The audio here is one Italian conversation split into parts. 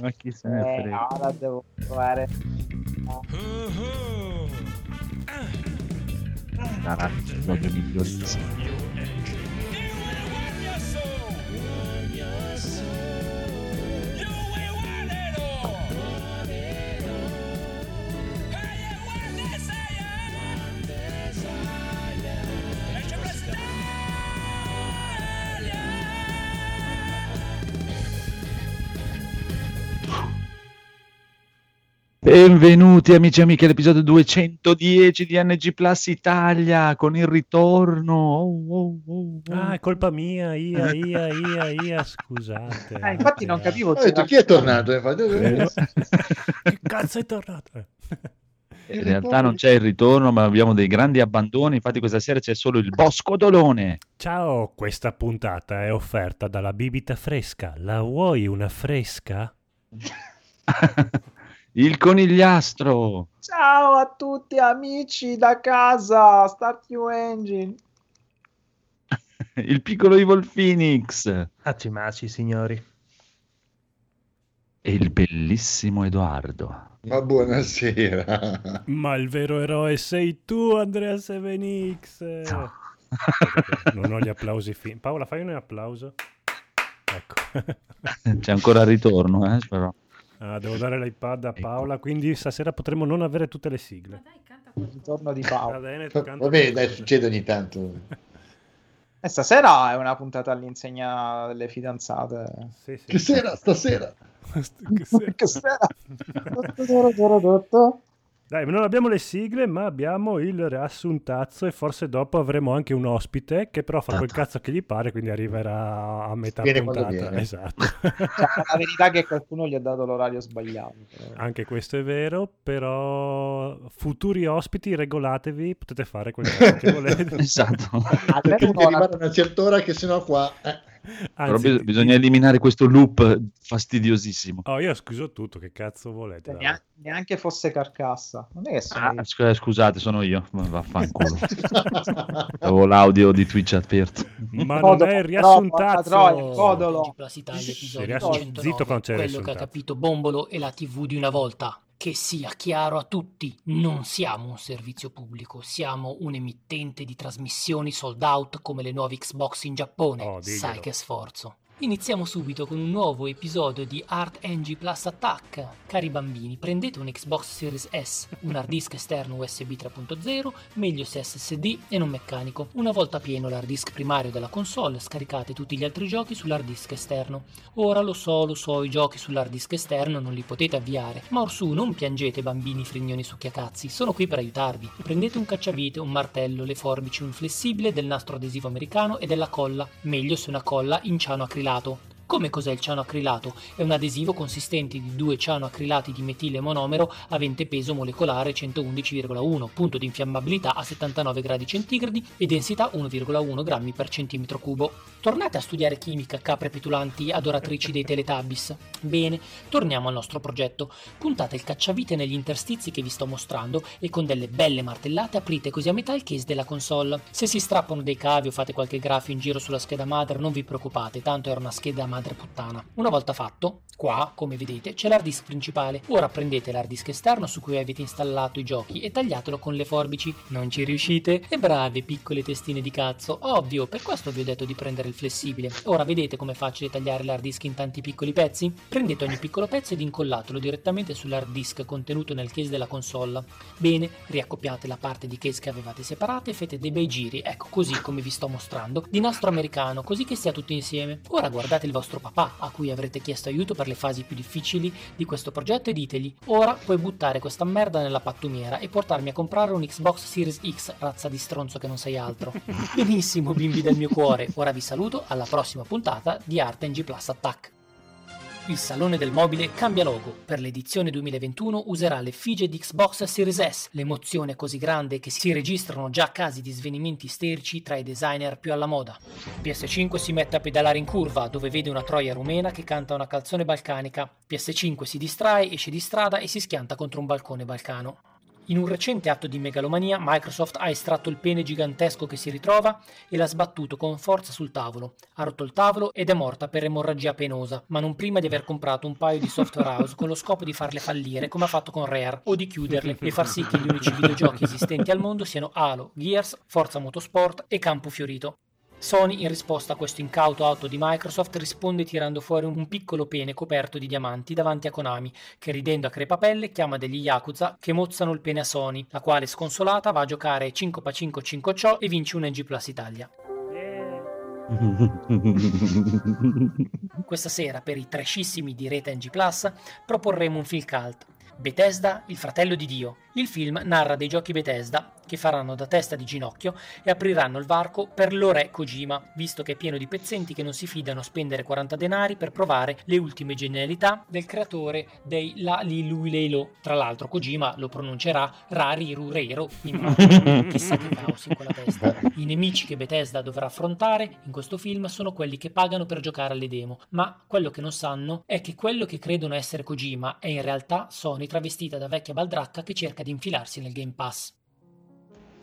Ma chi se ne Eh, frega? ora devo provare. Sarà il gioco migliorissimo. Benvenuti amici e amiche all'episodio 210 di NG Plus Italia con il ritorno. Oh, oh, oh, oh. Ah, è colpa mia, ia, ia, ia, ia, scusate. Eh, infatti non capivo Ho detto, chi è tornato? Eh, Eh, Che cazzo è tornato? Eh. In realtà non c'è il ritorno, ma abbiamo dei grandi abbandoni. Infatti, questa sera c'è solo il Bosco Dolone. Ciao, questa puntata è offerta dalla bibita fresca. La vuoi una fresca? il conigliastro. Ciao a tutti amici da casa, Start New Engine. Il piccolo Evil Phoenix. Maci maci, signori. E il bellissimo Edoardo. Ma buonasera. Ma il vero eroe sei tu, Andrea Sevenix. No. Non ho gli applausi fin. Paola, fai un applauso. Ecco. C'è ancora il ritorno, eh, però. Ah, devo dare l'iPad a Paola, quindi stasera potremo non avere tutte le sigle. Il ritorno di Va Paolo. bene, tu canta- Vabbè, dai, succede ogni tanto. E stasera è una puntata all'insegna delle fidanzate. Sì, sì. Che sera, stasera. Che sera. Che sera? Dai, non abbiamo le sigle, ma abbiamo il riassuntazzo e forse dopo avremo anche un ospite che però fa quel cazzo che gli pare, quindi arriverà a metà Viene puntata. viene. Esatto. La verità è che qualcuno gli ha dato l'orario sbagliato. anche questo è vero, però futuri ospiti regolatevi, potete fare quel cazzo che volete. Esatto. Almeno Perché un'ora. arrivare a una certa ora che sennò qua... eh. Però Anzi, bis- bisogna eliminare questo loop fastidiosissimo. Oh, io scuso tutto, che cazzo volete? Neanche, neanche fosse carcassa. Non è che sono Ah, sc- scusate, sono io. Ma Vaffanculo. Avevo l'audio di Twitch aperto. Ma non Codolo, è riassuntazzo. codolo. Riassun- 209, zitto quando c'è il quello che ha capito Bombolo e la TV di una volta. Che sia chiaro a tutti, non siamo un servizio pubblico, siamo un emittente di trasmissioni sold out come le nuove Xbox in Giappone. Oh. Sai che sforzo. Iniziamo subito con un nuovo episodio di Art NG Plus Attack. Cari bambini, prendete un Xbox Series S, un hard disk esterno USB 3.0, meglio se SSD e non meccanico. Una volta pieno l'hard disk primario della console, scaricate tutti gli altri giochi sull'hard disk esterno. Ora lo so, lo so, i giochi sull'hard disk esterno non li potete avviare, ma orsù non piangete bambini frignoni succhiacazzi, sono qui per aiutarvi. Prendete un cacciavite, un martello, le forbici, un flessibile del nastro adesivo americano e della colla, meglio se una colla in ciano acrilato. Come cos'è il ciano acrilato? È un adesivo consistente di due ciano acrilati di metile monomero avente peso molecolare 111,1, punto di infiammabilità a 79 gradi centigradi e densità 1,1 grammi per centimetro cubo. Tornate a studiare chimica, capre petulanti adoratrici dei Teletubbies. Bene, torniamo al nostro progetto. Puntate il cacciavite negli interstizi che vi sto mostrando e con delle belle martellate aprite così a metà il case della console. Se si strappano dei cavi o fate qualche grafio in giro sulla scheda madre non vi preoccupate, tanto era una scheda madre puttana. Una volta fatto, qua, come vedete, c'è l'hard disk principale. Ora prendete l'hard disk esterno su cui avete installato i giochi e tagliatelo con le forbici. Non ci riuscite? E brave piccole testine di cazzo. Ovvio, per questo vi ho detto di prendere il flessibile. Ora vedete com'è facile tagliare l'hard disk in tanti piccoli pezzi? Prendete ogni piccolo pezzo ed incollatelo direttamente sull'hard disk contenuto nel case della console. Bene, riaccoppiate la parte di case che avevate separate e fate dei bei giri, ecco così come vi sto mostrando, di nastro americano, così che stia tutto insieme. Ora guardate il vostro papà, a cui avrete chiesto aiuto per le fasi più difficili di questo progetto e ditegli, ora puoi buttare questa merda nella pattumiera e portarmi a comprare un Xbox Series X, razza di stronzo che non sei altro. Benissimo, bimbi del mio cuore, ora vi saluto alla prossima puntata di Art NG Plus Attack. Il Salone del Mobile cambia logo. Per l'edizione 2021 userà l'effigie di Xbox Series S. L'emozione è così grande che si registrano già casi di svenimenti isterici tra i designer più alla moda. PS5 si mette a pedalare in curva, dove vede una troia rumena che canta una canzone balcanica. PS5 si distrae, esce di strada e si schianta contro un balcone balcano. In un recente atto di megalomania, Microsoft ha estratto il pene gigantesco che si ritrova e l'ha sbattuto con forza sul tavolo. Ha rotto il tavolo ed è morta per emorragia penosa, ma non prima di aver comprato un paio di software house con lo scopo di farle fallire come ha fatto con Rare o di chiuderle e far sì che gli unici videogiochi esistenti al mondo siano Halo, Gears, Forza Motorsport e Campo Fiorito. Sony, in risposta a questo incauto auto di Microsoft, risponde tirando fuori un piccolo pene coperto di diamanti davanti a Konami, che ridendo a crepapelle chiama degli Yakuza che mozzano il pene a Sony, la quale sconsolata va a giocare 5 5 5 ciò e vince un NG Plus Italia. Questa sera, per i trashissimi di Rete NG Plus, proporremo un film cult. Bethesda, il fratello di Dio. Il film narra dei giochi Bethesda che faranno da testa di ginocchio e apriranno il varco per l'ore Kojima, visto che è pieno di pezzenti che non si fidano a spendere 40 denari per provare le ultime genialità del creatore dei La Liluilelo. Tra l'altro Kojima lo pronuncerà Rari Rurero, quindi chissà che caos in quella testa. I nemici che Bethesda dovrà affrontare in questo film sono quelli che pagano per giocare alle demo, ma quello che non sanno è che quello che credono essere Kojima è in realtà Sony travestita da vecchia baldracca che cerca di infilarsi nel Game Pass.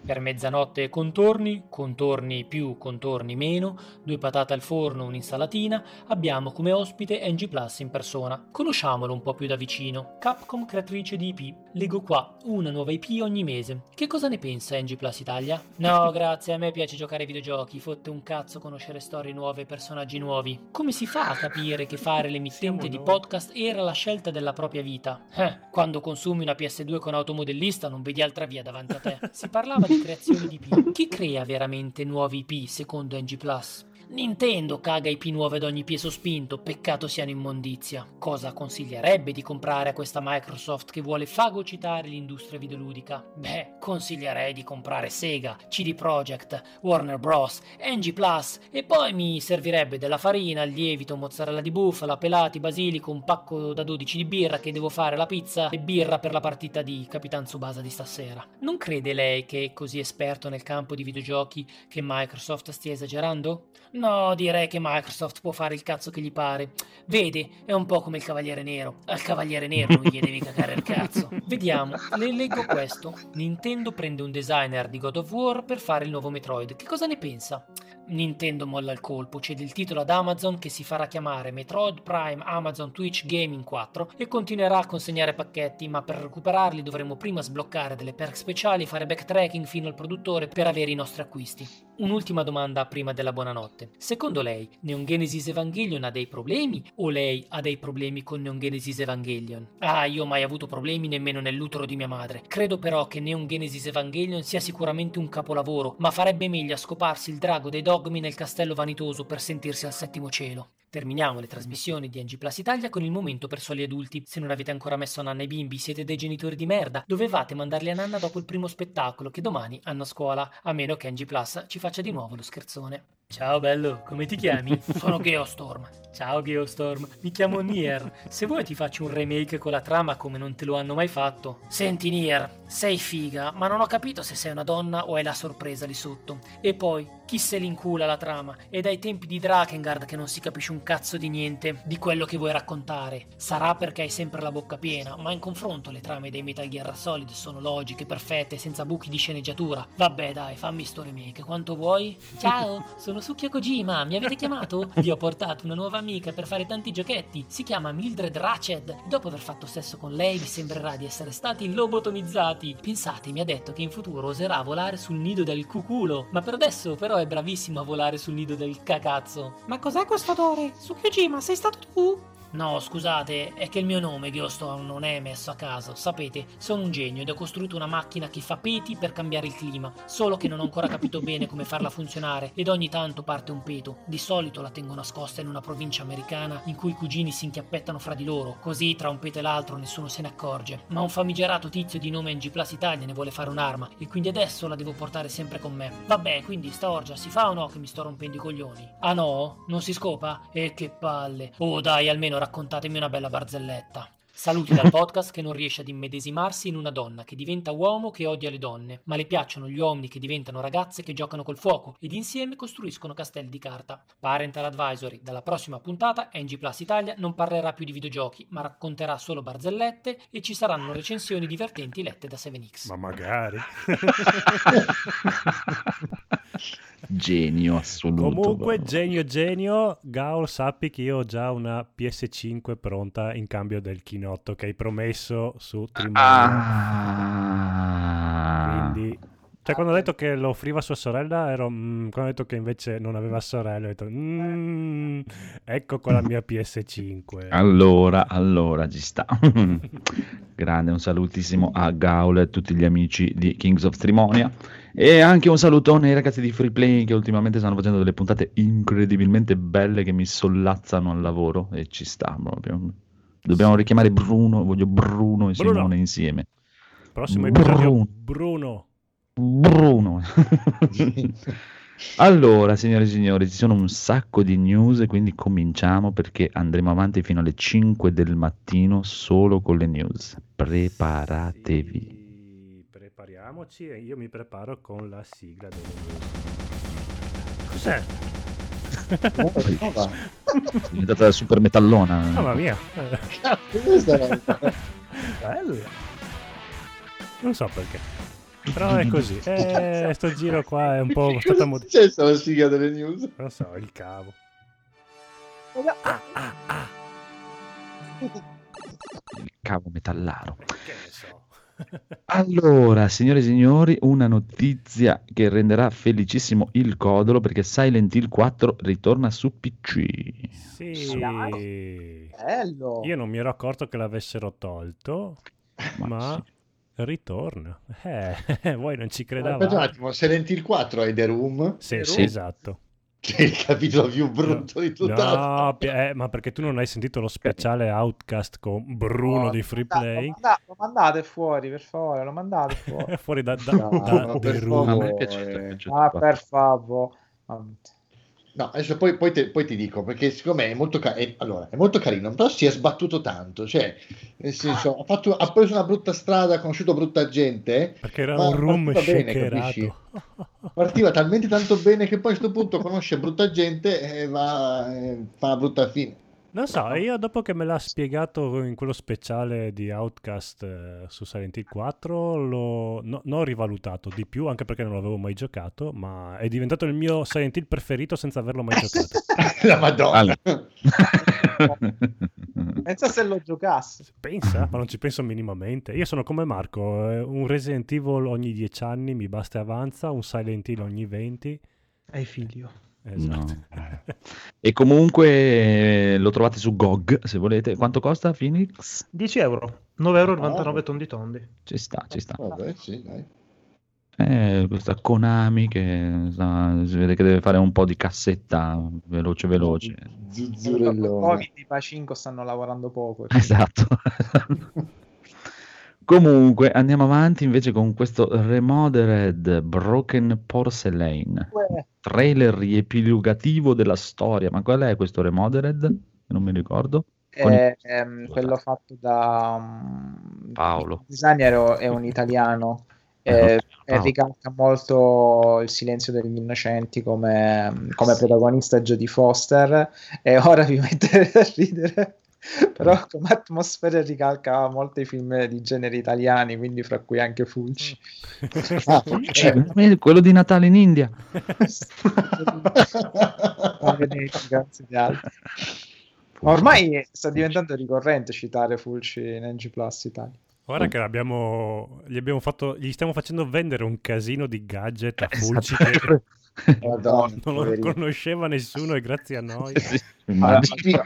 Per mezzanotte contorni, contorni più, contorni meno, due patate al forno, un'insalatina, abbiamo come ospite NG Plus in persona. Conosciamolo un po' più da vicino. Capcom creatrice di IP. Leggo qua, una nuova IP ogni mese. Che cosa ne pensa NG Plus Italia? No, grazie, a me piace giocare ai videogiochi, fotte un cazzo conoscere storie nuove e personaggi nuovi. Come si fa a capire che fare l'emittente di podcast era la scelta della propria vita? Eh, quando consumi una PS2 con automodellista non vedi altra via davanti a te. Si parlava di creazione di IP. Chi crea veramente nuovi IP secondo NG Plus? Nintendo caga IP nuove ad ogni pie sospinto, peccato siano immondizia. Cosa consiglierebbe di comprare a questa Microsoft che vuole fagocitare l'industria videoludica? Beh, consiglierei di comprare Sega, CD Projekt, Warner Bros, NG Plus e poi mi servirebbe della farina, lievito, mozzarella di bufala, pelati, basilico, un pacco da 12 di birra che devo fare la pizza e birra per la partita di Capitan Tsubasa di stasera. Non crede lei che è così esperto nel campo di videogiochi che Microsoft stia esagerando? No, direi che Microsoft può fare il cazzo che gli pare. Vede, è un po' come il Cavaliere Nero. Al Cavaliere Nero non gli devi cagare il cazzo. Vediamo, le leggo questo. Nintendo prende un designer di God of War per fare il nuovo Metroid. Che cosa ne pensa? Nintendo molla il colpo, cede il titolo ad Amazon che si farà chiamare Metroid Prime Amazon Twitch Gaming 4 e continuerà a consegnare pacchetti, ma per recuperarli dovremo prima sbloccare delle perk speciali e fare backtracking fino al produttore per avere i nostri acquisti. Un'ultima domanda prima della buonanotte. Secondo lei, Neon Genesis Evangelion ha dei problemi o lei ha dei problemi con Neon Genesis Evangelion? Ah, io ho mai avuto problemi nemmeno nell'utero di mia madre. Credo però che Neon Genesis Evangelion sia sicuramente un capolavoro, ma farebbe meglio a scoparsi il drago dei dogmi nel castello vanitoso per sentirsi al settimo cielo. Terminiamo le trasmissioni di NG Plus Italia con il momento per soli adulti. Se non avete ancora messo a nanna i bimbi, siete dei genitori di merda. Dovevate mandarli a nanna dopo il primo spettacolo, che domani hanno a scuola, a meno che NG Plus ci faccia di nuovo lo scherzone. Ciao bello, come ti chiami? Sono Geostorm. Ciao Geostorm, mi chiamo Nier. Se vuoi ti faccio un remake con la trama come non te lo hanno mai fatto. Senti Nier, sei figa, ma non ho capito se sei una donna o è la sorpresa lì sotto. E poi, chi se l'incula la trama? È dai tempi di Drakengard che non si capisce un cazzo di niente di quello che vuoi raccontare. Sarà perché hai sempre la bocca piena, ma in confronto le trame dei Metal Gear Solid sono logiche, perfette, senza buchi di sceneggiatura. Vabbè dai, fammi sto remake, quanto vuoi? Ciao, sono Sukia Kojima, mi avete chiamato? Vi ho portato una nuova amica per fare tanti giochetti. Si chiama Mildred Ratched. Dopo aver fatto sesso con lei vi sembrerà di essere stati lobotomizzati. Pensate, mi ha detto che in futuro oserà volare sul nido del cuculo. Ma per adesso però è bravissimo a volare sul nido del cacazzo. Ma cos'è questo odore? Tsukijima, sei stato tu? No, scusate, è che il mio nome Geostorm non è messo a caso. Sapete, sono un genio ed ho costruito una macchina che fa peti per cambiare il clima. Solo che non ho ancora capito bene come farla funzionare ed ogni tanto parte un peto. Di solito la tengo nascosta in una provincia americana in cui i cugini si inchiappettano fra di loro. Così tra un peto e l'altro nessuno se ne accorge. Ma un famigerato tizio di nome NG Plus Italia ne vuole fare un'arma e quindi adesso la devo portare sempre con me. Vabbè, quindi sta orgia si fa o no che mi sto rompendo i coglioni? Ah no? Non si scopa? E che palle. Oh dai, almeno raccontatemi una bella barzelletta. Saluti dal podcast che non riesce ad immedesimarsi in una donna che diventa uomo che odia le donne, ma le piacciono gli uomini che diventano ragazze che giocano col fuoco ed insieme costruiscono castelli di carta. Parental Advisory, dalla prossima puntata NG Plus Italia non parlerà più di videogiochi, ma racconterà solo barzellette e ci saranno recensioni divertenti lette da 7X. Ma magari. Genio assoluto. Comunque, proprio. genio, genio. Gaul, sappi che io ho già una PS5 pronta in cambio del chinotto che hai promesso su Trimania. Ah. Quindi, cioè, quando ho detto che lo offriva a sua sorella, ero. mm, quando ho detto che invece non aveva sorella, ho detto. "Mm, ecco qua la mia PS5. Allora, allora ci sta. Grande, un salutissimo a Gaul e a tutti gli amici di Kings of Trimonia. E anche un salutone ai ragazzi di Free Play che ultimamente stanno facendo delle puntate incredibilmente belle che mi sollazzano al lavoro e ci sta proprio. Dobbiamo richiamare Bruno, voglio Bruno e Bruno. Simone insieme. Prossimo episodio, Bruno. Bruno. Bruno. allora, signore e signori, ci sono un sacco di news, quindi cominciamo perché andremo avanti fino alle 5 del mattino solo con le news. Preparatevi. Prepariamoci e io mi preparo con la sigla delle news. Cos'è? Va. È diventata super metallona. Mamma mia. Bella. Non so perché. Però è così. Eh, sto giro qua è un po' Che stata cosa è mod- successo alla sigla delle news? Non so, il cavo. Il cavo metallaro. Che ne so. Allora, signore e signori, una notizia che renderà felicissimo il Codolo perché Silent Hill 4 ritorna su PC. Sì. Bello. Io non mi ero accorto che l'avessero tolto, ma ritorna. Eh, voi non ci Aspetta un credevate? attimo, Silent Hill 4 è The Room, Sì, Sì. esatto. Che è il capitolo più brutto di tutta la No, pi- eh, ma perché tu non hai sentito lo speciale Outcast con Bruno No, di Free Play? Lo, manda- lo mandate fuori, per favore, lo mandate fuori. Fuori da, da, No, da ma The per favore. me è piaciuto, è piaciuto ah, per favore. No, adesso poi, poi te- poi ti dico, perché secondo me è molto, ca- è- allora, è molto carino, però si è sbattuto tanto, cioè, nel senso, ha, fatto- ha preso una brutta strada, ha conosciuto brutta gente, Perché era un capisci? shakerato. partiva talmente tanto bene che poi a questo punto conosce brutta gente e va, e fa una brutta fine. Non so, io dopo che me l'ha spiegato in quello speciale di Outcast eh, su Silent Hill 4, l'ho no, non ho rivalutato di più, anche perché non l'avevo mai giocato, ma è diventato il mio Silent Hill preferito senza averlo mai giocato. La Madonna. Allora. Pensa se lo giocassi. Pensa, ma non ci penso minimamente. Io sono come Marco, eh, un Resident Evil ogni 10 anni mi basta e avanza, un Silent Hill ogni 20. Hai figlio. Esatto. No. E comunque eh, lo trovate su GOG se volete. Quanto costa Phoenix? 10 euro. 9,99 euro Ah. tondi tondi. Ci sta, ci sta. Vabbè, sì, dai. Eh, questa Konami che sta- si vede che deve fare un po' di cassetta veloce veloce. Zuzzurellone. Poi di Pacinco stanno lavorando poco. Esatto. Comunque andiamo avanti invece con questo Remodeled Broken Porcelain, Uè, trailer riepilogativo della storia. Ma qual è questo Remodeled? Non mi ricordo. È, ehm, quello fatto da um, Paolo. il designer è un italiano Eh, eh, ricalca molto il silenzio degli innocenti come, come protagonista Jodie Foster e ora vi metterete a ridere però come atmosfera ricalca molti film di genere italiani quindi fra cui anche Fulci Ah, Cioè, eh, quello di Natale in India. grazie di altri. Ma ormai sta diventando ricorrente citare Fulci in NG Plus Italia Guarda che abbiamo, gli, abbiamo fatto, gli stiamo facendo vendere un casino di gadget a Esatto. Fulci che Madonna, non lo poverino. conosceva nessuno e grazie a noi. Sì, Allora, immagino.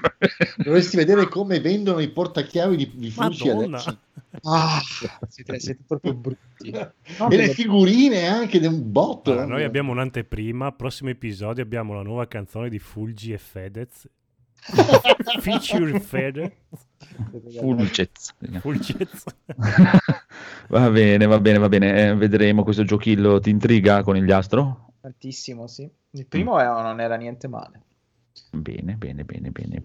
Dovresti vedere come vendono i portachiavi di, di Madonna. adesso. ah, siete, siete proprio brutti E le figurine anche di un botto. Allora, noi abbiamo un'anteprima, prossimo episodio abbiamo la nuova canzone di Fulgi e Fedez. Feature Fedez. Fulcez. Fulgez. Va bene, va bene, va bene. Eh, vedremo questo giochillo. Ti intriga con il astro? Tantissimo sì il primo era- non era niente male Bene, bene, bene, bene.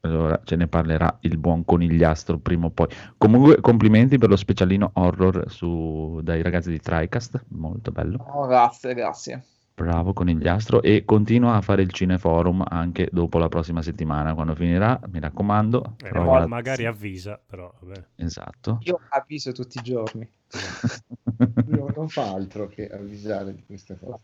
allora ce ne parlerà il buon conigliastro prima o poi. Comunque, complimenti per lo specialino horror su, dai ragazzi di TriCast, molto bello. Oh, grazie, grazie. Bravo conigliastro e continua a fare il cineforum anche dopo la prossima settimana, quando finirà, mi raccomando. Eh, prova la- magari avvisa, però vabbè. Esatto. Io avviso tutti i giorni. Non fa altro che avvisare di queste cose.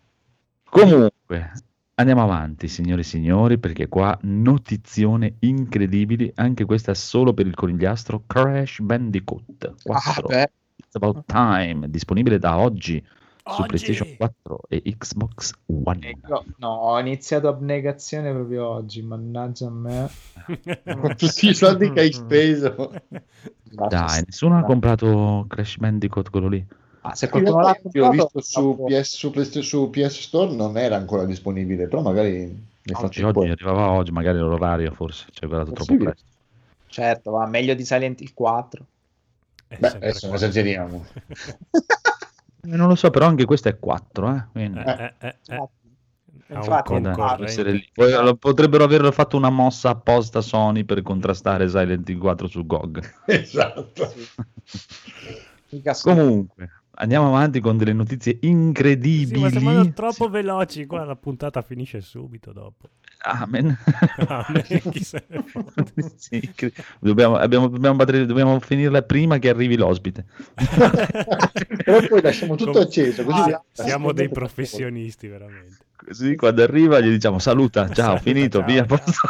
Comunque, andiamo avanti, signori e signori, perché qua notizione incredibili, anche questa solo per il conigliastro Crash Bandicoot 4. Ah, beh. It's About Time, disponibile da oggi su Oggi! PlayStation 4 e Xbox One. Io- no, ho iniziato abnegazione proprio oggi, mannaggia a me. Con tutti i soldi che hai speso. Dai, nessuno ha comprato Crash Bandicoot quello lì. Ah, se qualcuno l'ha io ho comprato, visto su PS, su, PS, su PS Store non era ancora disponibile, però magari Oggi, oggi arrivava oggi, magari l'orario forse, ci è guardato troppo Possibile. presto. certo, va meglio di Silent Hill 4. È Beh, sempre adesso non esageriamo. Eh, non lo so, però anche questo è 4, eh, quindi... Eh, eh, eh, eh. Infatti. Poi, potrebbero aver fatto una mossa apposta Sony per contrastare Silent Hill 4 su GOG. esatto. Comunque, andiamo avanti con delle notizie Sì, incredibili. ma sembrano troppo veloci. Qua la puntata finisce subito dopo. Amen. Chi se ne fotte. Sì, dobbiamo, abbiamo- dobbiamo finirla prima che arrivi l'ospite. Però poi lasciamo tutto acceso. Così Ah, Siamo dei professionisti, veramente. Così quando arriva gli diciamo saluta, ciao, Saluta, finito, ciao, via. ciao. posso-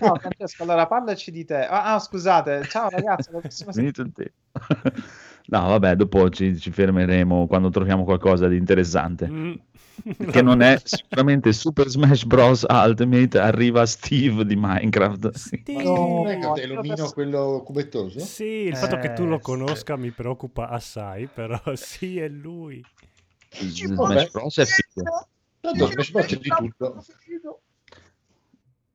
No, Francesco, allora parlaci di te. Ah, ah, scusate, ciao ragazzi, alla prossima finito il tempo. No, vabbè, dopo ci, ci fermeremo quando troviamo qualcosa di interessante. Mm. Che non è sicuramente Super Smash Bros. Ultimate. Arriva Steve di Minecraft. Sì. Non è No, che è l'omino quello cubettoso? Sì, il fatto che tu Eh, lo sì. conosca mi preoccupa assai, però sì, è lui. Smash Bros. è figo. Tanto Smash Bros c'è di tutto.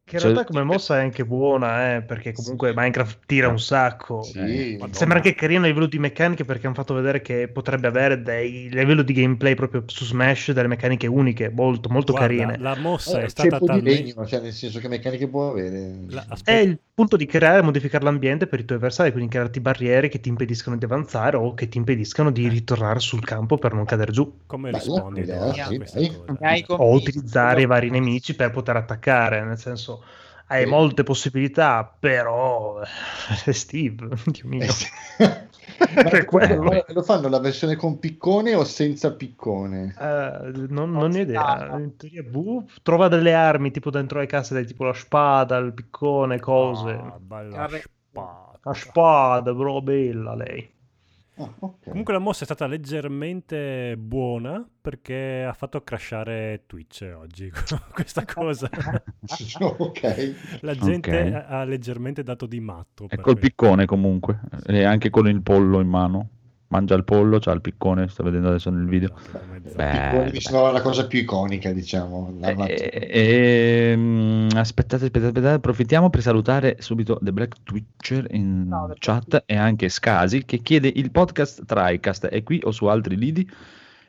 Che in Cioè- realtà come mossa è anche buona, eh, perché comunque Minecraft tira un sacco. Sì. Eh, Sembra anche carino a livello di meccaniche perché hanno fatto vedere che potrebbe avere dei livello di gameplay proprio su Smash delle meccaniche uniche, molto, molto Guarda, carine. La mossa Allora, è stata talmente... legno, cioè nel senso che meccaniche può avere. La- È aspetta, il punto di creare e modificare l'ambiente per i tuoi avversari, quindi crearti barriere che ti impediscono di avanzare o che ti impediscono di ritornare sul campo per non cadere giù. come rispondi idea, Edoardo, a sì, O utilizzare i vari nemici per poter attaccare, nel senso hai Sì. molte possibilità, però è Steve, Dio mio. Eh sì. Ma Per quello. lo- lo fanno la versione con piccone o senza piccone? Eh, non, non ho idea. In teoria, boh, trova delle armi tipo dentro le case, del tipo la spada, il piccone, cose. Ah, bella. La spada, però bella lei. Ah, ok. Comunque la mossa è stata leggermente buona perché ha fatto crashare Twitch oggi questa cosa. ok. La gente Ok. ha- leggermente dato di matto. È col questo. piccone comunque. E anche con il pollo in mano. Mangia il pollo, c'ha il piccone, sto vedendo adesso nel video. Beh, mi sembrava la cosa più iconica, diciamo. la mat- Eh, ehm, aspettate, aspettate, aspettate, approfittiamo per salutare subito The Black Twitcher in Black chat e anche Scasi che chiede il podcast TriCast è qui o su altri lidi?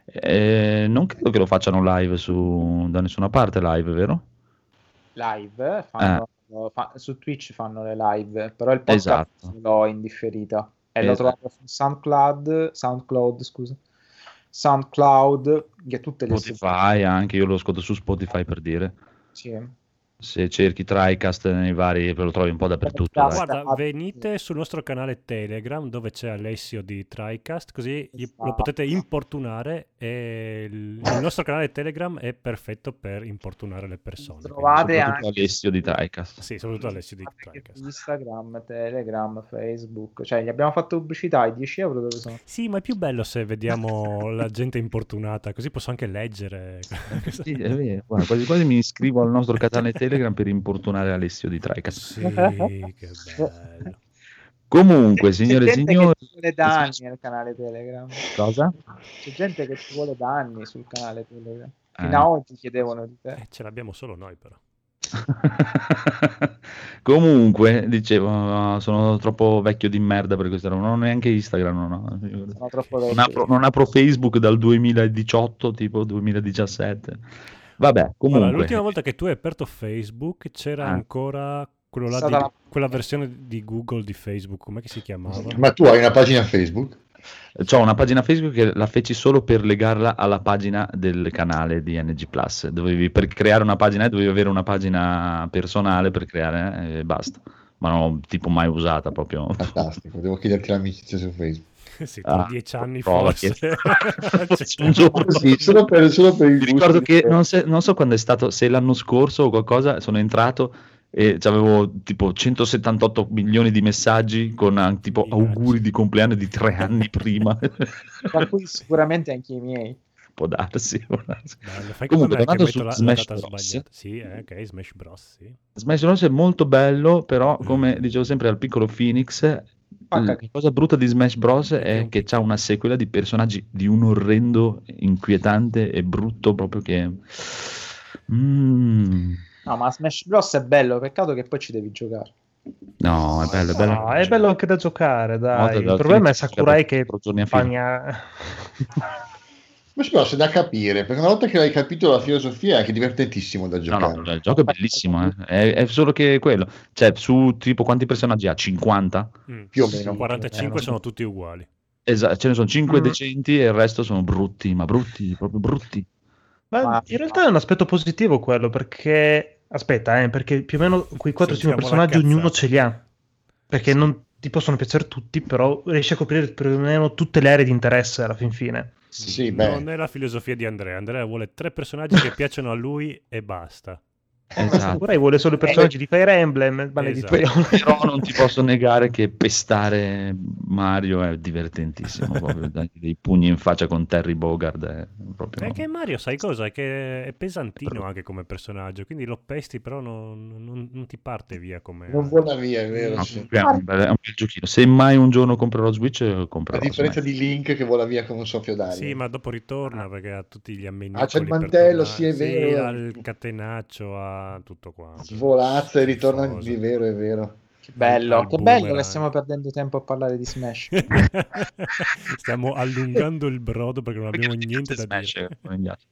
Eh, non credo che lo facciano live su, da nessuna parte live, vero? live, fanno, fa- su Twitch fanno le live, però il podcast Esatto. l'ho indifferita e Esatto. trovato su SoundCloud, SoundCloud, scusa, SoundCloud, che tutte le Spotify anche, io lo ascolto su Spotify per dire. Sì. Se cerchi TriCast nei vari, lo trovi un po' dappertutto. dai. Guarda, venite sul nostro canale Telegram dove c'è Alessio di TriCast, così gli- lo Esatto. potete importunare e il, il nostro canale Telegram è perfetto per importunare le persone. Trovate anche- Alessio di TriCast. Sì, soprattutto Alessio di TriCast. Instagram, Telegram, Facebook, cioè gli abbiamo fatto pubblicità, i 10 euro dove sono? Sì, ma è più bello se vediamo la gente importunata, così posso anche leggere. Sì, è vero. Guarda, quasi quasi mi iscrivo al nostro canale Telegram per importunare Alessio di TriCast. Sì, che bello. Comunque, signore e C'è gente signori, che ci vuole da anni nel canale Telegram. cosa? C'è gente che ci vuole da anni sul canale Telegram. Eh. Fino a oggi chiedevano di te. Eh, ce l'abbiamo solo noi però. Comunque, dicevo, no, sono troppo vecchio di merda per questa roba. Non ho neanche Instagram, troppo non, apro, non apro Facebook dal 2018, tipo 2017. Vabbè, comunque. l'ultima volta che tu hai aperto Facebook c'era Ah. ancora quello là stata di- la- quella versione di Google di Facebook, com'è che si chiamava? Ma tu hai una pagina Facebook? Ho una pagina Facebook che la feci solo per legarla alla pagina del canale di NG Plus. Dovevi, per creare una pagina dovevi avere una pagina personale per creare eh, e basta. Ma non l'ho tipo mai usata proprio. Fantastico, devo chiederti l'amicizia su Facebook. sì, tra Ah, dieci anni prova, forse. Un giorno Sì, solo per, solo per il ricordo che non, se- non so quando è stato, se l'anno scorso o qualcosa, sono entrato e avevo tipo 178 milioni di messaggi con ah, tipo auguri di compleanno di tre anni prima. Tra cui sicuramente anche i miei. Può darsi. Bello, Comunque, tornando su la, la Smash data Bros. sbagliata. Sì, eh, ok, Smash Bros. Sì. Smash Bros è molto bello, però come dicevo sempre al piccolo Phoenix, la cacchio. cosa brutta di Smash Bros È che c'ha una sequela di personaggi di un orrendo, inquietante e brutto proprio che... Mm. No, ma Smash Bros è bello, peccato che poi ci devi giocare. No, è bello, è bello. No, è bello anche da giocare, dai. Modo Il da problema è Sakurai che giorni a. Ma però è da capire, perché una volta che hai capito la filosofia è anche divertentissimo da No, giocare. no, il gioco è bellissimo, eh. è, è solo che quello. Cioè, su tipo quanti personaggi ha? 50? Mm. Più o meno. 45 sono tutti uguali. Esatto, ce ne sono 5 Mm. decenti e il resto sono brutti, ma brutti, proprio brutti. Ma in realtà è un aspetto positivo quello, perché... Aspetta, eh, perché più o meno quei 4-5 Sentiamo la personaggi ognuno ce li ha. Perché non ti possono piacere tutti, però riesci a coprire più o meno tutte le aree di interesse alla fin fine. Sì, beh. Non è la filosofia di Andrea. Andrea vuole tre personaggi che piacciono a lui e basta. Esatto. Sakurai vuole solo i personaggi di Fire Emblem, Esatto. Però non ti posso negare che pestare Mario è divertentissimo. proprio, dei pugni in faccia con Terry Bogard è proprio. È che Mario, sai cosa? È che è pesantino anche come personaggio, quindi lo pesti, però non, non- non ti parte via come... Non vola via, è vero. No, sì. è, un bel, è un bel giochino. Se mai un giorno comprerò Switch, A comprerò. differenza Smash. di Link che vola via come un soffio d'aria. Sì, ma dopo ritorna perché ha tutti gli ammenicoli Ah, c'è il mantello, sì, è vero. ha il catenaccio, ha tutto quanto. Svolazza e ritorna di vero, è vero. Che bello, che bello che stiamo perdendo tempo a parlare di Smash. Stiamo allungando il brodo perché non Perché abbiamo ti niente da Smash, dire. altri?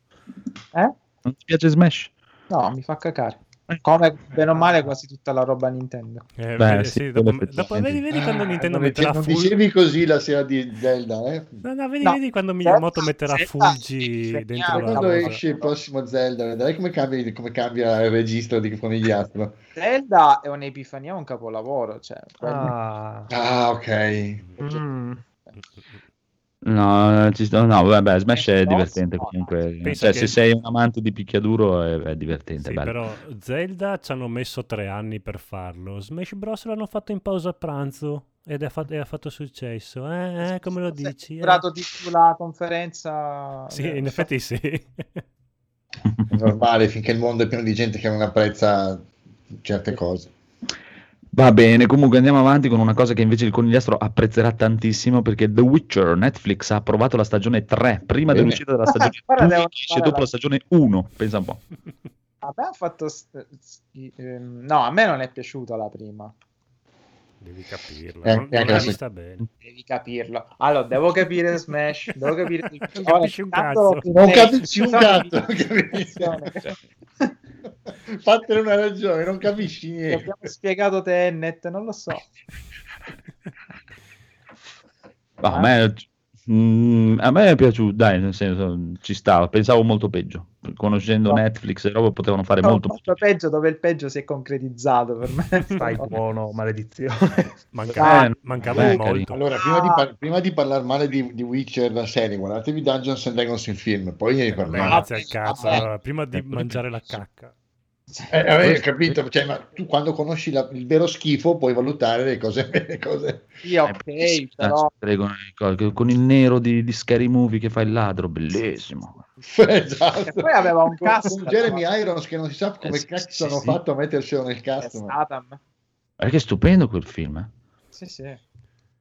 Eh? Non ti piace Smash? No, mi fa cacare. Come bene o male quasi tutta la roba Nintendo. Eh, Beh, vedi- sì, sì, dopo, dopo vedi, vedi quando Ah, Nintendo non, metterà non full... dicevi così la sera di Zelda, eh? No, no, vedi, No. vedi quando Miyamoto metterà Zelda- Fulgi dentro la Quando esce il prossimo Zelda, vedrai come cambia, come cambia il registro di conigliastro. Zelda è un'epifania, un capolavoro. Cioè, quello- Ah. Ah, ok. Mm. No, ci sto- no, vabbè, Smash è divertente no. comunque. Cioè, che- se sei un amante di picchiaduro è, è divertente, Sì, bello. però Zelda ci hanno messo tre anni per farlo. Smash Bros. l'hanno fatto in pausa pranzo ed ha fatto, e ha fatto successo. Eh, eh, come lo Forse dici? È eh? di più la conferenza. Sì, eh, in effetti sì. È normale finché il mondo è pieno di gente che non apprezza certe cose. Va bene, comunque andiamo avanti con una cosa che invece il conigliastro apprezzerà tantissimo perché The Witcher Netflix ha approvato la stagione 3 prima Bene. dell'uscita della stagione Guarda, 2 devo esce fare dopo la- la stagione 1, pensa un po'. A me ha fatto. ehm, no, a me non è piaciuta la prima. Devi capirla. Eh, non anche non se- vista bene. Devi capirlo. Allora, devo capire Smash. Devo capire. Non capisci un cazzo. Non capisci un cazzo. Fatene una ragione, non capisci Ti niente. abbiamo spiegato Tenet, non lo so. No, a, me, mm, a me è piaciuto, dai, nel senso, ci stava, pensavo molto peggio. Conoscendo No. Netflix e roba potevano fare No, molto, molto peggio dove il peggio si è concretizzato per me. Stai buono, maledizione. Mancava, Eh, mancava beh, molto. Allora, prima di, par- prima di parlare male di, di Witcher, la serie, guardatevi Dungeons and Dragons il film, poi ne parliamo. grazie al cazzo. Vabbè. allora, prima di Eh, mangiare la cacca. Eh, eh, capito, cioè, ma tu quando conosci la- il vero schifo puoi valutare le cose. Le cose. Sì, Eh, ok, però Con, con il nero di, di Scary Movie che fa il ladro, bellissimo. Esatto. E poi aveva un cast, con Jeremy Irons che non si sa come Eh, cazzo sì, hanno sì. fatto a metterselo nel è cast. ma- è stupendo quel film. eh. Sì, sì.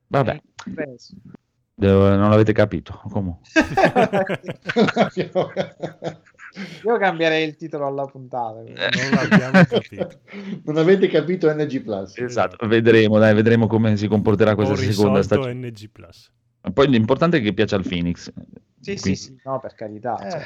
Vabbè, Preso. devo- non l'avete capito. Comunque. Io cambierei il titolo alla puntata. Non l'abbiamo capito. non avete capito NG Plus. Esatto, vedremo, dai, vedremo come si comporterà Ho questa seconda stagione. NG Plus. Poi l'importante è che piaccia al Phoenix. Sì, sì, Quindi, sì, no, per carità. cioè,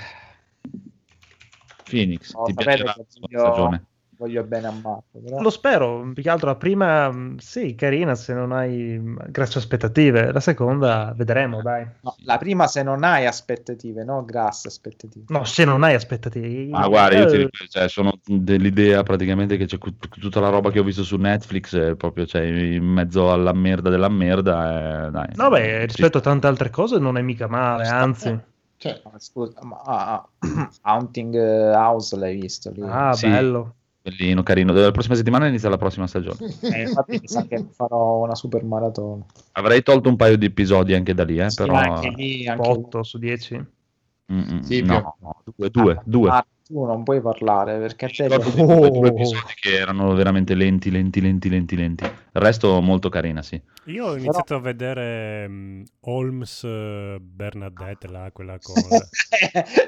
Phoenix, Oh, ti piacerà la io- stagione? Voglio bene a Marco. Però... Lo spero, più che altro la prima, mh, sì, carina se non hai mh, grosse aspettative, la seconda vedremo, dai. No, la prima se non hai aspettative, no? Grasse aspettative. No, se non hai aspettative. Ma guarda, io ti Eh, ripeto, cioè, sono dell'idea praticamente che c'è tutta la roba che ho visto su Netflix è proprio cioè, in mezzo alla merda della merda. eh, dai. No, beh, Sì. rispetto a tante altre cose non è mica male, anzi. Cioè, scusa, ma ah, ah, Haunting House l'hai visto lì? Ah, Sì. bello. Bellino, carino. La prossima settimana inizia la prossima stagione. Eh, infatti mi sa che farò una super maratona. Avrei tolto un paio di episodi anche da lì, eh, Sì, però... anche lì, anche lì. 8 su 10. Mm, mm, Sì, no, no, due, due, due. Ah, tu non puoi parlare perché a te Ricordo Oh. due episodi che erano veramente lenti, lenti, lenti, lenti, lenti. Il resto molto carina, sì. Io ho iniziato a vedere mm, Holmes eh, Bernadette, là, quella cosa.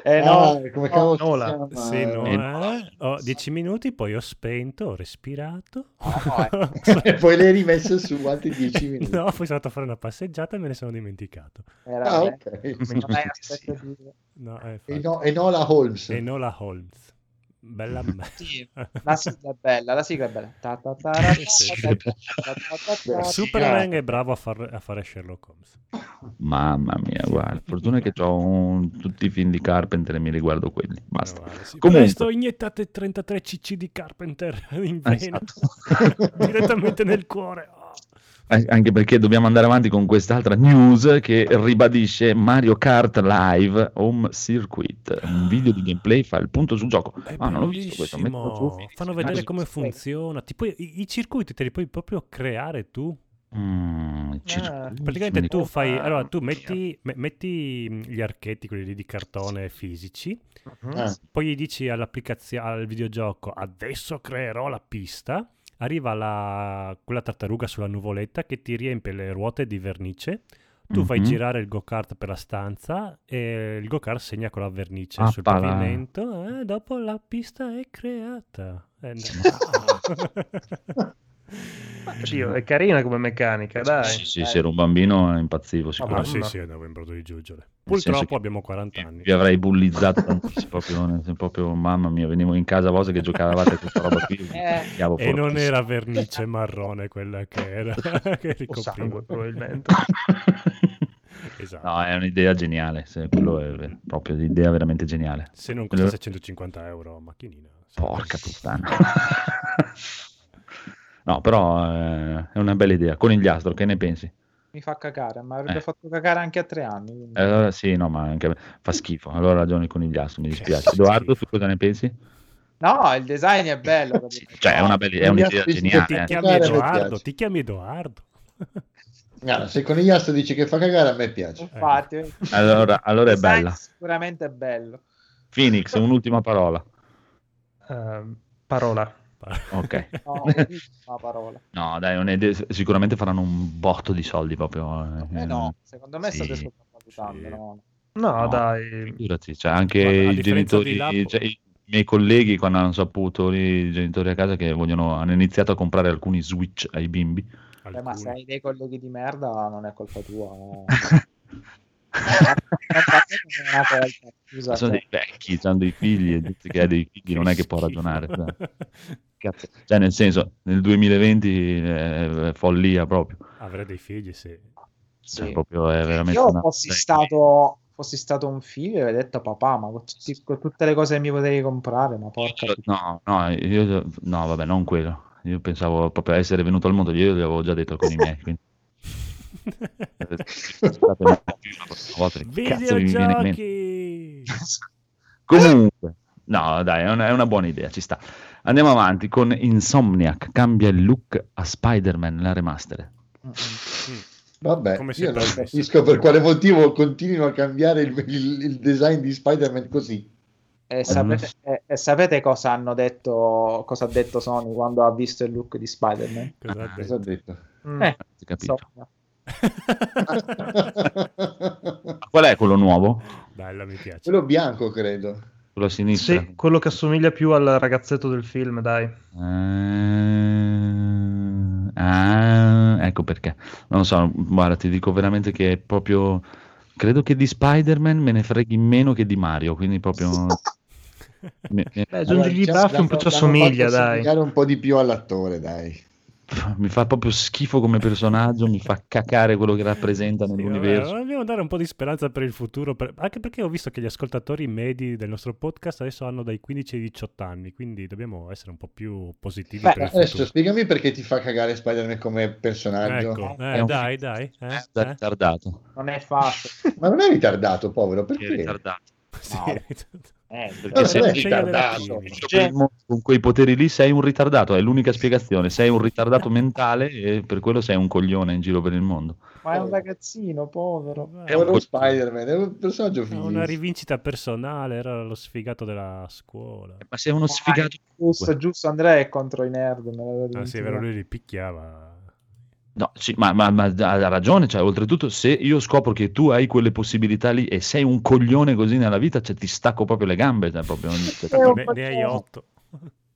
eh, ah, no, come cavolo chiama? Sì, no, Eh, eh? Ho dieci minuti, poi ho spento, ho respirato. no, e poi l'hai rimesso su altri 10 minuti. No, poi sono andato a fare una passeggiata e me ne sono dimenticato. era Ah, ok. Sì. No, eh, E, infatti. no, e Holmes. Enola Holmes. Bella me. Sì, la sigla è bella, la sigla è bella. Ta ta ta ra ta. Superman è bravo a, far- a fare Sherlock Holmes. Mamma mia, guarda. Fortuna che ho tutti i film di Carpenter e mi riguardo quelli. Basta. Meno male, sì. Comunque. Presto iniettate 33 cc di Carpenter in vena. Esatto. Direttamente nel cuore. Oh. Anche perché dobbiamo andare avanti con quest'altra news che ribadisce Mario Kart Live Home Circuit. Un video di gameplay fa il punto sul gioco. È Ah, non l'ho visto questo. su. Fanno vedere Ah, come funziona. Ti puoi- i, i circuiti te li puoi proprio creare tu. Mm, circuiti, Praticamente tu fai. Allora, tu metti, me- metti mh, gli archetti, quelli lì di cartone fisici. Ah, Poi gli dici all'applicazione, al videogioco, adesso creerò la pista. Arriva la, quella tartaruga sulla nuvoletta che ti riempie le ruote di vernice. Tu fai Mhm. girare il go-kart per la stanza e il go-kart segna con la vernice Ah, sul pala. pavimento e dopo la pista è creata. Eh, no. Sì, è carina come meccanica, dai. Sì, sì, se ero un bambino impazzivo Ah, sicuramente. sì, Mamma. sì, andavo in brodo di giuggiole. Purtroppo abbiamo 40 anni. Vi avrei bullizzato tantissimo, proprio, proprio, mamma mia, venivo in casa a vostra che giocavate a questa roba qui. Eh, E non era vernice marrone quella che era, che ricopriva. sangue, probabilmente. Esatto. No, è un'idea geniale, se- quello è proprio un'idea veramente geniale. Se non costa 650 euro a macchinina. Porca puttana. no, però eh, è una bella idea. Conigliastro, che ne pensi? Mi fa cagare, ma avrebbe Eh. fatto cagare anche a tre anni. quindi- Eh, Allora, sì, no, ma anche fa schifo. Allora ha ragione il conigliastro, mi dispiace. Edoardo, tu cosa ne pensi? No, il design è bello. Sì, cioè, è, una bella, è un'idea geniale. Ti eh. chiami mi Edoardo, ti chiami Edoardo. Guarda, se Conigliastro dice che fa cagare, a me piace. Infatti, Allora, allora è bella. Sicuramente è bello. Phoenix, un'ultima parola. Ehm, parola. Ok. No, una parola. No, dai, non è de- sicuramente faranno un botto di soldi proprio. eh. Eh no, secondo me Sì. state sottovalutando. Sì. No. No, No. dai. Figurati, cioè anche Guarda, i genitori, cioè, i miei colleghi quando hanno saputo lì, i genitori a casa che vogliono, hanno iniziato a comprare alcuni switch ai bimbi. Eh, ma se hai dei colleghi di merda non è colpa tua. no. Sono dei vecchi, hanno dei figli e dice che ha dei figli non è che può ragionare. cioè. Cioè, nel senso, nel 2020 è follia proprio. Avere dei figli, sì. Cioè, sì. proprio è veramente Io una- fossi stato, fossi stato un figlio e avrei detto papà, ma con, tutti- con tutte le cose che mi potevi comprare, ma porca No, no, io, no, vabbè, non quello. Io pensavo proprio a essere venuto al mondo, io l'avevo già detto con i miei. Quindi... Videogiochi! Comunque, no, dai, è una, è una buona idea, ci sta. Andiamo avanti con Insomniac, cambia il look a Spider-Man, la remaster. Mm. Vabbè, Come si io è non capisco per quale motivo continuino a cambiare il, il- il design di Spider-Man così. E sapete, e- e sapete cosa hanno detto, cosa ha detto Sony quando ha visto il look di Spider-Man? Cosa ha Cosa ha detto? detto? Mm. Eh, capito? Insomma. Qual è quello nuovo? Bella, mi piace. Quello bianco, credo. Quello a sinistra? Sì, quello che assomiglia più al ragazzetto del film, dai. Eh, ah, ecco perché. Non lo so, guarda, ti dico veramente che è proprio... Credo che di Spider-Man me ne freghi meno che di Mario, quindi proprio... Mi, mi- Beh, aggiungigli i baffi un po' ci assomiglia, dai. un po' di più all'attore, dai. Mi fa proprio schifo come personaggio, mi fa cacare quello che rappresenta Sì, vabbè, nell'universo. dobbiamo dare un po' di speranza per il futuro, per- anche perché ho visto che gli ascoltatori medi del nostro podcast adesso hanno dai 15 ai 18 anni, quindi dobbiamo essere un po' più positivi Beh, per il Adesso futuro. spiegami perché ti fa cagare Spider-Man come personaggio. Ecco, È eh, un- dai, dai. eh, Da eh. ritardato. Non è facile. Ma non è ritardato, povero, Che è perché? ritardato. Sì. Eh, Perché sei della ritardato. chimica. Cioè- con quei poteri lì sei un ritardato, è l'unica spiegazione. Sei un ritardato mentale e per quello sei un coglione in giro per il mondo. Ma è un ragazzino, povero. È un po' Spider-Man, è un personaggio È figo. una rivincita personale, era lo sfigato della scuola. Ma sei uno sfigato. Giusto, giusto, Andrea è contro i nerd. Ah sì, è vero, lui li picchiava. No, sì, ma, ma- ma ha ragione, cioè, oltretutto se io scopro che tu hai quelle possibilità lì e sei un coglione così nella vita, cioè, ti stacco proprio le gambe. Cioè, proprio, cioè, Eh, un Ne, ne hai otto.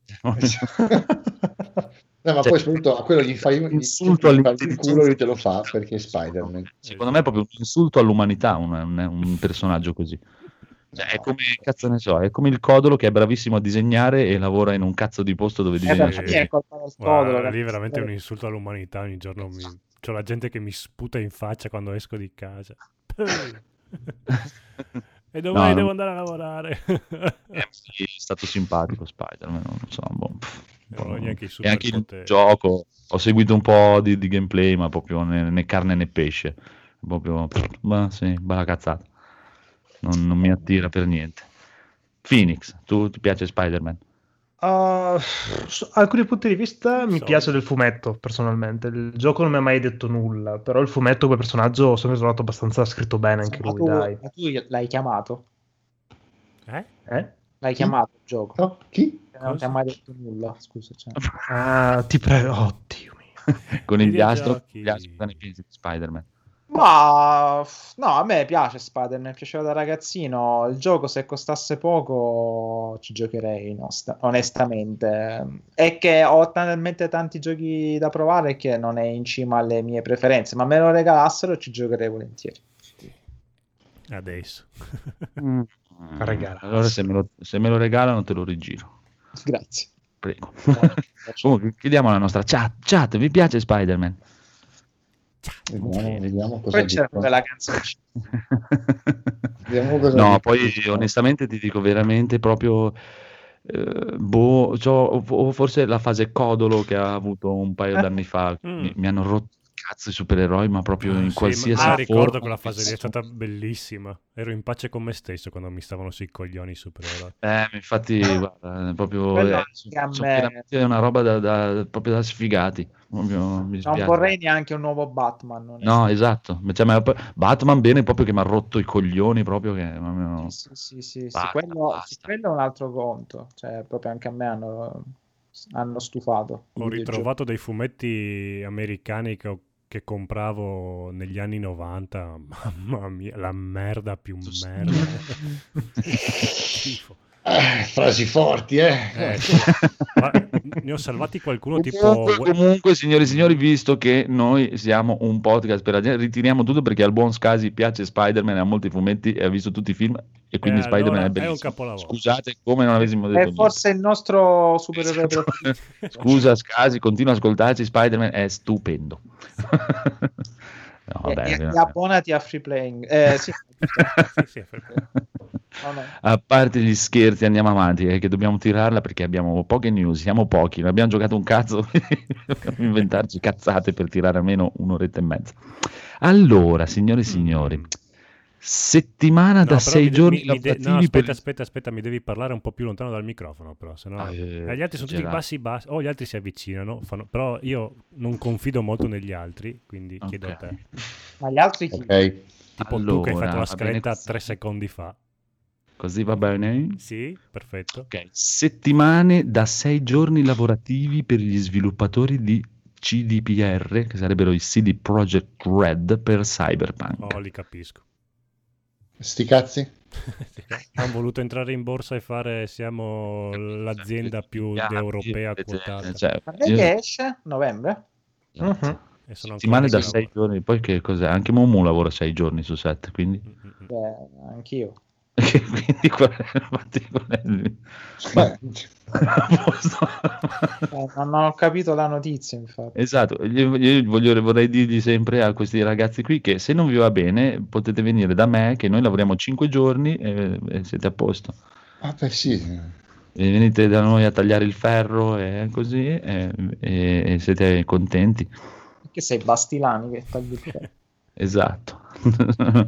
No, ma Cioè, poi soprattutto a quello gli fai insulto insulto all'intelligenza. culo lui te lo fa perché è Spider-Man. Secondo me è proprio un insulto all'umanità un, un- un personaggio così. Cioè, è come, cazzo ne so, è come il codolo che è bravissimo a disegnare e lavora in un cazzo di posto dove Eh, disegna. solo. è colpa del Guarda, codolo. lì è veramente un insulto all'umanità. Ogni giorno mi... c'ho la gente che mi sputa in faccia quando esco di casa. e domani No, devo andare a lavorare. Eh, sì, è stato simpatico Spider-Man, non so, boh, i E anche il superpoteri. gioco, ho seguito un po' di, di gameplay, ma proprio né, né carne né pesce. Proprio, ma sì, bella cazzata. Non, non mi attira per niente. Phoenix, tu ti piace Spider-Man? Uh, su alcuni punti di vista mi So. piace del fumetto, personalmente. Il gioco non mi ha mai detto nulla, però il fumetto come personaggio sempre trovato abbastanza scritto bene anche Ma lui, tu, dai. ma tu l'hai chiamato? Eh? Eh? L'hai chiamato il gioco? No? Chi? Non ti ha mai detto nulla, scusa. Cioè. Ah, ti prego, oh Dio mio. Con il diastro, diastro, cosa ne pensi di Spider-Man? Ma no, a me piace Spider-Man, piaceva da ragazzino. Il gioco, se costasse poco, ci giocherei, nost- onestamente. È che ho talmente tanti giochi da provare che non è in cima alle mie preferenze, ma me lo regalassero ci giocherei volentieri. Adesso. Regalasse. Allora se me, lo, se me lo regalano te lo rigiro. Grazie. Prego. Comunque, chiediamo alla nostra chat. Chat, vi piace Spider-Man? Vediamo, vediamo cosa Poi c'era dicono. quella canzone. No, poi onestamente ti dico veramente proprio... eh, boh, c'ho- o forse la fase codolo che ha avuto un paio Eh. d'anni fa. Mm. Mi, mi hanno rotto cazzo i supereroi, ma proprio Ah, in sì, qualsiasi ma- ah, forma. ricordo quella fase lì è stata bellissima. Ero in pace con me stesso quando mi stavano sui coglioni i supereroi. Eh, infatti, guarda, è proprio eh, anche sono, a sono me- veramente una roba da, da- proprio da sfigati. Proprio, mi Non vorrei neanche un nuovo Batman. No, esatto. Cioè, ma Batman bene proprio che mi ha rotto i coglioni proprio che proprio- Sì, sì, sì, sì, Basta, quello, basta. sì, quello è un altro conto. Cioè, proprio anche a me hanno, hanno stufato. Ho ritrovato dei fumetti americani che, ho- che compravo negli anni 90. Mamma mia, la merda più merda. Eh, frasi forti, eh. Eh, ne ho salvati qualcuno tipo... Comunque, signori e signori, visto che noi siamo un podcast per la gente, ritiriamo tutto perché al buon Scasi piace Spider-Man, ha molti fumetti e ha visto tutti i film e quindi Eh, Spider-Man allora è è un bellissimo. capolavoro. Scusate, come non avessimo detto È niente. forse il nostro supereroe preferito. Scusa Scasi, continua a ascoltarci, Spider-Man è stupendo. no, vabbè, e, e veramente. abbonati a free playing. Eh, sì, Sì, sì, per- no, no. A parte gli scherzi, andiamo avanti, è che dobbiamo tirarla perché abbiamo poche news, siamo pochi, non abbiamo giocato un cazzo, dobbiamo inventarci cazzate per tirare almeno un'oretta e mezza. Allora, signore e signori, settimana No, da sei mi- giorni mi- mi de- lavorativi no, aspetta, per... aspetta, aspetta, mi devi parlare un po' più lontano dal microfono, però, sennò... Ah, eh, Eh, gli altri sono tutti bassi bassi, o gli altri si avvicinano, fanno- però io non confido molto negli altri, quindi chiedo a te. Ma gli altri chi? Ok. Tipo tu che hai Allora, fatto la scaletta tre secondi fa. Così va bene? Sì, perfetto. Ok, settimane da sei giorni lavorativi per gli sviluppatori di CDPR, che sarebbero i CD Projekt Red per Cyberpunk. Oh, li capisco. Sti cazzi? Hanno voluto entrare in borsa e fare, siamo l'azienda più europea vedete, quotata. cioè, Quando è che esce? Novembre? Mhm. E sono settimane da sei giorni, poi che cos'è? Anche Momu lavora sei giorni su sette, quindi. Beh, anch'io. Che quindi qual è, il- Beh, Eh, non ho capito la notizia, infatti. Esatto, io, io voglio- vorrei dirgli sempre a questi ragazzi qui che se non vi va bene potete venire da me che noi lavoriamo 5 giorni e, e siete a posto. ah, beh, sì. E venite da noi a tagliare il ferro e così e, e- e siete contenti. Che sei Bastilani che tagli il ferro. Esatto. no,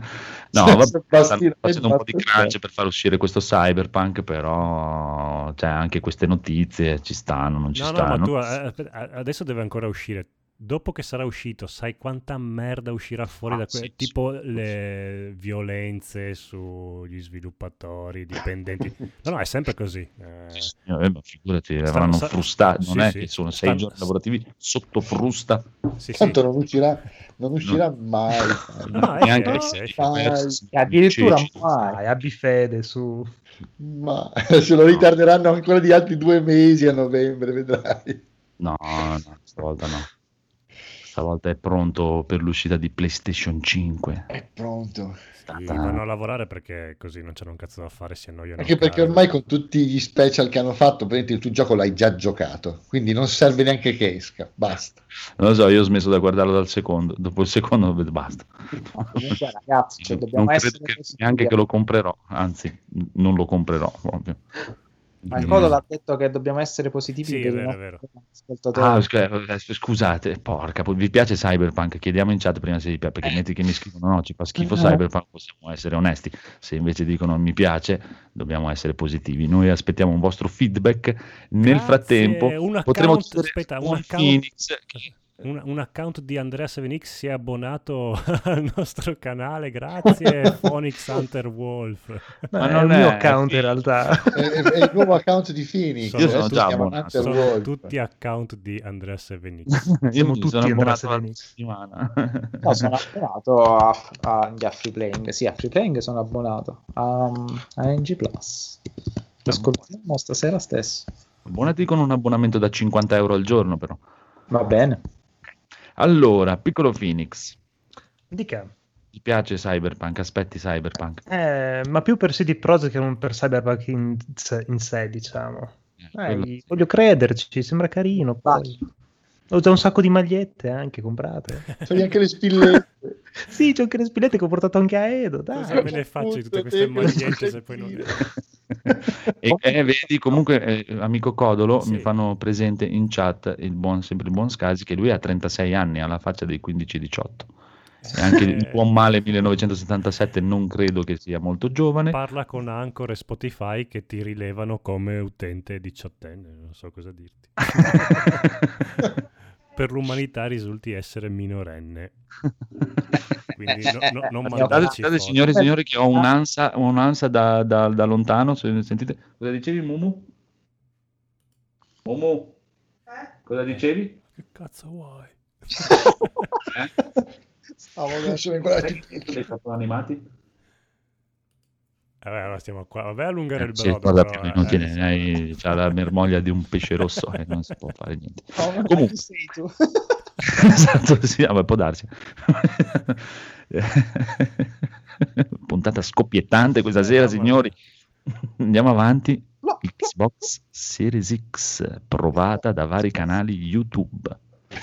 Senza vabbè, stanno facendo un po' di crunch per far uscire questo cyberpunk, però cioè, anche queste notizie ci stanno, non ci No, no, stanno. ma tu eh, adesso deve ancora uscire. Dopo che sarà uscito, sai quanta merda uscirà fuori Ah, da que- sì, tipo le violenze sugli sviluppatori, dipendenti. No, no, è sempre così. Eh, Eh, ma figurati, Sta- avranno sta- frustato, non sì, è sì. che sono sei Sta- giorni lavorativi sotto frusta. sì, sì. Tanto non uscirà, non uscerà mai. No, esce, Neanche esce, esce. Mai. E addirittura mai. Abbi fede su... Ma se lo ritarderanno ancora di altri due mesi a novembre, vedrai. No, no, stavolta no. Stavolta è pronto per l'uscita di PlayStation 5. È pronto. Sì, vanno a lavorare perché così non c'è un cazzo da fare, si annoiano. Anche perché ormai con tutti gli special che hanno fatto, praticamente il tuo gioco l'hai già giocato, quindi non serve neanche che esca, basta. Non lo so, io ho smesso da guardarlo dal secondo. Dopo il secondo basta. Ma comunque, ragazzi, cioè, dobbiamo non essere credo che, neanche che lo comprerò, anzi, non lo comprerò proprio. Ma il Codolo ha detto che dobbiamo essere positivi Sì, per vero, vero. Ah, sc- eh, scusate, porca, vi piace Cyberpunk? Chiediamo in chat prima se vi piace, perché metti che mi scrivono no, ci fa schifo Eh. Cyberpunk, possiamo essere onesti. Se invece dicono mi piace, dobbiamo essere positivi. Noi aspettiamo un vostro feedback. Nel Grazie, frattempo un potremo account- aspetta, un account- Phoenix che- Un, un account di Andrea 7X si è abbonato al nostro canale, grazie Phoenix Hunter Wolf. Ma è non il mio è- account in realtà. È, è- è il nuovo account di Phoenix. Io sono Adesso già si chiama abbonato. Hunter Sono Wolf. tutti account di Andrea 7X. Io Siamo tutti sono Andrea Sevenix. settimana. No, sono abbonato a, a, a Free Playing. Sì, a Free Playing sono abbonato a, a NG Plus. Lo ascoltiamo stasera stesso. Abbonati con un abbonamento da 50 euro al giorno, però. Va bene. Allora, piccolo Phoenix, Dica. ti piace Cyberpunk? Aspetti Cyberpunk? Eh, ma più per CD Projekt che non per Cyberpunk in, in sé, diciamo. Eh, quello- voglio crederci, sembra carino. Poi. Ho già un sacco di magliette anche comprate. C'hai anche le spillette. sì, c'ho anche le spillette che ho portato anche a Edo. Cosa Dai. me ne faccio di tutte queste te- magliette se poi non e eh, vedi comunque eh, amico Codolo Sì. mi fanno presente in chat il buon, sempre il buon Scasi che lui ha 36 anni alla faccia dei 15-18 e anche il Eh. buon male 1977 non credo che sia molto giovane Parla con Anchor e Spotify che ti rilevano come utente diciottenne, non so cosa dirti. Per l'umanità risulti essere minorenne. Quindi no- no- non Guardate, Guardate, signore e signori che ho un'ansia, un'ansia da, da- da lontano se- sentite cosa dicevi Mumu? Mumu? cosa dicevi? Che cazzo vuoi? Eh? Stavo adesso Sei stato animati? Vabbè, allora stiamo qua. Vabbè, allungare il Eh, sì, brodo. guarda, però, eh, inutile, sì. hai- c'ha la mermoglia di un pesce rosso e non si può fare niente. Oh, Comunque. sei tu? esatto, sì, vabbè, può darsi. Puntata scoppiettante questa sera, Mamma signori. Andiamo avanti. No, Xbox Series X provata da vari canali YouTube.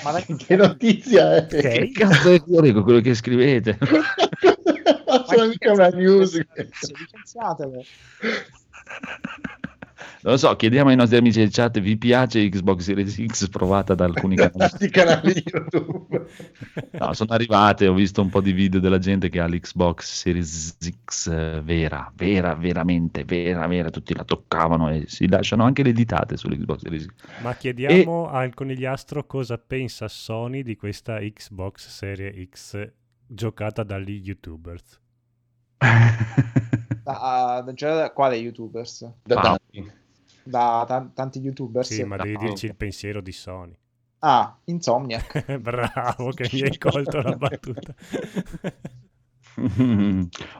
ma Che notizia è? Che cazzo è fuori con quello che scrivete? Ma sono mica una news. Licenziatele. Non lo so, chiediamo ai nostri amici del chat, vi piace Xbox Series X provata da alcuni canali? Canali di YouTube. No, sono arrivate, ho visto un po' di video della gente che ha l'Xbox Series X eh, vera, vera, veramente, vera, vera, tutti la toccavano e si lasciano anche le ditate sull'Xbox Series X. Ma chiediamo al conigliastro cosa pensa Sony di questa Xbox Serie X giocata dagli YouTubers. Da, da- cioè, da quale YouTubers? Da tanti. Da tan- tanti YouTubers? Sì, ma devi no. dirci il pensiero di Sony. Ah, Insomniac. Bravo che mi hai colto la battuta.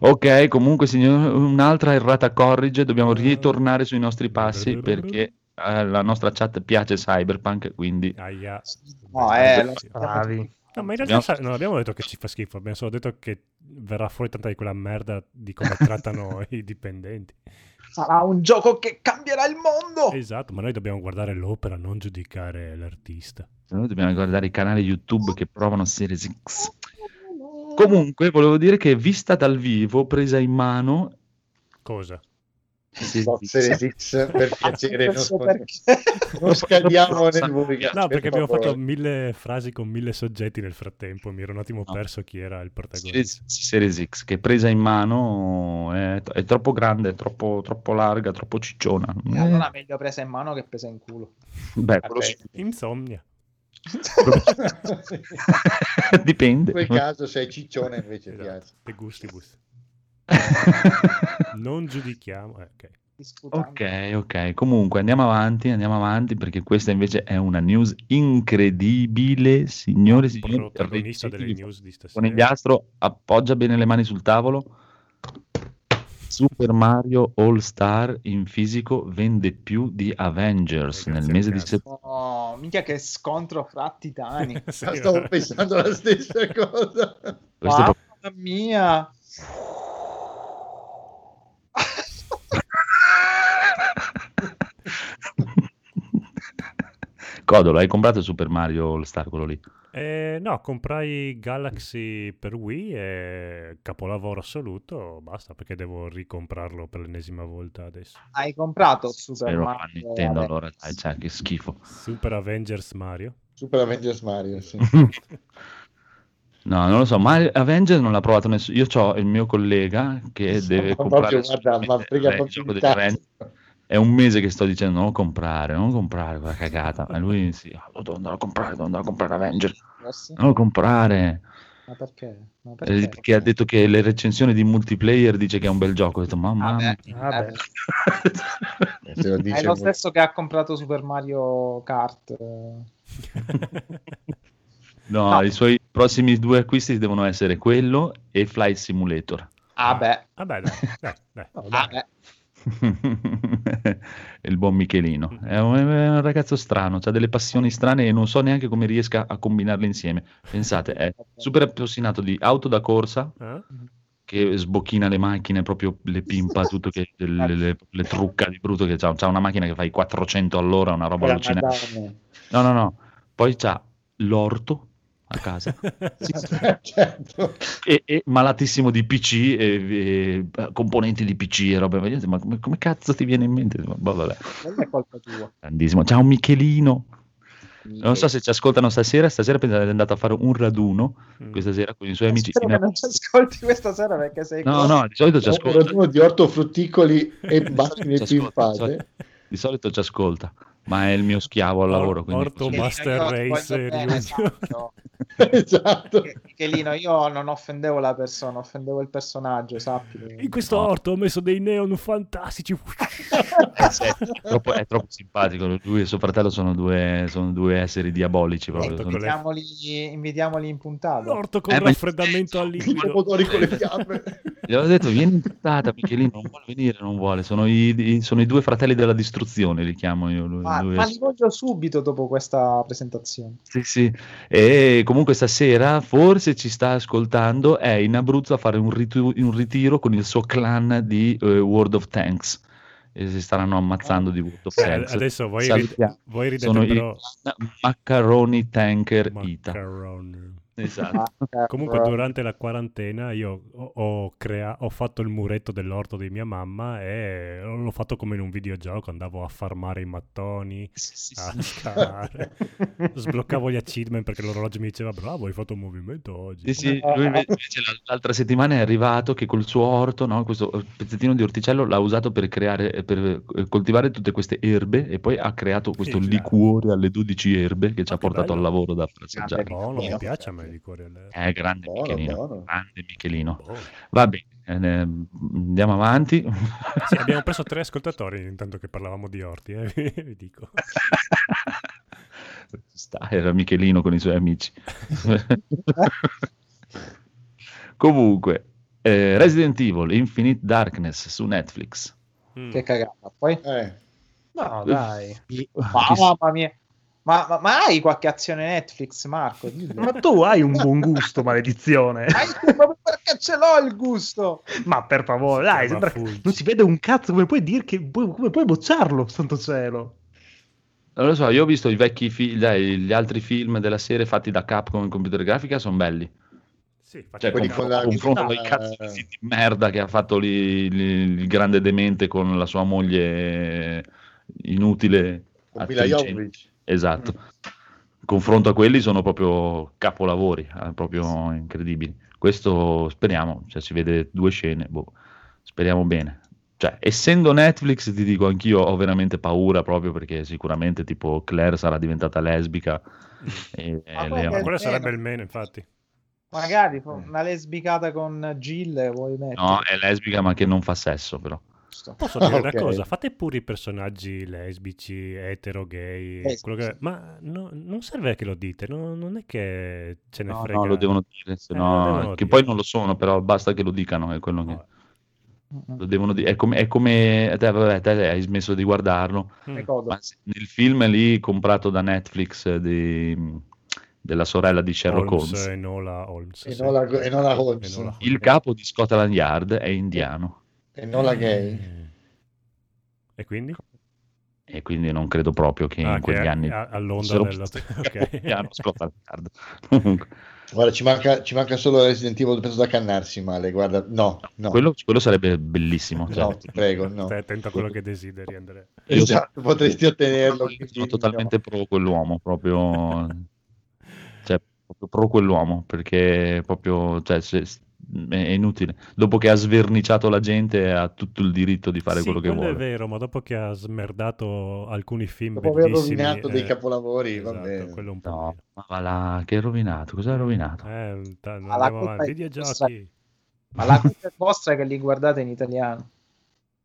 ok, comunque signor, un'altra errata corrige, dobbiamo ritornare sui nostri passi perché eh, la nostra chat piace Cyberpunk, quindi Aia. No, eh, lo Sì. sappiamo Bravi. No, ma in Abbiamo- realtà sa- non abbiamo detto che ci fa schifo, abbiamo solo detto che verrà fuori tanta di quella merda di come trattano i dipendenti. Sarà un gioco che cambierà il mondo. Esatto, ma noi dobbiamo guardare l'opera, non giudicare l'artista. Noi dobbiamo guardare i canali YouTube che provano Series X. Comunque, volevo dire che vista dal vivo, presa in mano, Cosa? Series Series X, per piacere, non, perché- non scadiamo nel vulgare. No, perché abbiamo fatto mille frasi con mille soggetti nel frattempo, mi ero un attimo No. perso chi era il protagonista. Series, Series X, che presa in mano è, è troppo grande, è troppo, troppo larga, troppo cicciona. E allora meglio presa in mano che presa in culo. Beh, sì. Insomnia. Dipende. In quel caso sei ciccione invece Esatto, piace. De gustibus. Non giudichiamo. eh, ok. Disputando. ok, ok. Comunque andiamo avanti, andiamo avanti perché questa invece è una news incredibile, signore e signori. Protagonista delle news di stasera. Conigliastro, appoggia bene le mani sul tavolo. Super Mario All Star in fisico vende più di Avengers nel mese di settembre. Oh, minchia che scontro fra titani. Sì, Ma stavo pensando la stessa cosa. Mamma mia. Codolo, hai comprato Super Mario All Star quello lì? Eh, no, comprai Galaxy per Wii e capolavoro assoluto, basta perché devo ricomprarlo per l'ennesima volta adesso. Hai comprato Super Spero Mario? Nintendo allora, dai, cioè, che schifo. Super Avengers Mario. Super Avengers Mario, sì. No, non lo so, ma Avengers non l'ha provato nessuno. Io ho il mio collega che deve Ma comprare proprio, guarda, ma frega eh, il gioco degli. Avengers. È un mese che sto dicendo non comprare, non comprare quella cagata. Ma lui sì, "Ah, lo devo andare a comprare, devo andare a comprare Avengers. Forse? Non lo comprare. Ma perché? Ma Eh, perché? Perché ha detto che le recensioni di multiplayer dice che è un bel gioco. Ho detto, mamma Vabbè, mia. Vabbè. eh, Se lo è lo stesso che ha comprato Super Mario Kart. No, No. i suoi prossimi due acquisti devono essere quello e Flight Simulator. Ah beh, Vabbè, dai, dai, dai. No, ah, dai. beh. il buon Michelino è un, è un ragazzo strano, ha delle passioni strane e non so neanche come riesca a combinarle insieme. Pensate, è super appassionato di auto da corsa Eh? che sbocchina le macchine, proprio le pimpa, tutto che le, le- le trucca di brutto, che c'ha, c'ha una macchina che fa i 400 all'ora, una roba allucinante. No, no, no. Poi c'ha l'orto a casa certo. e, e malatissimo di PC e, e, eh, componenti di PC e robe variate. Ma come, come cazzo ti viene in mente? Boh, vabbè, non è colpa tua. grandissimo. Ciao Michelino. Non so se ci ascoltano stasera. Stasera pensate è andato a fare un raduno Mm. questa sera con i suoi amici. Spero in- che non ci ascolti questa sera perché sei No, no, di solito ci Un ascolta. raduno di ortofrutticoli e ascolta, pimpate. Di solito ci ascolta, ma è il mio schiavo al lavoro. quindi- Orto Michelino, Master Race esatto. esatto. Michelino, io non offendevo la persona, offendevo il personaggio, sappi. In questo No. orto ho messo dei neon fantastici. Eh, sì, è, troppo, è troppo simpatico. Lui e suo fratello sono due, sono due esseri diabolici. Proprio. Sono- Invitiamoli, invitiamoli in puntata. L'orto con Eh, ma- raffreddamento al I liquido. pomodori con le fiamme. Gli avevo detto, vieni in puntata, Michelino, non vuole venire, non vuole. Sono i, i- sono i due fratelli della distruzione, li chiamo io. Lui, Ma, ma li voglio subito dopo questa presentazione. Sì, sì. E comunque stasera forse ci sta ascoltando, è in Abruzzo a fare un, ritu- un ritiro con il suo clan di eh, World of Tanks. E si staranno ammazzando di World of Eh, Tanks. adesso voi, rid- voi ridete Sono però... i Macaroni Tanker Ita. Esatto. Ah, Comunque durante la quarantena io ho, ho crea- ho fatto il muretto dell'orto di mia mamma e l'ho fatto come in un videogioco, andavo a farmare i mattoni, Sì, sì, a sì. scavare, sbloccavo gli achievement perché l'orologio mi diceva bravo hai fatto un movimento oggi. Sì, sì, lui invece l- l'altra settimana è arrivato che col suo orto, no, questo pezzettino di orticello l'ha usato per creare, per eh, coltivare tutte queste erbe e poi ha creato questo Sì, liquore alle 12 erbe che ci ha che portato bello. al lavoro da assaggiare. Buono, mi Michelino. piace a me il liquore alle... È grande Buono, Michelino, buono. grande Michelino. Buono. Va bene, eh, andiamo avanti. Sì, abbiamo preso tre ascoltatori intanto che parlavamo di orti, eh, vi dico. Sta, era Michelino con i suoi amici. Comunque, eh, Resident Evil Infinite Darkness su Netflix. Mm. Che cagata. Poi, Eh, No, dai. Chi- mamma mia, Ma, ma- ma hai qualche azione Netflix, Marco? Dillo. Ma tu hai un buon gusto, maledizione. Proprio perché ce l'ho il gusto? Ma per favore, dai, sembra non si vede un cazzo. Come puoi dire che come puoi bocciarlo, santo cielo? Non lo so, io ho visto i vecchi film, dai, gli altri film della serie fatti da Capcom in computer grafica, sono belli. Sì, Cioè, con, con la- confronto con i cazzo di merda che ha fatto lì, lì il grande demente con la sua moglie inutile. Con Mila 300. Esatto. Confronto a quelli sono proprio capolavori, eh, proprio incredibili. Questo speriamo, cioè si vede due scene, boh, speriamo bene. Cioè, essendo Netflix, ti dico anch'io ho veramente paura proprio perché sicuramente tipo Claire sarà diventata lesbica e, Ma e lei- Ma quello sarebbe il meno, infatti. Magari fa- una lesbicata con Jill vuoi mettere? no, è lesbica ma che non fa sesso però. Giusto. Posso dire Ok. una cosa? Fate pure i personaggi lesbici, etero, gay. Eh, sì, quello che- sì. Ma no- non serve che lo dite, no- non è che ce ne No, frega. no, lo devono dire, se Eh, no- che dire. poi non lo sono, però basta che lo dicano, è quello che lo devono dire. È come, è come te, vabbè, te hai smesso di guardarlo, Mm. Nel film lì comprato da Netflix eh, di- della sorella di Sherlock Holmes Holmes, e Nola Holmes. E sì. non la- e non la Holmes. Il capo di Scotland Yard è indiano E non la gay. E quindi? e quindi non credo proprio che Ah, in quegli che anni a- all'onda della- ok. Scotland Yard. Comunque, Guarda, ci manca, ci manca solo Resident Evil penso da cannarsi male. Guarda, no, no. quello, quello sarebbe bellissimo. cioè, No, ti prego, no. Stai attento a quello che desideri, Andrea. io Esatto, potresti ottenerlo. sono totalmente pro quell'uomo, proprio, cioè, proprio pro quell'uomo, perché proprio, cioè, se- è inutile. Dopo che ha sverniciato la gente ha tutto il diritto di fare Sì, quello che è vuole. vero, ma dopo che ha smerdato alcuni film Dopo aver bellissimi... rovinato dei eh, capolavori, va esatto, bene. quello un po' No, meno. ma va là, che è rovinato? Cosa è rovinato? Eh, ta- Ma la andiamo avanti. è Videogiochi. Ma la colpa è vostra che li guardate in italiano.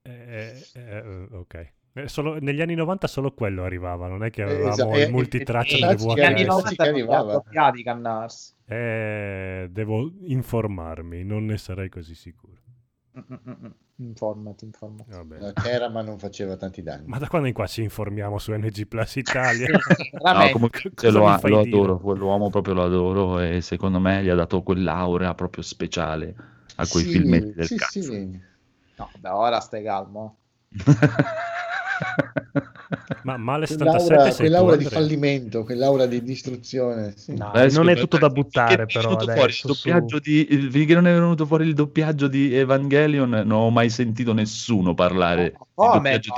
Eh, eh, ok. Eh, solo- negli anni 90 solo quello arrivava, non è che avevamo esatto, il multitraccia e- del e- Negli anni Eh, VHS. sì, 90 che non li ha arrivava. doppiati Cannarsi. Eh, devo informarmi, non ne sarei così sicuro. Informati, informati. Vabbè. Eh, C'era, ma non faceva tanti danni. Ma da quando in qua ci informiamo su NG Plus Italia? No, comunque lo, fai lo adoro, quell'uomo proprio lo adoro e secondo me gli ha dato quell'aura proprio speciale a quei Sì, filmetti del sì, cazzo. sì. No, beh, ora stai calmo. Ma male Quell'aura, 77 sei tu, quell'aura di fallimento, quell'aura di distruzione. sì. No, Adesso non è tutto da buttare, però. venuto fuori su- doppiaggio di, finché non è venuto fuori il doppiaggio di Evangelion, non ho mai sentito nessuno parlare di Come doppiaggio no?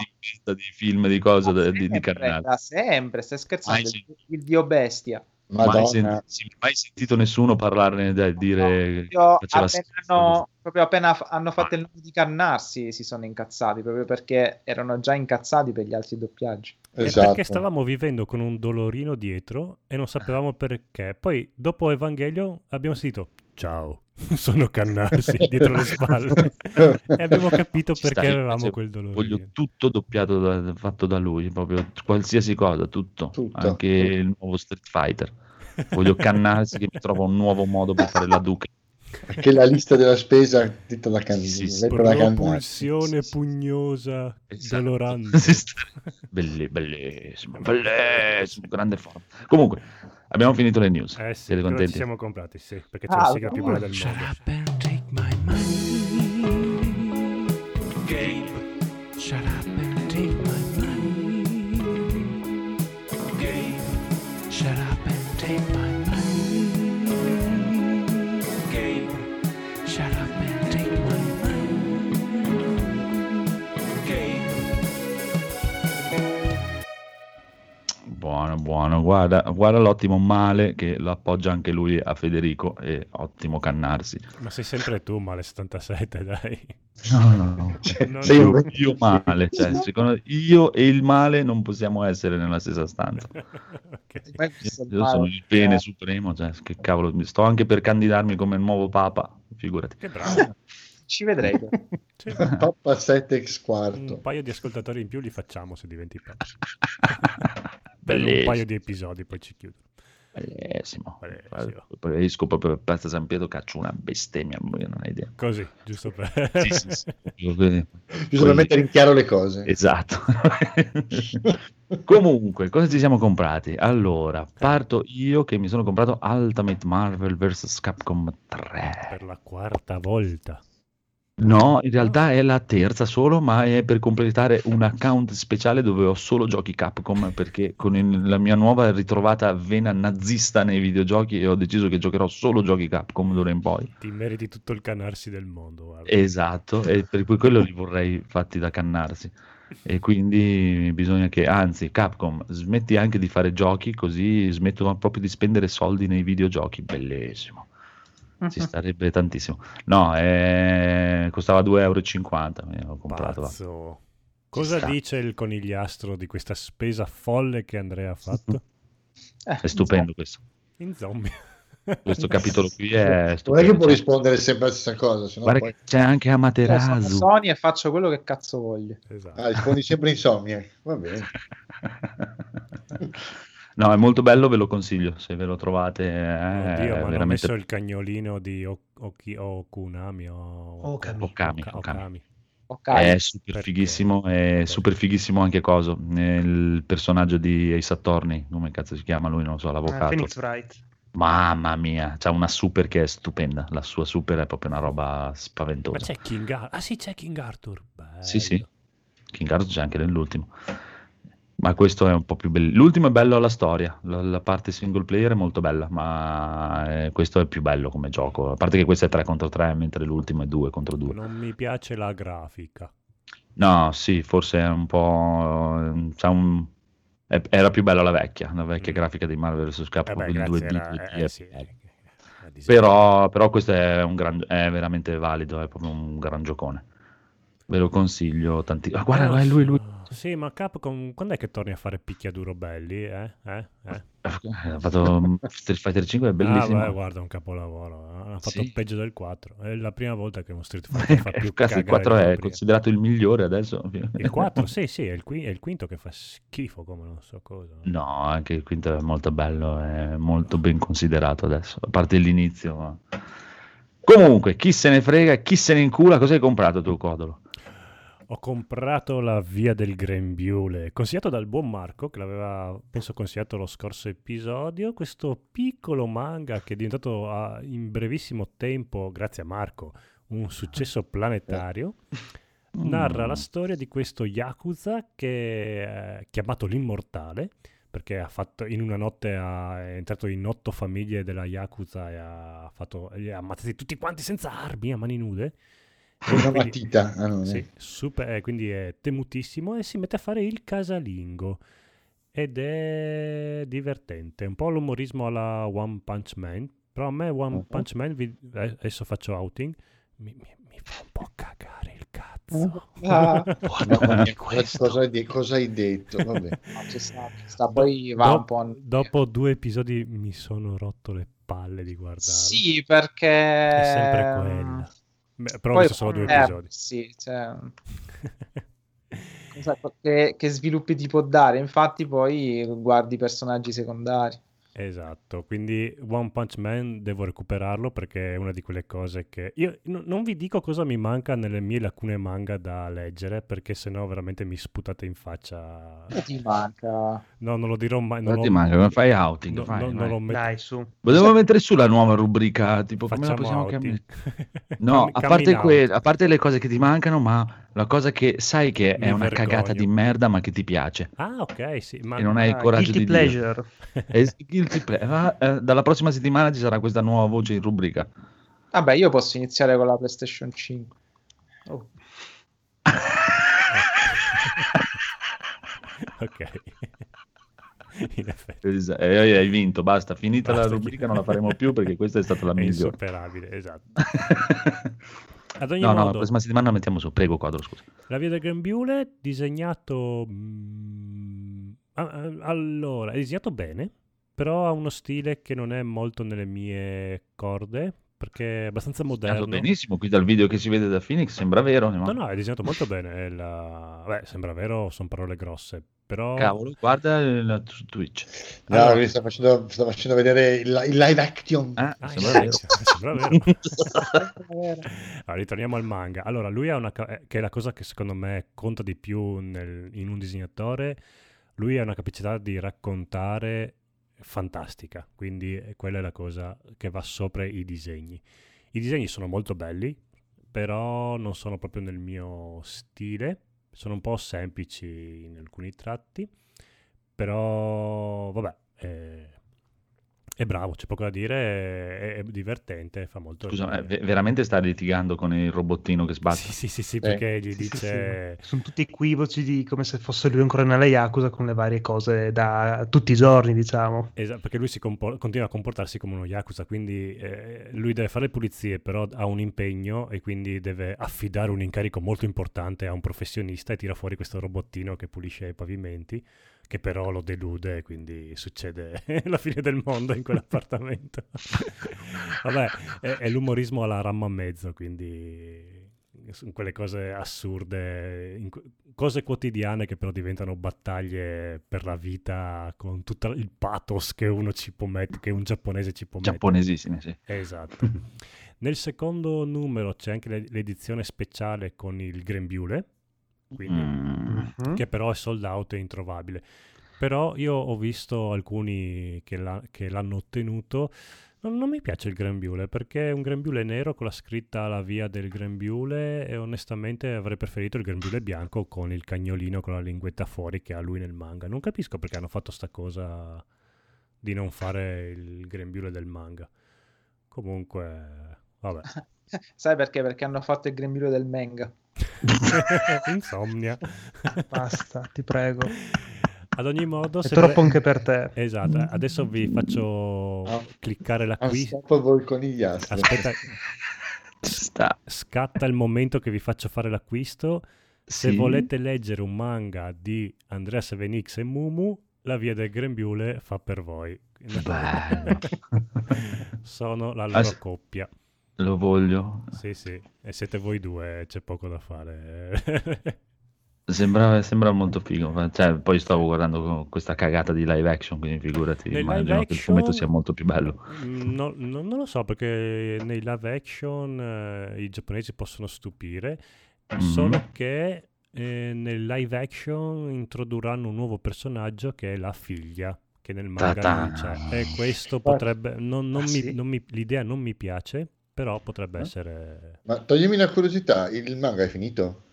di, di film, di cose, Da di, di sempre, canale. da sempre, stai scherzando? Mai sì. Il dio bestia. Mai, sen- mai sentito nessuno parlarne, da dire faceva appena hanno, proprio appena f- hanno fatto il nome di Cannarsi si sono incazzati proprio perché erano già incazzati per gli altri doppiaggi. Esatto. perché stavamo vivendo con un dolorino dietro e non sapevamo perché. Poi, dopo Evangelio, abbiamo sentito Ciao, sono Cannarsi dietro le spalle. e abbiamo capito Ci perché avevamo invece quel dolorino. Voglio tutto doppiato da- fatto da lui, proprio qualsiasi cosa, tutto, Tutto. anche il nuovo Street Fighter. Voglio cannarsi che mi trova un nuovo modo per fare la Duca. Che la lista della spesa detta da can- Sì, sì. Propulsione Sì, pugnosa, Esatto. dolorante. Bellissimo, bellissimo, grande forma. Comunque, abbiamo finito le news. Eh sì, Siete però ci contenti? siamo comprati, sì, perché c'è Ah, la sigla più bella del Shut mondo. Buono, buono. Guarda, guarda l'ottimo male che lo appoggia anche lui a Federico e ottimo cannarsi. Ma sei sempre tu, male 77, dai. No, no, no. Cioè, Non- sei un Io male, cioè, secondo io e il male non possiamo essere nella stessa stanza. Ok. Mai visto il Io sono il bene supremo, cioè, che cavolo, sto anche per candidarmi come nuovo papa, figurati. Che bravo. Ci vedrete. Sì, Top 7 x quarto. un paio di ascoltatori in più li facciamo se diventi Per un Bellissimo. paio di episodi, poi ci chiudo. Bellissimo. Bellissimo. Poi esco proprio per Piazza San Pietro, caccio una bestemmia, non hai idea. Così, giusto per... Sì, sì, sì. Giusto per mettere in chiaro le cose. Esatto. Comunque, cosa ci siamo comprati? Allora, parto io che mi sono comprato Ultimate Marvel vs. Capcom 3. Per la quarta volta. No, in realtà è la terza solo, ma è per completare un account speciale dove ho solo giochi Capcom, perché con il- la mia nuova ritrovata vena nazista nei videogiochi ho deciso che giocherò solo giochi Capcom d'ora in poi. Ti meriti tutto il canarsi del mondo. guarda. Esatto, e per cui quello li vorrei fatti da cannarsi. E quindi bisogna che, anzi, Capcom, smetti anche di fare giochi, così smettono proprio di spendere soldi nei videogiochi. Bellissimo. Ci starebbe tantissimo. No, eh, costava 2,50 euro. L'ho comprato. Pazzo. Cosa sta. dice il conigliastro di questa spesa folle che Andrea ha fatto? Eh, È stupendo questo. In zombie. Questo capitolo qui è Non è stupendo. che può rispondere sempre la stessa cosa, sennò guarda poi... c'è anche Io sono Amaterasu. Sony e faccio quello che cazzo voglio. Esatto. Ah, rispondi sempre insomnia. Va bene. No, è molto bello, ve lo consiglio. Se ve lo trovate, è Oddio, ma hanno veramente messo il cagnolino di o- Oki- Okunami o Okami. Okami, Oka- Okami. Okami. Ok. È super Perché? fighissimo, è super fighissimo anche coso. Il personaggio di Ace Attorney, come cazzo si chiama lui, non lo so, Ah, l'avvocato. Phoenix Wright. Mamma mia, c'ha una super che è stupenda. La sua super è proprio una roba Ma spaventosa. c'è King Arthur. Ah sì, c'è King Arthur. Bello. Sì, sì. King Arthur c'è anche nell'ultimo. Ma questo è un po' più bello. L'ultimo è bello alla storia, la, la parte single player è molto bella, ma eh, questo è più bello come gioco. A parte che questo è 3 contro 3, mentre l'ultimo è 2 contro 2. Non mi piace la grafica. No, sì, forse è un po'. c'ha un- è- era più bella la vecchia, la vecchia Mm. grafica di Marvel vs. Capcom beh, con il grazie, 2D. era- 2D, eh, è sì, bello. eh, disegno. Però, però questo è, un gran, è veramente valido, è proprio un gran giocone. Ve lo consiglio tantissimo. Ah, guarda, Eh, è lui, lui. Sì, ma Capcom, quando è che torni a fare picchiaduro belli? Eh? Eh? Eh? Ha fatto Street Fighter 5, è Ah, bellissimo. beh, guarda, un capolavoro. eh. Ha fatto Sì. peggio del 4. È la prima volta che uno Street Fighter fa più Cazzo, il cagare 4 di è considerato il migliore adesso. Il 4, sì, sì, è il, qui- è il quinto che fa schifo come non so cosa. No, anche il quinto è molto bello, è molto ben considerato adesso, a parte l'inizio. ma- Comunque, chi se ne frega, chi se ne incula, cosa hai comprato tu, Codolo? Ho comprato la Via del Grembiule, consigliato dal buon Marco, che l'aveva, penso, consigliato lo scorso episodio. Questo piccolo manga che è diventato ah, in brevissimo tempo, grazie a Marco, un successo planetario. Narra la storia di questo Yakuza che è chiamato l'Immortale, perché ha fatto, in una notte ha- è entrato in otto famiglie della Yakuza e ha, fatto, ha ammazzati tutti quanti senza armi, a mani nude. Una quindi- matita. Ah, no, sì, super, eh, quindi è temutissimo e si mette a fare il casalingo ed è divertente, un po' l'umorismo alla One Punch Man, però a me One Uh-huh. Punch Man, vi- eh, adesso faccio outing, mi, mi- mi fa un po' cagare il cazzo. Ah, Mamma mia, cosa, cosa hai de- cosa hai detto? Vabbè. no, sta, sta. Poi va Do- un po'. a- Dopo due episodi mi sono rotto le palle di guardarlo. Sì, perché. È sempre quella. Beh, però Poi- visto solo due eh, episodi. Sì, cioè, che, che sviluppi ti può dare? Infatti, poi guardi i personaggi secondari. Esatto, quindi One Punch Man devo recuperarlo perché è una di quelle cose che io no- non vi dico cosa mi manca nelle mie lacune manga da leggere perché sennò veramente mi sputate in faccia. Che ti manca? No, non lo dirò mai. Non Non ti lo- manca, come fai outing? no- Fai, no- non lo metto- Dai, su. Volevo mettere su la nuova rubrica, tipo come la Facciamo possiamo outing. chiamare? No, a parte, que- a parte le cose che ti mancano, ma la cosa che sai che Mi è una vergogno. cagata di merda, ma che ti piace. Ah, ok, sì, ma E non hai il Ah, coraggio guilty di dire. pleasure. È guilty ple- ah, eh, dalla prossima settimana ci sarà questa nuova voce in rubrica. Vabbè, io posso iniziare con la PlayStation 5. Oh, ok. In effetti. Es- eh, hai vinto, basta, finita Basta, la rubrica, non la faremo più perché questa è stata la È migliore. insuperabile, esatto. Ad ogni no, no, la modo, prossima settimana la mettiamo su. Prego, quadro, scusa. La via del Grembiule, disegnato... mm, ah, ah, allora, è disegnato bene, però ha uno stile che non è molto nelle mie corde, perché è abbastanza moderno. benissimo, qui dal video che si vede da Phoenix sembra vero. No? No, no, è disegnato molto bene. è la- Beh, sembra vero, sono parole grosse, però... Cavolo, guarda il- su Twitch. No, Allora- lui sta facendo, sta facendo vedere il, il live action. Eh, Ah, sembra vero. sembra vero. Allora, ritorniamo al manga. Allora, lui ha una... eh, che è la cosa che secondo me conta di più nel- in un disegnatore, lui ha una capacità di raccontare fantastica, quindi eh, quella è la cosa che va sopra i disegni. I disegni sono molto belli, però non sono proprio nel mio stile, sono un po' semplici in alcuni tratti, però vabbè, eh, è bravo, c'è poco da dire, è, è divertente, fa molto Scusa, ma ve- veramente sta litigando con il robottino che sbatte? Sì, sì, sì, sì, perché gli Sì, sì, dice... sì. Sono tutti equivoci di come se fosse lui ancora nella Yakuza con le varie cose da tutti i giorni, diciamo. Esatto, perché lui si compor- continua a comportarsi come uno Yakuza, quindi eh, lui deve fare le pulizie, però ha un impegno e quindi deve affidare un incarico molto importante a un professionista e tira fuori questo robottino che pulisce i pavimenti, che però lo delude quindi succede la fine del mondo in quell'appartamento. Vabbè, è, è l'umorismo alla ramma a mezzo, quindi sono quelle cose assurde, cose quotidiane che però diventano battaglie per la vita con tutto il pathos che uno ci può mettere, che un giapponese ci può mettere. Giapponesissime, sì. Esatto. Nel secondo numero c'è anche l'ed- l'edizione speciale con il grembiule, quindi, Mm. Mhm. che però è sold out e introvabile. Però io ho visto alcuni che, l'ha- che l'hanno ottenuto. Non, non mi piace il grembiule perché è un grembiule nero con la scritta La via del grembiule e onestamente avrei preferito il grembiule bianco con il cagnolino con la linguetta fuori che ha lui nel manga. Non capisco perché hanno fatto sta cosa di non fare il grembiule del manga. Comunque, vabbè. Sai perché? Perché hanno fatto il grembiule del manga. Insomnia. Basta, ti prego. Ad ogni modo, È se troppo vole- anche per te. Esatto, adesso vi faccio Ah. cliccare l'acquisto. Il conigliastro. Aspetta, Sta. scatta il momento che vi faccio fare l'acquisto. Se Sì. volete leggere un manga di Andrea 7X e Mumu, La via del grembiule fa per voi. Bello. Sono la Ah, loro sì. coppia. Lo voglio. Sì, sì, e siete voi due, c'è poco da fare. Sembra, sembra molto figo. Cioè, poi stavo guardando questa cagata di live action, quindi figurati, Nel immagino live che il fumetto action- sia molto più bello. Mm, no- no- non lo so perché nei live action eh, i giapponesi possono stupire, Mhm. solo che eh, nel live action introdurranno un nuovo personaggio che è la figlia, che nel manga non Ta-ta. c'è. E questo potrebbe... non- non Ah, mi- sì? non mi- l'idea non mi piace, però potrebbe Eh? essere... Ma toglimi una curiosità, il manga è finito?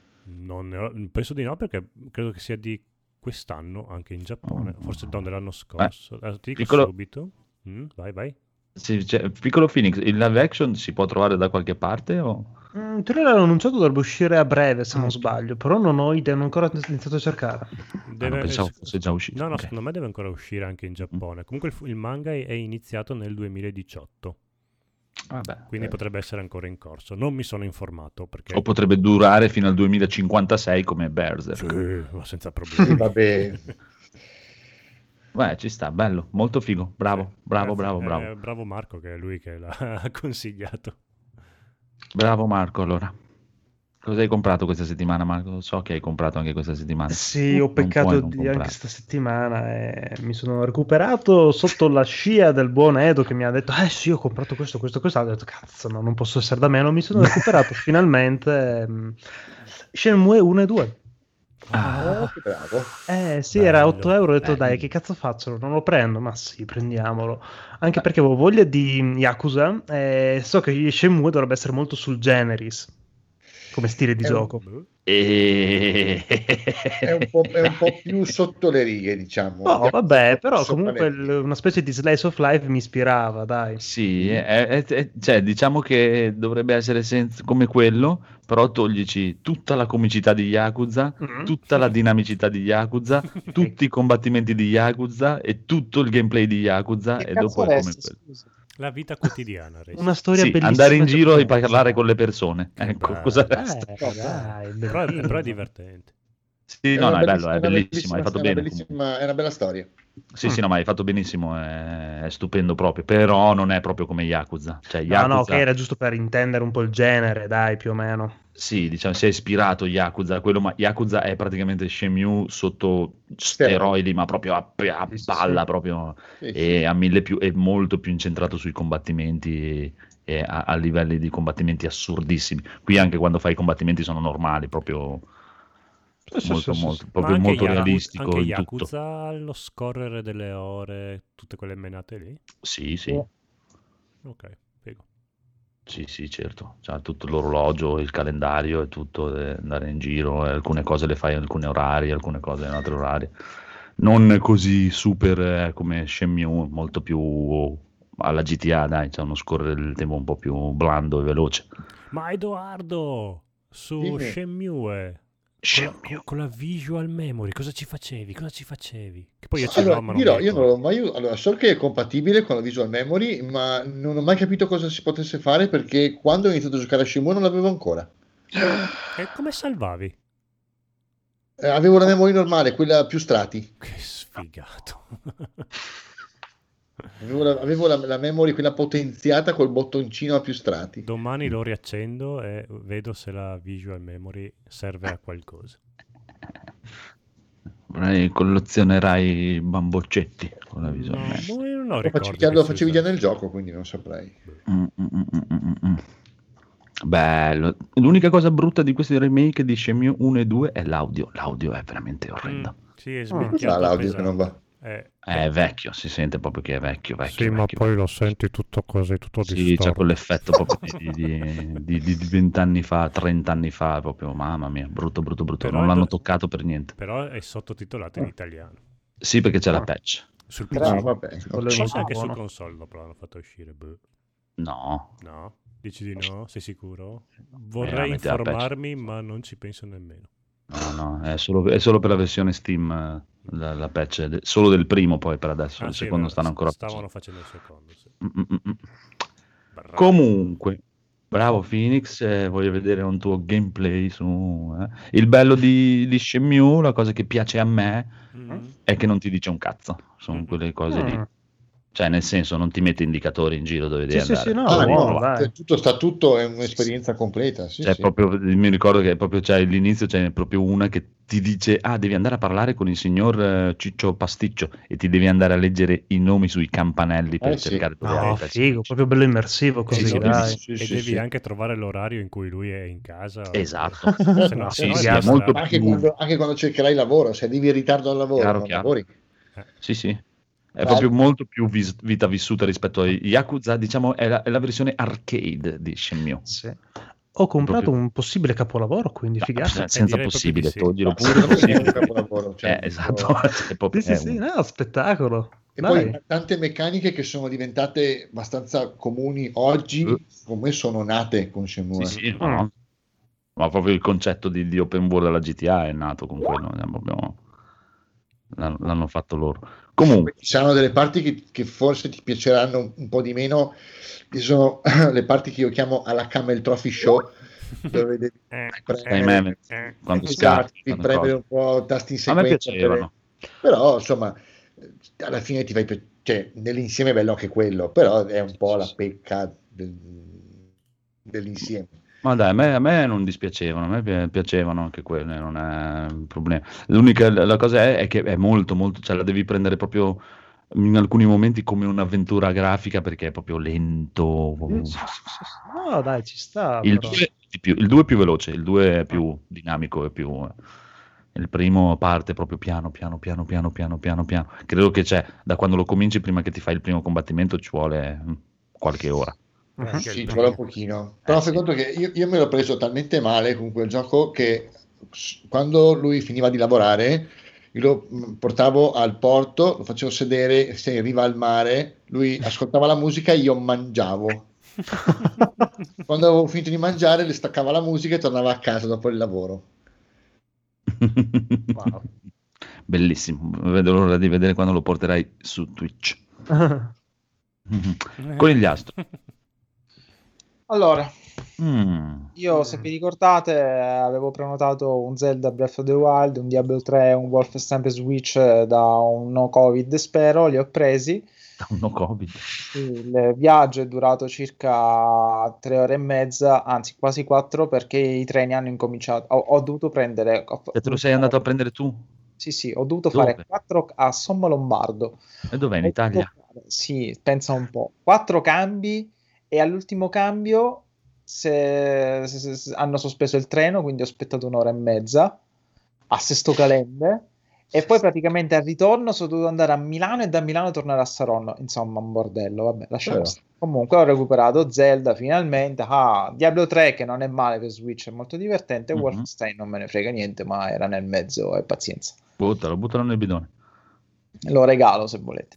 Ho- penso di no perché credo che sia di quest'anno anche in Giappone, Oh. forse no, dell'anno scorso. Adesso ti dico piccolo- subito. Mm, vai, vai. Sì, cioè, piccolo Phoenix, il live action si può trovare da qualche parte? O... Mm, in teoria l'hanno annunciato, dovrebbe uscire a breve se Ah, non ok. sbaglio, però non ho idea, non ho ancora iniziato a cercare. Ah, no, pensavo fosse già uscito. No, no, ok. secondo me deve ancora uscire anche in Giappone. Comunque il, il manga è iniziato nel 2018, Vabbè. quindi Ok. potrebbe essere ancora in corso. Non mi sono informato perché... O potrebbe durare fino al 2056 come Berserk. Sì, ma senza Sì, problemi. vabbè. Beh, ci sta, bello, molto figo. Bravo, bravo, Grazie. bravo, bravo. Eh, bravo Marco che è lui che l'ha consigliato. Bravo Marco, allora. Cosa hai comprato questa settimana, Marco? So che hai comprato anche questa settimana. Sì, ho peccato di comprare. anche questa settimana e mi sono recuperato sotto la scia del buon Edo che mi ha detto eh sì ho comprato questo, questo, questo ho detto cazzo no, non posso essere da meno mi sono recuperato finalmente ehm, Shenmue 1 e 2 Ah, bravo. eh sì Bello, era 8 euro ho detto bello. dai che cazzo faccio non lo prendo ma sì prendiamolo anche perché avevo voglia di Yakuza e so che Shenmue dovrebbe essere molto sul generis come stile di È un- gioco Boh. e... È un, po', è un po' più sotto le righe, diciamo. No, vabbè, però comunque una specie di slice of life mi ispirava, dai. Sì, è- è- è- cioè, diciamo che dovrebbe essere senza- come quello, però toglici tutta la comicità di Yakuza, Mm. tutta la dinamicità di Yakuza, tutti i combattimenti di Yakuza e tutto il gameplay di Yakuza Che e dopo è come scusa? La vita quotidiana. Resti. Una storia Sì, bellissima. andare in giro e parlare con le persone. Che Ecco, bello. cosa Eh, resta? dai, Però, è- però è divertente. Sì, no, una no, è bello, è bellissimo, hai fatto è bene. È una bella storia. Sì, sì, no, ma hai fatto benissimo, è, è stupendo proprio, però non è proprio come Yakuza. Cioè, No, no, Yakuza, ok, era giusto per intendere un po' il genere, dai, più o meno. Sì, diciamo, si è ispirato Yakuza quello, ma Yakuza è praticamente Shenmue sotto steroidi, ma proprio a, a palla, sì. proprio, Sì, sì. e a mille più, è molto più incentrato sui combattimenti e a, a livelli di combattimenti assurdissimi. Qui anche quando fai i combattimenti sono normali, proprio molto, molto, sì. proprio molto Yaku- realistico Anche tutto. Yakuza ha lo scorrere delle ore, tutte quelle menate lì. Sì, sì, Ok, figo. Sì, sì, certo. C'ha tutto l'orologio, il calendario e tutto, eh, andare in giro, e alcune cose le fai in alcuni orari, alcune cose in altri orari. Non così super eh, come Shenmue, molto più alla GTA, dai, c'è uno scorrere del tempo un po' più blando e veloce. Ma Edoardo, su Dimmi. Shenmue, con la, con la visual memory, cosa ci facevi? Cosa ci facevi? Che poi io ce Allora, l'ho, ma non dirò, io non l'ho mai allora, so che è compatibile con la visual memory, ma non ho mai capito cosa si potesse fare perché quando ho iniziato a giocare a Shenmue non l'avevo ancora. E come salvavi? Eh, avevo la memory normale, quella più strati. Che sfigato. Avevo la, avevo la- la memory, quella potenziata col bottoncino a più strati. Domani lo riaccendo e vedo se la visual memory serve a qualcosa. Vorrei collezionerai bamboccetti con la No, visual memory. boh, io non ho Lo, ricordo lo facevi già nel gioco, quindi non saprei. Mm, mm, mm, mm, mm, mm. Bello. L'unica cosa brutta di questi remake di Shenmue 1 e 2 è l'audio. L'audio è veramente orrendo. Mm, sì, è Ah, l'audio che non va. Pesante. Eh, È vecchio, si sente proprio che è vecchio, vecchio. sì, ma vecchio. poi lo senti tutto così, tutto Sì, c'è distorto. quell'effetto proprio di, di, di, di, di 20 anni fa, 30 anni fa, proprio, mamma mia, brutto, brutto, brutto. Però non è l'hanno do- toccato per niente. Però è sottotitolato in italiano. Sì, perché c'è la Ah. patch. Sul Però- PC. Ah, vabbè. È Forse molto anche su buono. console dopo l'hanno fatto uscire. boh. No, No? Dici di no? Sei sicuro? Eh, Vorrei informarmi, ma non ci penso nemmeno. no, no, è solo, è solo per la versione Steam, eh, la, la patch, de- solo del primo poi per adesso, Ah, il sì, secondo stanno ancora Stavano facendo il secondo, sì. Mm, mm, mm, mm. Bravo. Comunque, bravo Phoenix, eh, voglio vedere un tuo gameplay su... eh. Il bello di, di Shenmue, la cosa che piace a me, Mm. è che non ti dice un cazzo, sono Mm. quelle cose lì. Cioè, nel senso, non ti mette indicatori in giro dove devi Sì, sì, andare. sì, no, Ah, provare. dai. tutto sta tutto è un'esperienza completa. Sì, Cioè, sì. proprio, mi ricordo che proprio c'è all'inizio c'è proprio una che ti dice: Ah, devi andare a parlare con il signor eh, Ciccio Pasticcio e ti devi andare a leggere i nomi sui campanelli per Eh, sì. cercare dove No, figo, proprio bello immersivo così, Sì, sì, dai. sì, e sì, devi sì. anche trovare l'orario in cui lui è in casa. Esatto. Se no, Sì, no sì, molto anche, più- quando, anche quando cercherai lavoro, se arrivi in ritardo al lavoro, Chiaro, non chiaro. lavori. Sì, sì. È Beh. proprio molto più vis- vita vissuta rispetto a Yakuza, diciamo, è la, è la versione arcade di Shenmue. Sì. Ho comprato Proprio- un possibile capolavoro, quindi No, figata. se- senza direi possibile, proprio di sì. toglilo pure. possibile. un capolavoro, cioè, Eh, esatto, cioè, proprio- Sì, sì, è sì, un- no, spettacolo. E Dai. poi tante meccaniche che sono diventate abbastanza comuni oggi, Eh. secondo me sono nate con Shenmue. Sì, sì, no. Ma proprio il concetto di, di open world della GTA è nato con quello, l'hanno fatto loro. Comunque, Ci saranno delle parti che, che forse ti piaceranno un, un po' di meno, che sono le parti che io chiamo alla Camel Trophy Show, dove devi Eh, sai, me- eh, quando esatto, scatti, fanno premere un po' tasti in sequenza. per- Però, insomma, eh, alla fine ti fai... pi- Cioè, nell'insieme è bello anche quello, però è un po' la pecca del- dell'insieme. Ma dai, a me, a me non dispiacevano, a me pi- piacevano anche quelle, non è un problema. L'unica la cosa è, è che è molto, molto, cioè la devi prendere proprio in alcuni momenti come un'avventura grafica perché è proprio lento. No, dai, ci sta. Il però. 2 di più- il 2 è più veloce, il 2 è più dinamico, è più... Il primo parte proprio piano, piano, piano, piano, piano, piano, piano. Credo che c'è, da quando lo cominci, prima che ti fai il primo combattimento, ci vuole mm, qualche ora. Il Sì, ci vuole un pochino. Però Eh, fai sì. conto che io, io me l'ho preso talmente male con quel gioco che quando lui finiva di lavorare, io lo mh, portavo al porto, lo facevo sedere, se arriva al mare, lui ascoltava la musica e io mangiavo. Quando avevo finito di mangiare, le staccava la musica e tornava a casa dopo il lavoro. Wow. Bellissimo, vedo l'ora di vedere quando lo porterai su Twitch. Conigliastro. Allora, Mm. io se vi ricordate avevo prenotato un Zelda Breath of the Wild, un Diablo 3, un Wolfenstein per Switch eh, da un no Covid spero, li ho presi. Da un no Covid. Il viaggio è durato circa tre ore e mezza, anzi quasi quattro, perché i treni hanno incominciato. Ho, ho dovuto prendere. ho- E te lo sei andato a prendere tu? Sì, sì, ho dovuto Dove? fare quattro a Sommo Lombardo. E dov'è? In Ho Italia? dovuto Sì, pensa un po'. Quattro cambi e all'ultimo cambio se- se- se- hanno sospeso il treno, quindi ho aspettato un'ora e mezza. a Sesto Calende e poi praticamente al ritorno sono dovuto andare a Milano e da Milano tornare a Saronno. Insomma, un bordello. Vabbè, lasciamo Eh. Comunque ho recuperato Zelda finalmente. Ah, Diablo 3 che non è male per Switch, è molto divertente. Mhm. Wolfenstein non me ne frega niente, ma era nel mezzo e pazienza. Buttalo, buttalo nel bidone. Lo regalo se volete.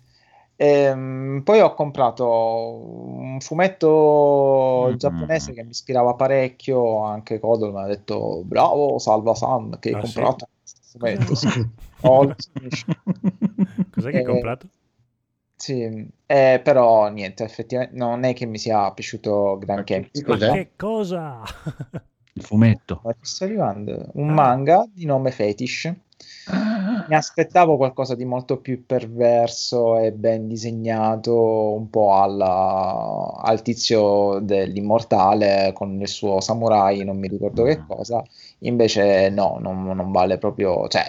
Ehm, poi ho comprato un fumetto Mm. giapponese che mi ispirava parecchio. Anche Codolo mi ha detto: Bravo, salva San, che hai Ah, sì? comprato questo fumetto. Sì. Oh, sì. Cos'è che hai Eh, comprato? Sì, eh, però niente, effettivamente non è che mi sia piaciuto granché. Che Ma cos'è? che cosa? Il fumetto. Ma sto arrivando. Un Ah. manga di nome Fetish. Mi aspettavo qualcosa di molto più perverso e ben disegnato, un po' alla- al tizio dell'immortale con il suo samurai, non mi ricordo che cosa. Invece, no, non, non vale proprio. Cioè,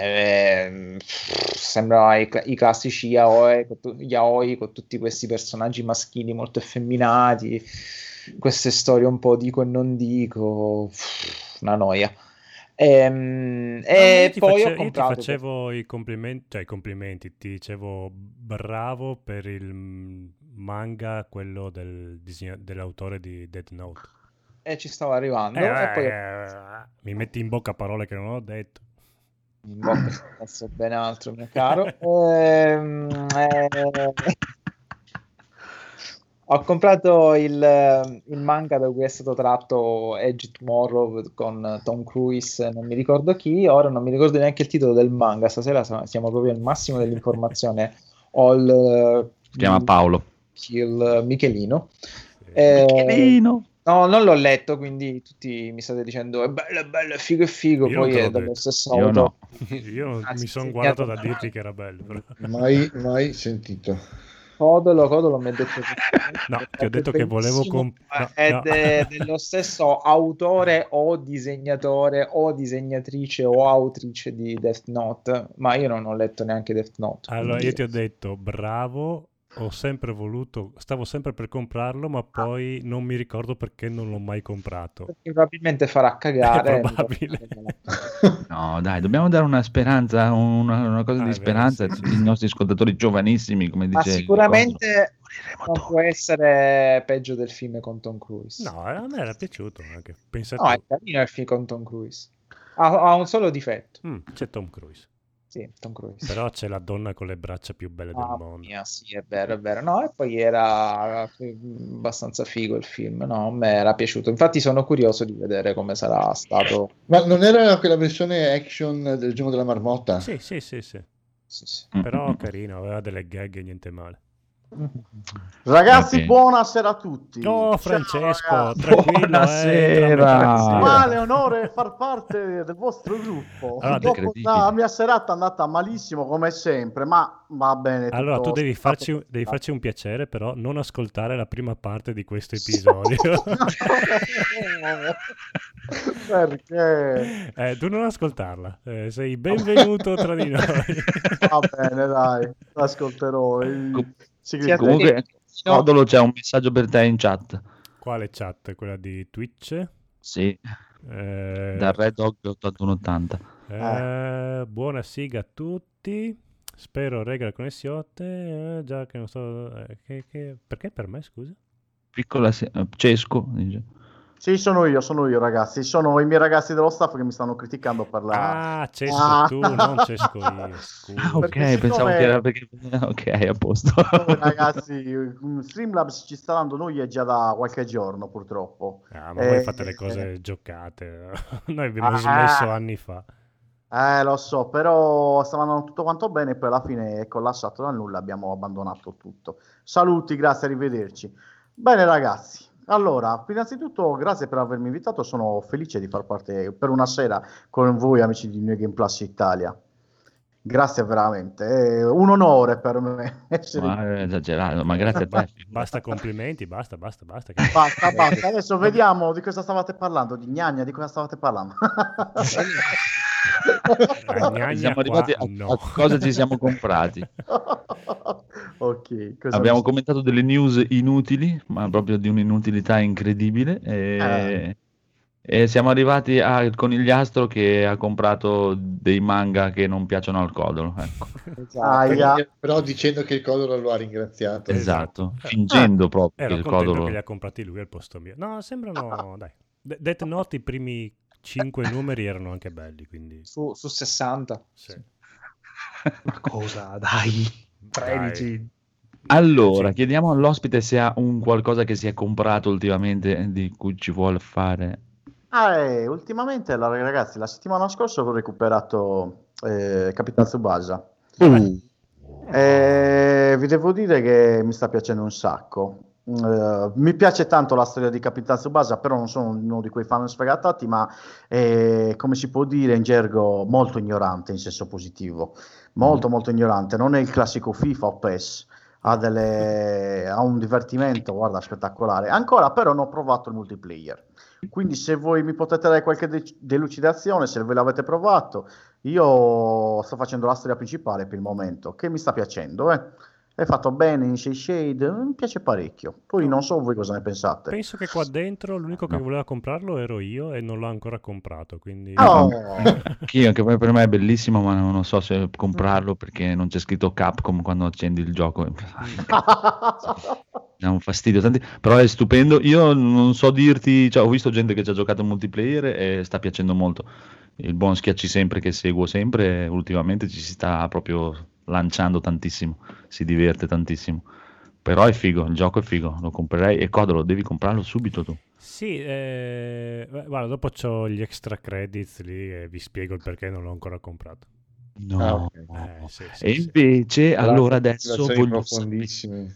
ehm, sembra i, i classici yaoi yaoi con tutti questi personaggi maschili molto effeminati, queste storie un po' dico e non dico, una noia. Ehm, No, e poi face- ho io ti comprato. facevo i complimenti, cioè i complimenti, ti dicevo bravo per il manga, quello del disegna- dell'autore di Death Note. E ci stavo arrivando. Eh, e poi eh, mi metti in bocca parole che non ho detto. in bocca adesso ben altro, mio caro. Ehm, eh, Ho comprato il, il manga da cui è stato tratto Edge Tomorrow con Tom Cruise, non mi ricordo chi, ora non mi ricordo neanche il titolo del manga, stasera siamo proprio al massimo dell'informazione. Ho il, Si chiama Paolo. il Michelino. Eh, Michelino. No, non l'ho letto, quindi tutti mi state dicendo è bello, è bello, è figo, è figo. Io Poi è dello detto. stesso Io no. Io Ah, mi sono guardato da dirti che era bello. però. Mai, mai sentito. Codolo, Codolo mi ha detto che... No, ti ho detto che volevo Bellissimo, comp- no, è no. de- dello stesso autore o disegnatore o disegnatrice o autrice di Death Note, ma io non ho letto neanche Death Note. Allora, quindi- io ti ho detto bravo, ho sempre voluto, stavo sempre per comprarlo, ma poi non mi ricordo perché non l'ho mai comprato. Perché probabilmente farà cagare. È probabile. No, dai, dobbiamo dare una speranza, una, una cosa Ah, di vero, speranza sì, a tutti i nostri ascoltatori giovanissimi, come Ma dice sicuramente Moriremo non dopo. può essere peggio del film con Tom Cruise. No, a me era piaciuto anche. Pensa No, è carino il film con Tom Cruise. Ha, ha un solo difetto. Mm, c'è Tom Cruise. Sì, Tom Cruise. Però c'è la donna con le braccia più belle del Mamma mondo. mia, sì, è vero, è vero. No, e poi era abbastanza figo il film, no? A me era piaciuto. Infatti sono curioso di vedere come sarà stato. Ma non era quella versione action del gioco della marmotta? Sì, sì, sì, sì. Sì, sì. Però mm, carino, aveva delle gag e niente male. Ragazzi, Ok. buonasera a tutti. Oh, Ciao, Francesco, eh, Buonasera. tranquillo. Quale onore far parte del vostro gruppo. Allora, Dopo incredibile. la mia serata è andata malissimo come sempre, ma va bene. tutto Allora, tu devi stato- farci, devi farci un piacere, però, non ascoltare la prima parte di questo episodio. Perché? Eh, tu non ascoltarla. Eh, sei benvenuto tra di noi. Va bene, dai, l'ascolterò. Il- Com- grida- Comunque, Codolo c'è un messaggio per te in chat. Quale chat? Quella di Twitch? Sì, Eh, da Red Dog 8180. eh, buona siga a tutti. Spero regga la connessione. eh, già che non so. eh, che- che- Perché per me, scusa? Piccola se- eh, Cesco dice. Sì, sono io, sono io, ragazzi. Sono i miei ragazzi dello staff che mi stanno criticando per la. Ah, Cesco Ah. tu, non Cesco io. Scusa. Ah, ok, Perché pensavo siccome- che era perché... Ok, a posto. Siccome, ragazzi, Streamlabs ci sta dando noia già da qualche giorno, purtroppo. Ah, ma voi Eh, fate le cose giocate. Noi abbiamo Ah. smesso anni fa. Eh, lo so, però stava andando tutto quanto bene e poi alla fine è collassato dal nulla, abbiamo abbandonato tutto. Saluti, grazie, arrivederci. Bene ragazzi, allora, innanzitutto grazie per avermi invitato, sono felice di far parte per una sera con voi amici di New Game Plus Italia. Grazie veramente, è un onore per me essere Ma è esagerato, ma grazie a te. Basta complimenti, basta, basta, basta. che- Basta, basta. Adesso vediamo di cosa stavate parlando. Di gnagna, di cosa stavate parlando? Siamo qua, arrivati a, no. a cosa ci siamo comprati. ok, cosa Abbiamo mi- commentato delle news inutili, ma proprio di un'inutilità incredibile. E... Eh. E siamo arrivati al conigliastro che ha comprato dei manga che non piacciono al codolo. Ecco. Esatto. Però dicendo che il Codolo lo ha ringraziato. Esatto, Eh, fingendo proprio Ero che il codolo... che li ha comprati lui al posto mio. No, sembrano... dai. De- Death Note i primi 5 numeri erano anche belli, quindi... Su, su 60. sì. Ma cosa? Dai, 13. Allora, chiediamo all'ospite se ha un qualcosa che si è comprato ultimamente di cui ci vuole fare. Ah, eh, ultimamente, allora, ragazzi, la settimana scorsa ho recuperato eh, Capitan Tsubasa. E vi devo dire che mi sta piacendo un sacco. Eh, mi piace tanto la storia di Capitan Tsubasa, però non sono uno di quei fan sfegatati, ma è, come si può dire in gergo, molto ignorante in senso positivo. Molto, molto ignorante. Non è il classico FIFA o PES. Ha, delle- ha un divertimento, guarda, spettacolare. Ancora però non ho provato il multiplayer. Quindi se voi mi potete dare qualche de- delucidazione, se ve l'avete provato, io sto facendo la storia principale per il momento, che mi sta piacendo, eh. È fatto bene in Shade Shade, mi piace parecchio. Poi non so voi cosa ne pensate. Penso che qua dentro l'unico che No. voleva comprarlo ero io e non l'ho ancora comprato, quindi... Oh. Anch'io, anche per me è bellissimo, ma non so se comprarlo perché non c'è scritto Capcom quando accendi il gioco. Dà un fastidio, tanti- però è stupendo. Io non so dirti, cioè, ho visto gente che ci ha giocato in multiplayer e sta piacendo molto. Il buon Schiacci sempre che seguo sempre, ultimamente ci si sta proprio lanciando tantissimo, si diverte tantissimo. Però è figo, il gioco è figo, lo comprerei e Codolo, devi comprarlo subito tu. Sì, eh, guarda, dopo ho gli extra credits lì e vi spiego il perché non l'ho ancora comprato. No. Ah, ok. Eh, sì, sì, E sì. invece, allora adesso voglio sapere,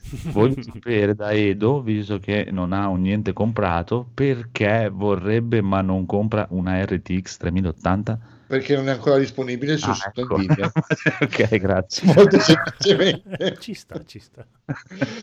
voglio sapere da Edo, visto che non ha un niente comprato, perché vorrebbe ma non compra una RTX 3080? Perché non è ancora disponibile su Ah, sito ecco. Ok, grazie. Molto semplicemente. ci sta, ci sta.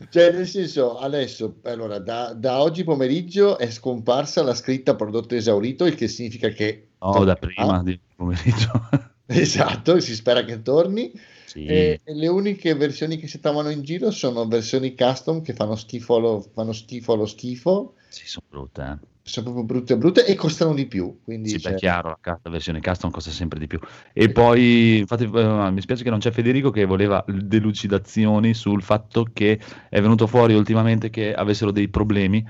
Cioè, nel senso, adesso, allora, da, da oggi pomeriggio è scomparsa la scritta prodotto esaurito, il che significa che... No, da prima di pomeriggio. Esatto, si spera che torni. sì. E, e le uniche versioni che si trovano in giro sono versioni custom che fanno schifo allo, fanno schifo allo schifo, Sì, sono brutte, eh. sono proprio brutte brutte e costano di più. Quindi Sì, cioè, beh, chiaro, la, versione custom costa sempre di più. E poi, infatti, eh, mi spiace che non c'è Federico che voleva delucidazioni sul fatto che è venuto fuori ultimamente che avessero dei problemi.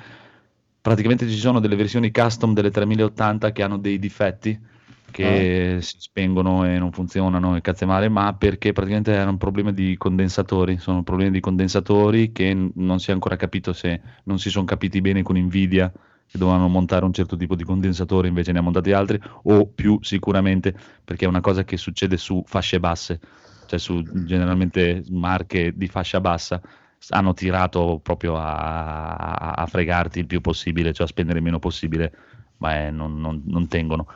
Praticamente ci sono delle versioni custom delle 3080 che hanno dei difetti che si spengono e non funzionano e cazzo male, ma perché praticamente era un problema di condensatori, sono problemi di condensatori che n- non si è ancora capito se non si sono capiti bene con Nvidia che dovevano montare un certo tipo di condensatore invece ne ha montati altri o più sicuramente perché è una cosa che succede su fasce basse cioè su generalmente marche di fascia bassa hanno tirato proprio a, a- a fregarti il più possibile cioè a spendere il meno possibile ma eh, non, non- non tengono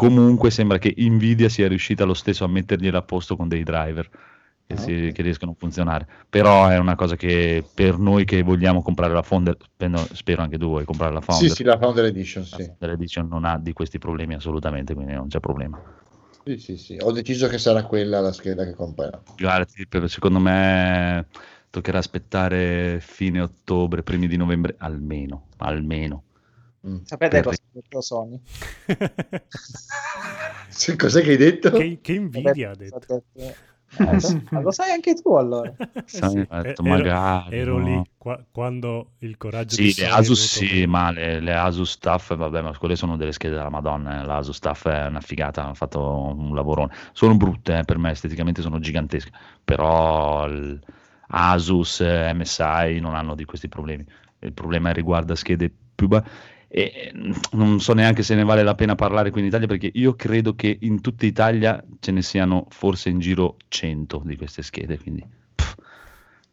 comunque sembra che Nvidia sia riuscita lo stesso a mettergliela a posto con dei driver che, Ah, si- che riescono a funzionare però è una cosa che per noi che vogliamo comprare la Founder spero, spero anche tu vuoi comprare la Founder Sì, sì, la Founder Edition, la sì. Founder Edition non ha di questi problemi assolutamente quindi non c'è problema Sì, sì, sì. Ho deciso che sarà quella la scheda che comprerò. Guarda, secondo me toccherà aspettare fine ottobre, primi di novembre, almeno, almeno. Mm. Sapete Per- cosa ha detto Sony? Cos'è che hai detto? che, che invidia ha Sapete ha detto? Eh, sì, ma lo sai anche tu allora. Sai, Sì, ha detto, ero- magari, ero no. lì qua- quando il coraggio di Sì, le Sony è Asus sì, ma le, le Asus Staff, vabbè, ma quelle sono delle schede della Madonna, eh. la Asus Staff è una figata, hanno fatto un lavorone. Sono brutte, eh, per me esteticamente sono gigantesche, però Asus, eh, MSI non hanno di questi problemi. Il problema riguarda schede più ba- e non so neanche se ne vale la pena parlare qui in Italia perché io credo che in tutta Italia ce ne siano forse in giro 100 di queste schede, quindi pff,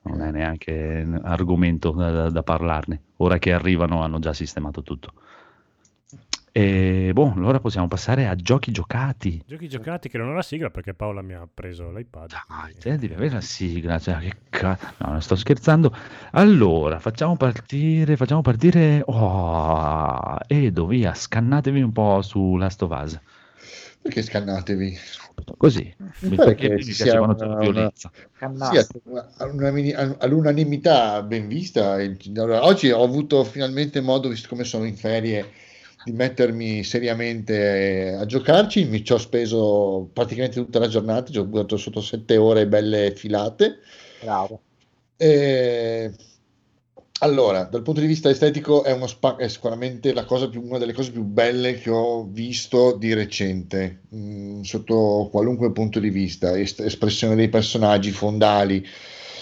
non è neanche argomento da, da- da parlarne. Ora che arrivano hanno già sistemato tutto. E boh, allora possiamo passare a giochi giocati. Giochi giocati che non ho la sigla perché Paola mi ha preso l'iPad. Dai, te devi avere la sigla, cioè, che cazzo. No, non sto scherzando. Allora, facciamo partire, facciamo partire. Oh, Edo, via, scannatevi un po' su Last of Us. Perché scannatevi? Così, Mi pare perché che mi ci sia una- una- Cannastro. all'unanimi- all'unanimità ben vista. Oggi ho avuto finalmente modo, visto come sono in ferie, di mettermi seriamente a giocarci. Mi ci ho speso praticamente tutta la giornata, ci ho buttato sotto sette ore belle filate. Bravo. Eh, allora, dal punto di vista estetico è, uno spa- è sicuramente la cosa più- una delle cose più belle che ho visto di recente, mh, sotto qualunque punto di vista, est- espressione dei personaggi, fondali,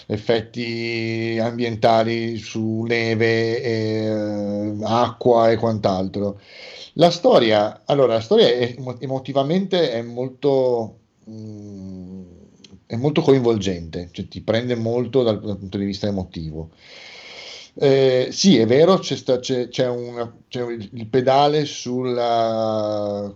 effetti ambientali su neve, eh, acqua e quant'altro. La storia, allora, la storia è- emotivamente è molto, mh, è molto coinvolgente, cioè ti prende molto dal, dal punto di vista emotivo. Eh, sì, è vero, c'è, sta- c'è- c'è una- c'è il pedale sulla-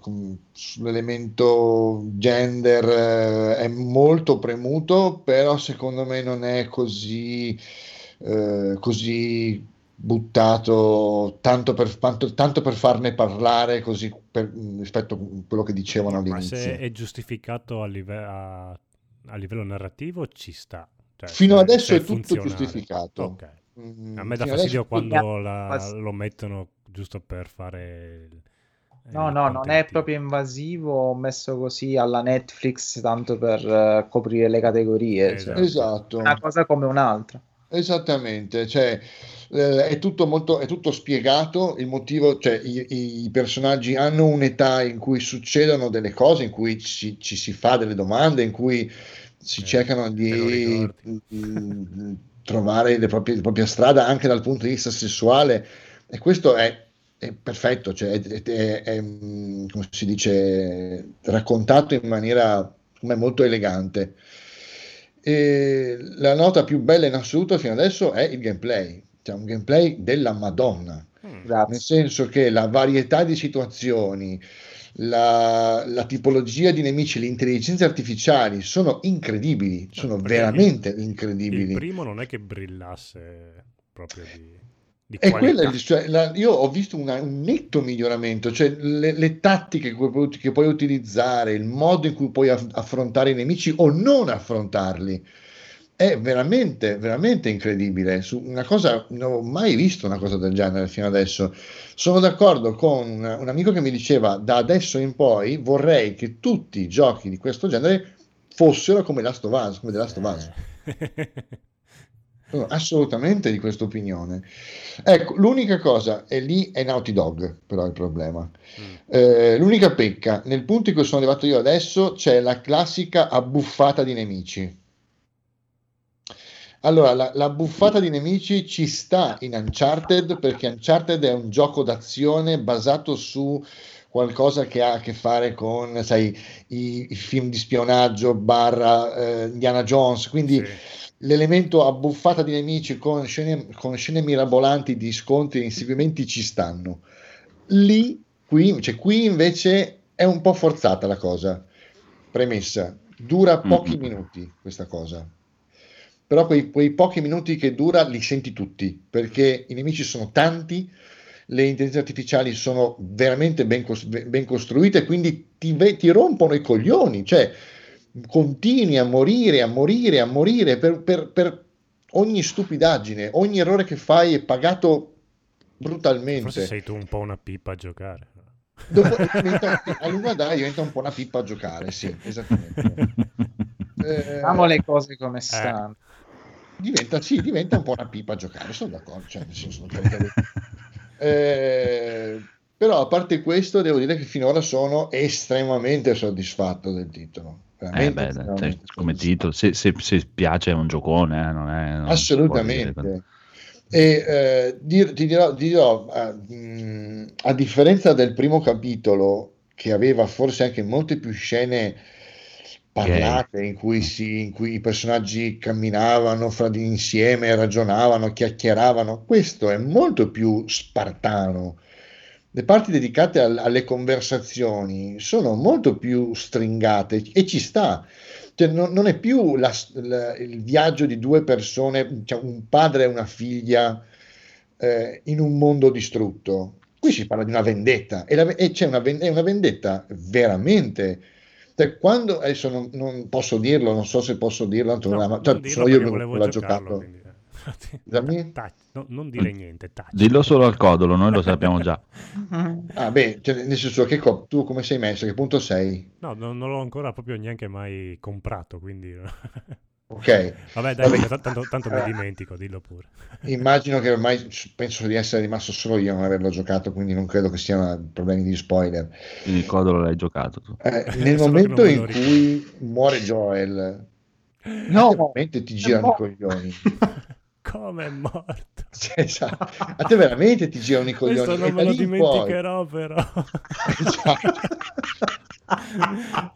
sull'elemento gender, eh, è molto premuto, però secondo me non è così, eh, così buttato tanto per, tanto- tanto per farne parlare così per- rispetto a quello che dicevano Ma all'inizio. se è giustificato a, live- a- a livello narrativo ci sta. Cioè, Fino adesso è tutto giustificato. Ok. Mm, A me dà fastidio quando la- lo mettono giusto per fare... il- No, il no, non è proprio invasivo, messo così alla Netflix tanto per eh, coprire le categorie. cioè, Esatto. Esatto. Una cosa come un'altra. Esattamente, cioè, eh, è tutto molto, è tutto spiegato, il motivo, cioè i, i personaggi hanno un'età in cui succedono delle cose, in cui ci, ci si fa delle domande, in cui si Eh, cercano di trovare le proprie- la propria strada anche dal punto di vista sessuale e questo è, è perfetto, cioè è, è- è, mm, come si dice, raccontato in maniera come molto elegante. E la nota più bella in assoluto fino adesso è il gameplay, cioè un gameplay della Madonna, Mm. nel senso che la varietà di situazioni, la, la tipologia di nemici, le intelligenze artificiali sono incredibili, sono perché veramente Il incredibili. primo non è che brillasse proprio di, E quella, cioè, la- io ho visto una- un netto miglioramento, cioè le, le tattiche che puoi, che puoi utilizzare, il modo in cui puoi aff- affrontare i nemici o non affrontarli, è veramente, veramente incredibile. Su una cosa, non ho mai visto una cosa del genere fino adesso. Sono d'accordo con un, amico che mi diceva da adesso in poi vorrei che tutti i giochi di questo genere fossero come Last of Us, come The Last of Us. Eh. Sono assolutamente di questa opinione. Ecco, l'unica cosa, e lì è Naughty Dog, però il problema. Mm. Eh, l'unica pecca, nel punto in cui sono arrivato io adesso, c'è la classica abbuffata di nemici. Allora, la, la buffata di nemici ci sta in Uncharted perché Uncharted è un gioco d'azione basato su qualcosa che ha a che fare con, sai, i, i film di spionaggio barra eh, Indiana Jones, quindi Sì. l'elemento abbuffata di nemici con scene, con scene mirabolanti di scontri e inseguimenti ci stanno. Lì, qui, cioè, qui invece è un po' forzata la cosa. Premessa, dura pochi Mm. minuti questa cosa. Però quei, quei pochi minuti che dura li senti tutti, perché i nemici sono tanti, le intelligenze artificiali sono veramente ben, cos- ben costruite, quindi ti, ve- ti rompono i coglioni, cioè continui a morire, a morire, a morire per, per- per ogni stupidaggine, ogni errore che fai è pagato brutalmente. Forse sei tu un po' una pipa a giocare. Dopo diventa, a lungo andare diventa un po' una pippa a giocare, sì, esattamente. Eh, Diciamo le cose come stanno. Diventa, sì, diventa un po' una pipa a giocare, sono d'accordo, cioè, nel senso. Eh, però a parte questo devo dire che finora sono estremamente soddisfatto del titolo. Eh beh, cioè, come titolo, se, se- se piace è un giocone, eh, non è... non Assolutamente. E eh, dir- ti dirò, ti dirò, eh, mh, a differenza del primo capitolo, che aveva forse anche molte più scene parlate, in cui, si, in cui i personaggi camminavano fra di insieme, ragionavano, chiacchieravano, questo è molto più spartano. Le parti dedicate al- alle conversazioni sono molto più stringate e ci sta. Cioè, non, non è più la- la- il viaggio di due persone, cioè un padre e una figlia eh, in un mondo distrutto. Qui si parla di una vendetta e, la- e c'è una, è una vendetta veramente. Cioè, quando adesso non, non posso dirlo, non so se posso dirlo, tanto No, ma- dirlo sono io che volevo l'ho giocarlo, giocato. quindi, eh. Tac- no, non dire niente, tac. Dillo solo al codolo, noi lo sappiamo già. Ah, beh, cioè, nel senso che co- tu come sei messo? Che punto sei? No, non, non l'ho ancora proprio neanche mai comprato, quindi... Ok, Vabbè, dai, Vabbè. tanto, tanto mi dimentico, dillo pure. immagino che ormai penso di essere rimasto solo io a non averlo giocato, quindi non credo che siano problemi di spoiler. Il codolo l'hai giocato tu. Eh, Solo nel momento in cui muore Joel, No, veramente ti girano i coglioni. Come è morto? Cioè, esatto. A te veramente ti girano i coglioni. Questo non me lo in poi- dimenticherò, però. Esatto.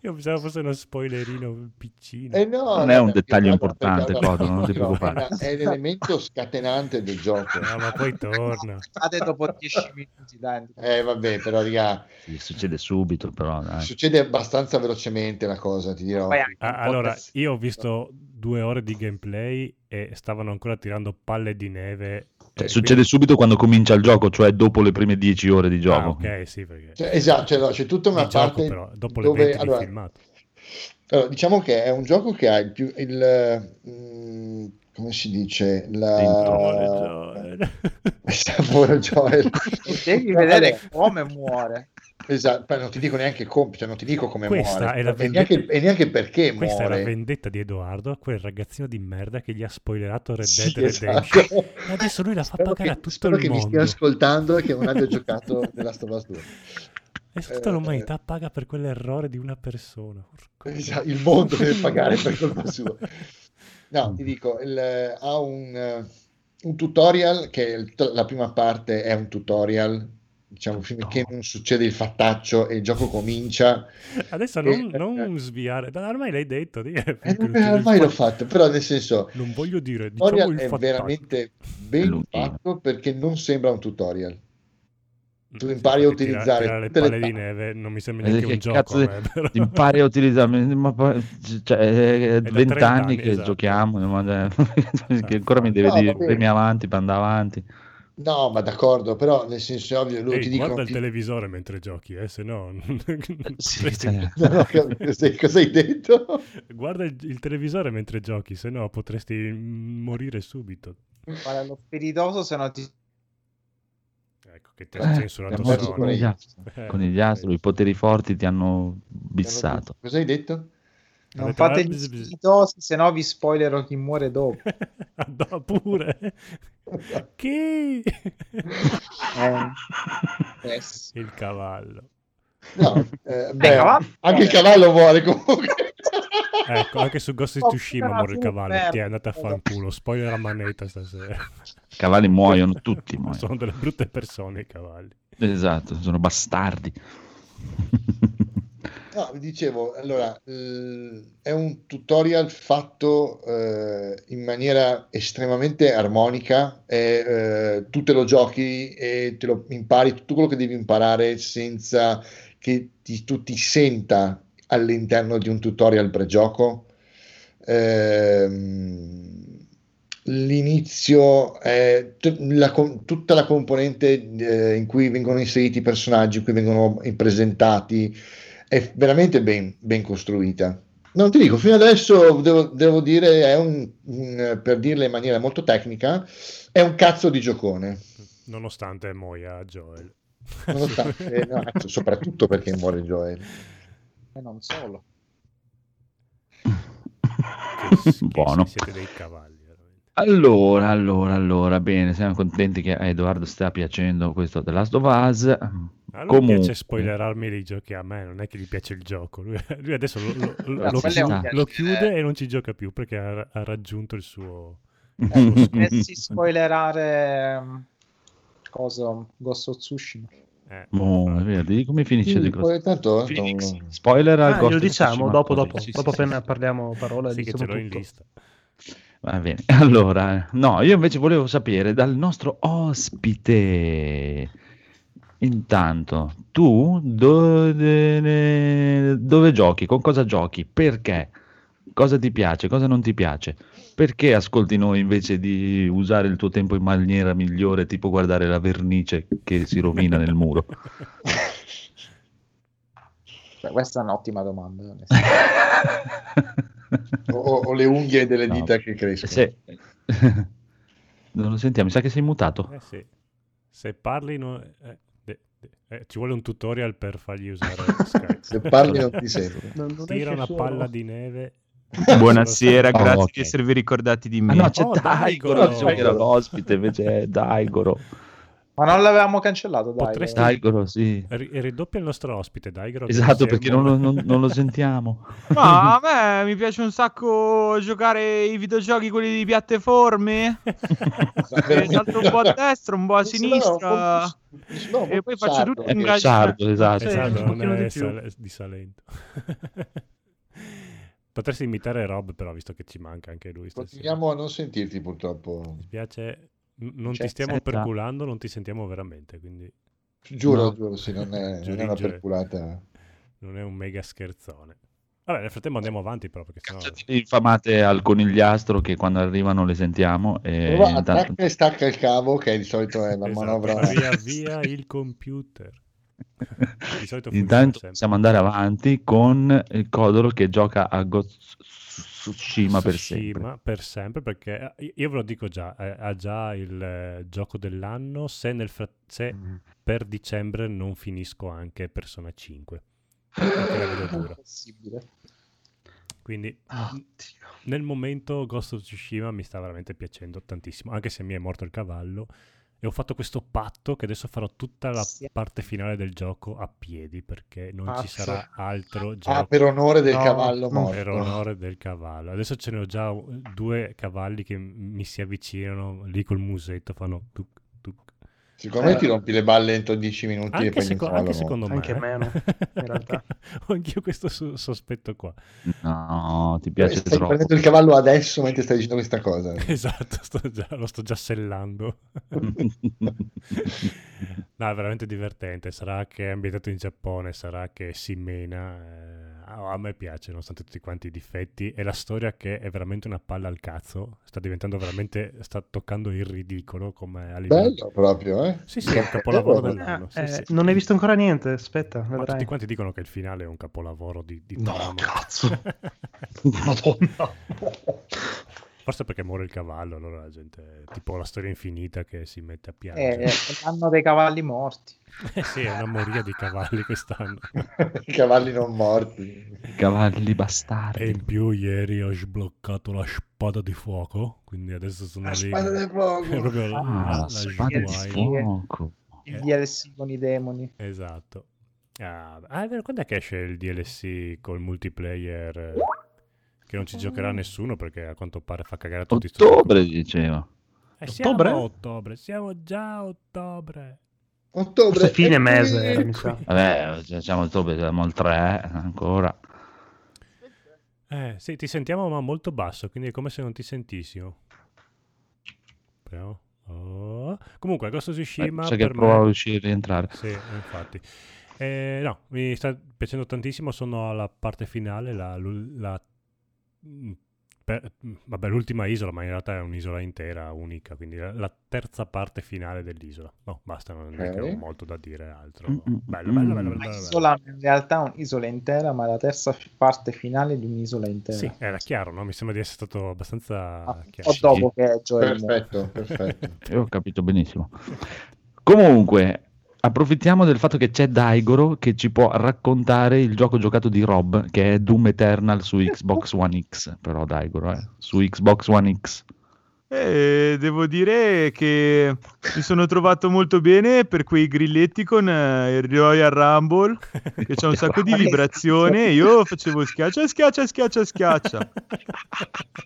Io pensavo fosse uno spoilerino piccino. Eh no, Non è un dettaglio importante, Codolo, non ti preoccupare. È, l'elemento scatenante del gioco. No, ma poi torna. Cade dopo 10 minuti, dai. Eh vabbè, però raga, Sì, succede subito, però dai. succede abbastanza velocemente la cosa, ti dirò. Ah, allora, io ho visto due ore di gameplay e stavano ancora tirando palle di neve. Cioè, Eh, succede subito quando comincia il gioco, cioè dopo le prime 10 ore di quindi- gioco. Ah, ok, sì, perché... Cioè, esatto, cioè, no, c'è tutta una di gioco, parte però, dopo le dove 20 allora, di filmato. allora, diciamo che è un gioco che ha il più il mm, come si dice la Povero Joel. E devi vedere come muore. Esatto, non ti dico neanche come, cioè non ti dico come Questa muore è la e, vendetta- neanche, e neanche perché Questa è muore. la vendetta di Edoardo a quel ragazzino di merda che gli ha spoilerato Red Sì, Dead esatto. Redemption. E adesso lui la fa Spero pagare che- a tutto spero il che mi mondo. stia ascoltando e che non abbia giocato nella Last of Us 2. E tutta Eh, l'umanità paga per quell'errore di una persona. Esatto, il mondo deve pagare per colpa sua. No, ti dico, il- ha un, eh, un tutorial che la prima parte è un tutorial, diciamo, finché non succede il fattaccio e il gioco comincia. Adesso Eh, non, eh, non sviare, Dai, ormai l'hai detto. di- Eh, ormai l'ho fatto, però nel senso, Non voglio dire, il diciamo tutorial il è fattaccio. veramente ben fatto perché non sembra un tutorial. tu Sì, impari a infatti tira- utilizzare tirare le palle di neve non mi sembra Eh, neanche che un gioco. di- me, però. Impari a utilizzare, ma cioè, è da 20 30 anni anni, che esatto. giochiamo, ma- che ancora mi deve No, dire premi avanti, per andare avanti. No, ma d'accordo, però nel senso è ovvio, lui Ehi, ti dicono guarda il ti- televisore mentre giochi, eh, se no... Sì, cioè, No, no, cosa, cosa hai detto? Guarda il, il televisore mentre giochi, se no potresti morire subito. Guarda, lo spiritoso se no ti... Ecco, che ti ha censurato abbiamo Sony. con gli astri, Eh, conigliastro, i poteri forti ti hanno bissato. Cosa hai detto? Non Avete fate gli spiritosi, se no vi spoilerò chi muore dopo. No, pure. Chi? Eh, yes. Il cavallo. No, eh, beh, cavallo anche il cavallo muore comunque. Ecco, anche su Ghost of Oh, Tsushima muore il cavallo. Ti è andata a fanculo. Spoiler a manetta stasera. I cavalli muoiono tutti, muoiono. Sono delle brutte persone i cavalli. Esatto, sono bastardi. No, vi dicevo, allora, eh, è un tutorial fatto eh, in maniera estremamente armonica, e, eh, tu te lo giochi e te lo impari tutto quello che devi imparare senza che ti- tu ti senta all'interno di un tutorial pregioco. Ehm, l'inizio è t- la tutta la componente eh, in cui vengono inseriti i personaggi, in cui vengono presentati, è veramente ben, ben costruita. Non ti dico, fino adesso devo, devo dire, è un, un- per dirla in maniera molto tecnica, è un cazzo di giocone. Nonostante muoia Joel. Nonostante, no, soprattutto perché muore Joel. E non solo. Che Buono. Siete dei cavalli. Allora, allora, allora, bene, siamo contenti che a Edoardo stia piacendo questo The Last of Us. A lui Comunque. piace spoilerarmi dei giochi a me, non è che gli piace il gioco. Lui, lui adesso lo, lo- lo- Ah, lo chiude, lo chiude e non ci gioca più perché ha, ha raggiunto il suo... Dovessi spoilerare um, cosa Ghost of Tsushima. eh, Oh, è vero, di come finisce Sì, di poi tanto, tanto- Spoiler al Ah, Ghost of diciamo Tsushima dopo, dopo, sì, dopo sì, appena sì. parliamo parola sì che ce diciamo l'ho in tutto. lista. Va bene, allora, no, io invece volevo sapere dal nostro ospite. Intanto, tu dove, dove giochi? Con cosa giochi? Perché? Cosa ti piace? Cosa non ti piace? Perché ascolti noi invece di usare il tuo tempo in maniera migliore, tipo guardare la vernice che si rovina nel muro? Beh, questa è un'ottima domanda. o, o le unghie delle No. dita che crescono. Sì. Non lo sentiamo, mi sa che sei mutato. Eh sì. Se parli no- eh, de- de- eh, ci vuole un tutorial per fargli usare Skype. Se parli non ti sento. Non, non Tira una solo. palla di neve. Buonasera, Oh, grazie ok. di esservi ricordati di me. Ah, no, c'è Oh, Daigoro, Daigoro. c'era l'ospite, invece è Daigoro. Ma non l'avevamo cancellato, dai. Potresti- Daigoro, sì. Ri- ridoppia il nostro ospite, Daigoro. Esatto, perché non, lo- non- non lo sentiamo. Ma a me mi piace un sacco giocare i videogiochi, quelli di piattaforme. E salto un po' a destra, un po' a sinistra. un E po' poi faccio sardo. tutto un più gag- sardo, esatto. Sì, Esatto, un non è di sal- di Salento. Potresti imitare Rob, però, visto che ci manca anche lui. stasera. Continuiamo a non sentirti purtroppo. Mi spiace, non ti stiamo eh, già. perculando, non ti sentiamo veramente, quindi Giuro, No. giuro, sì, non è, non è una perculata. non è un mega scherzone. Vabbè, nel frattempo andiamo avanti però, perché sennò... Infamate al conigliastro che quando arrivano le sentiamo. E Prova, intanto- attacca e stacca il cavo, che di solito è la Esatto, manovra. riavvia il computer. Di solito Intanto possiamo andare avanti con il Codolo che gioca a Ghost Tsushima per sempre. Per sempre, perché eh, io ve lo dico già, eh, ha già il eh, gioco dell'anno se, nel fra- se per dicembre non finisco anche Persona 5. Perché la vedo dura. Possibile. Quindi n- nel momento Ghost of Tsushima mi sta veramente piacendo tantissimo, anche se mi è morto il cavallo. E ho fatto questo patto che adesso farò tutta la Sì. parte finale del gioco a piedi perché non ci Mazza. sarà altro Ah, gioco per onore del No, cavallo morto. per onore del cavallo. Adesso ce ne ho già due cavalli che mi si avvicinano lì col musetto, fanno tuc, Secondo me Eh. ti rompi le balle entro 10 minuti e Anche, poi seco- anche cavallo secondo me. Anche eh. meno, in realtà. ho anch'io questo so- sospetto qua. No, ti piace Stai troppo. prendendo il cavallo adesso mentre stai dicendo questa cosa. Esatto, sto già- lo sto già sellando. No, è veramente divertente. Sarà che è ambientato in Giappone, sarà che si mena. eh, a me piace, nonostante tutti quanti i difetti. E la storia che è veramente una palla al cazzo. Sta diventando veramente. sta toccando il ridicolo come a livello. Bello proprio, eh? Sì, sì, è un capolavoro dell'anno. sì, Eh, sì. Non hai visto ancora niente? Aspetta, Ma vedrai. tutti quanti dicono che il finale è un capolavoro di, di No, trama. cazzo. Madonna. Forse perché muore il cavallo, allora la gente. Tipo la storia infinita che si mette a piangere. Eh, l'anno dei cavalli morti. Eh sì, è una moria di cavalli quest'anno. I cavalli non morti. Cavalli E bastardi. in più ieri ho sbloccato la spada di fuoco, quindi adesso sono La lì. spada È fuoco. proprio Ah, la la spada di fuoco. Il Eh. DLC con i demoni. Esatto. Ah, ah, è vero, quando è che esce il DLC col multiplayer? Eh, Che non ci giocherà nessuno perché a quanto pare fa cagare a tutti. sto Ottobre gioco. diceva. Eh, siamo Ottobre? a ottobre, siamo già a ottobre. Ottobre. Forse fine qui- mese, era, mi sa. Vabbè, diciamo ottobre, siamo al 3 ancora. Eh, sì, ti sentiamo ma molto basso, quindi è come se non ti sentissimo. Però... oh. Comunque, Ghost of Tsushima Sai che per me... prova a riuscire a rientrare. Sì, infatti. Eh, no, mi sta piacendo tantissimo. Sono alla parte finale, la, la- per- mm, vabbè, l'ultima isola, ma in realtà è un'isola intera, unica, quindi la, la terza parte finale dell'isola. No, basta, non è che ho molto da dire altro. Mm, mm, Bello, mm. bello, bello, bello, bello. isola, in realtà un'isola intera, ma la terza parte finale di un'isola intera. Sì, era chiaro, no? Mi sembra di essere stato abbastanza Ah, chiaro. o dopo che Joel. Perfetto, perfetto. Io ho capito benissimo. Comunque, approfittiamo del fatto che c'è Daigoro che ci può raccontare il gioco giocato di Rob, che è Doom Eternal su Xbox One X. Però Daigoro, eh, su Xbox One X. E devo dire che mi sono trovato molto bene per quei grilletti con eh, il Royal Rumble, che c'è un sacco di vibrazione. Io facevo schiaccia, schiaccia, schiaccia, schiaccia.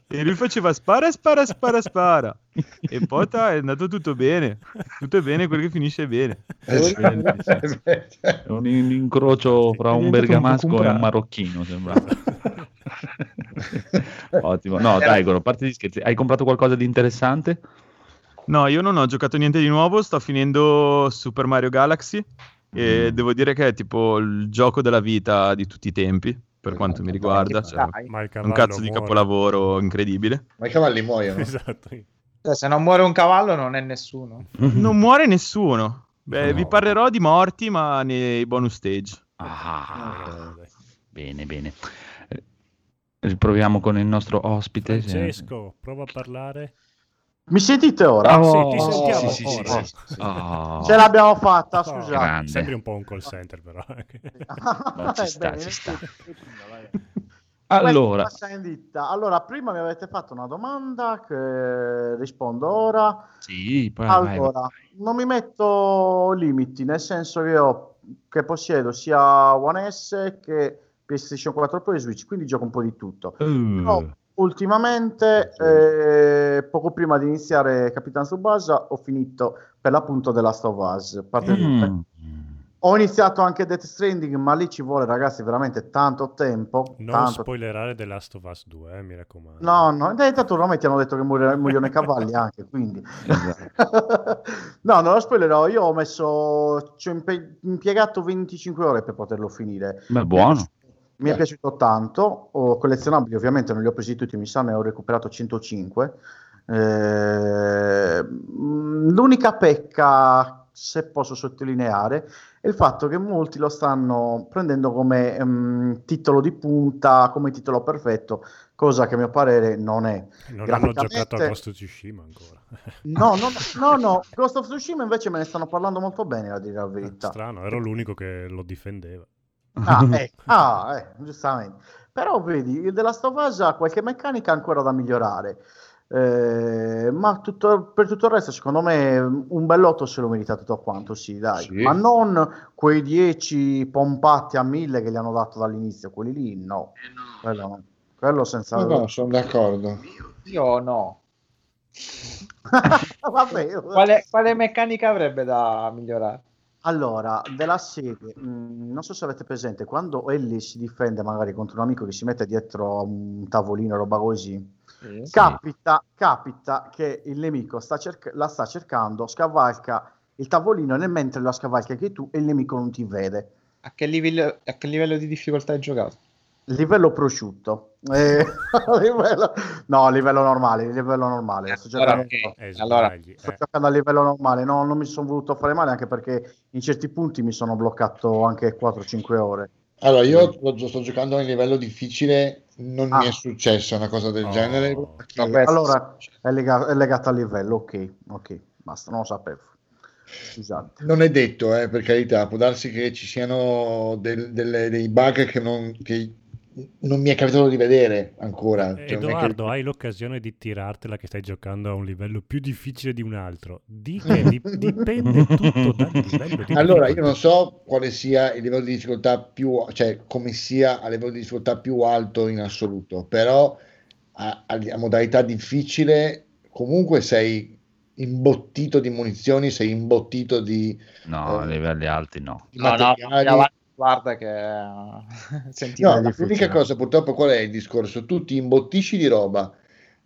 E lui faceva spara, spara, spara, spara. E poi ta, è andato tutto bene. Tutto bene, quello che finisce bene. È un, un incrocio fra un bergamasco e un marocchino, sembra. Ottimo. No, Daigoro, a parte gli scherzi, hai comprato qualcosa di interessante? No, io non ho giocato niente di nuovo, sto finendo Super Mario Galaxy e Mm. devo dire che è tipo il gioco della vita di tutti i tempi, per quanto mi riguarda. Cioè, Dai, un cazzo di muore. capolavoro incredibile. Ma i cavalli muoiono. Esatto. cioè, se non muore un cavallo non è nessuno. Non muore nessuno. Beh, No. vi parlerò di morti, ma nei bonus stage. Ah, bene, bene. Eh, Riproviamo con il nostro ospite. se- Francesco, prova a parlare. Mi sentite ora? Oh, sì, ti sentiamo sì, sì, ora. sì, sì. Oh. Ce l'abbiamo fatta, Oh, scusate. grande. Sembri un po' un call center, però. No, ci Eh, sta, ci sta. vai. Allora. Allora, prima mi avete fatto una domanda che rispondo ora. sì, poi vai, vai. Allora, non mi metto limiti, nel senso che io che possiedo sia One S che PlayStation 4 Pro e Switch, quindi gioco un po' di tutto. Uh, Però, ultimamente, eh, poco prima di iniziare Capitan Tsubasa, ho finito per l'appunto The Last of Us. Mm. Ho iniziato anche Death Stranding, ma lì ci vuole, ragazzi, veramente tanto tempo. Non tanto spoilerare The Last of Us 2, eh, mi raccomando. No, no, eh, tanto ormai ti hanno detto che muoiono, i cavalli anche, quindi. no, non lo spoilerò, io ho messo, ci ho impiegato 25 ore per poterlo finire. Beh, buono. Mi è piaciuto tanto, ho collezionabili ovviamente, non li ho presi tutti, mi sa ne ho recuperato 105. Eh, l'unica pecca, se posso sottolineare, è il fatto che molti lo stanno prendendo come mh, titolo di punta, come titolo perfetto, cosa che a mio parere non è. Non hanno giocato a Ghost of Tsushima ancora. No, no, no, no, Ghost of Tsushima invece me ne stanno parlando molto bene, a dire la verità. Strano, ero l'unico che lo difendeva. Ah, eh, ah, eh, giustamente. Però vedi, il of Us ha qualche meccanica ancora da migliorare. Eh, ma tutto- per tutto il resto, secondo me, un bell'otto se lo merita tutto quanto, sì, dai. Sì. Ma non quei 10 pompati a 1000 che gli hanno dato dall'inizio, quelli lì, no. Quello, no. Quello senza... No, no, sono d'accordo. Io no. Vabbè, Quale, quale meccanica avrebbe da migliorare? Allora, della serie, mh, non so se avete presente, quando Ellie si difende magari contro un amico che si mette dietro un tavolino, roba così, capita, capita che il nemico sta cerc- la sta cercando, scavalca il tavolino e nel mentre la scavalca anche tu e il nemico non ti vede. A che livello, a che livello di difficoltà hai giocato? Livello prosciutto. Eh, livello- no, livello normale, livello normale. Sto Allora, giocando- ok. Eh, Allora, Sto eh. giocando a livello normale, no, non mi sono voluto fare male anche perché in certi punti mi sono bloccato anche 4-5 ore. Allora, io sto giocando a un livello difficile, non Ah. mi è successo una cosa del Oh. genere. No, perché- questo- Allora è, lega- è legato al livello, ok, ok, basta, non lo sapevo. Scusate. Non è detto, eh, per carità, può darsi che ci siano del- delle- dei bug che non, che non mi è capitato di vedere ancora. Cioè, Edoardo, hai l'occasione di tirartela che stai giocando a un livello più difficile di un altro. Di che di- dipende tutto dal livello di Allora, io non so quale sia il livello di difficoltà più, cioè come sia a livello di difficoltà più alto in assoluto, però a, a- a modalità difficile comunque sei imbottito di munizioni, sei imbottito di, No, a Eh. livelli alti no. No, no. No, guarda che sentite No, è difficile. l'unica cosa purtroppo qual è il discorso? Tu ti imbottisci di roba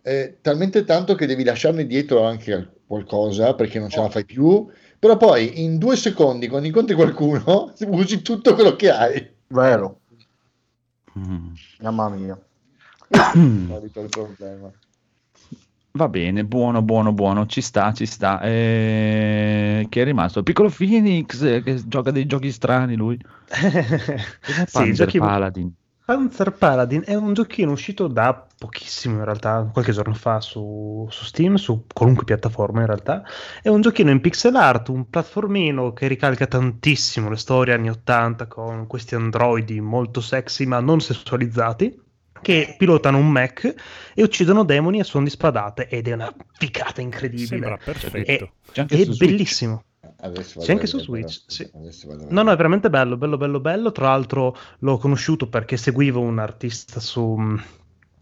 eh, talmente tanto che devi lasciarne dietro anche qualcosa perché non ce la fai più, però poi in due secondi quando incontri qualcuno usi tutto quello che hai. Vero, Mm. mamma mia. Solito il problema. Va bene, buono, buono, buono, ci sta, ci sta. Eh, Chi è rimasto? Piccolo Phoenix eh, che gioca dei giochi strani lui. Sì, giochi... Paladin? Panzer Paladin è un giochino uscito da pochissimo in realtà, qualche giorno fa su, su Steam, su qualunque piattaforma in realtà. È un giochino in pixel art, un platformino che ricalca tantissimo le storie anni 80 con questi androidi molto sexy ma non sessualizzati che pilotano un mech e uccidono demoni a suon di spadate ed è una ficata incredibile. Sembra perfetto. È Switch. bellissimo. Adesso C'è anche su Switch, sì. No, no, è veramente bello, bello, bello, bello. Tra l'altro l'ho conosciuto perché seguivo un artista su,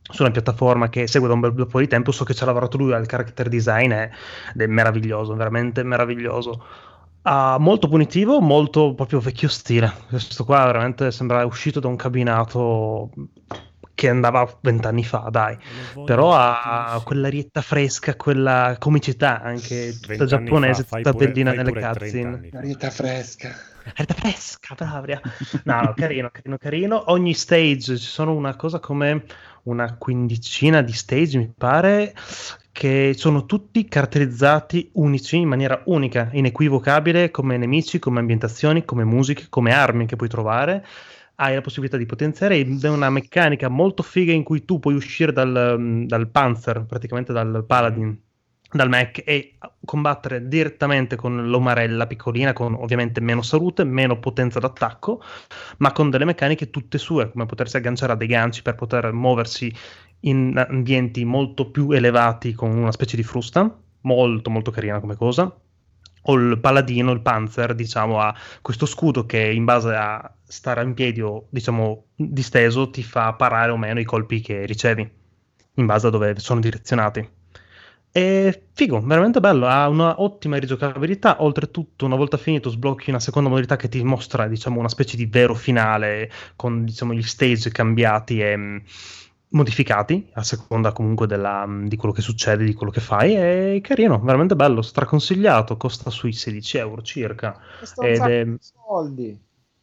su una piattaforma che segue da un bel po' di tempo. So che ci ha lavorato lui al character design eh, ed è meraviglioso, veramente meraviglioso. Ah, molto punitivo, molto proprio vecchio stile. Questo qua veramente sembra uscito da un cabinato che andava vent'anni fa, dai. Però ha quell'arietta fresca, quella comicità anche tutta Vent'anni giapponese, fa, tutta pure- bellina nelle pure 30 cutscene. Arietta fresca. Arietta fresca, bravia. No, no, carino, carino, carino. Ogni stage ci sono una cosa come una quindicina di stage, mi pare, che sono tutti caratterizzati unici in maniera unica, inequivocabile, come nemici, come ambientazioni, come musiche, come armi che puoi trovare. Hai la possibilità di potenziare ed è una meccanica molto figa in cui tu puoi uscire dal, dal Panzer, praticamente dal Paladin, dal Mac e combattere direttamente con l'omarella piccolina, con ovviamente meno salute, meno potenza d'attacco, ma con delle meccaniche tutte sue, come potersi agganciare a dei ganci per poter muoversi in ambienti molto più elevati con una specie di frusta, molto molto carina come cosa. O il paladino, il panzer, diciamo, ha questo scudo che in base a stare in piedi o diciamo disteso ti fa parare o meno i colpi che ricevi, in base a dove sono direzionati. È figo, veramente bello, ha una ottima rigiocabilità, oltretutto una volta finito sblocchi una seconda modalità che ti mostra diciamo una specie di vero finale con diciamo gli stage cambiati e modificati a seconda comunque della- di quello che succede, di quello che fai, è carino, veramente bello, straconsigliato, costa sui 16 euro circa. Ed è- di soldi.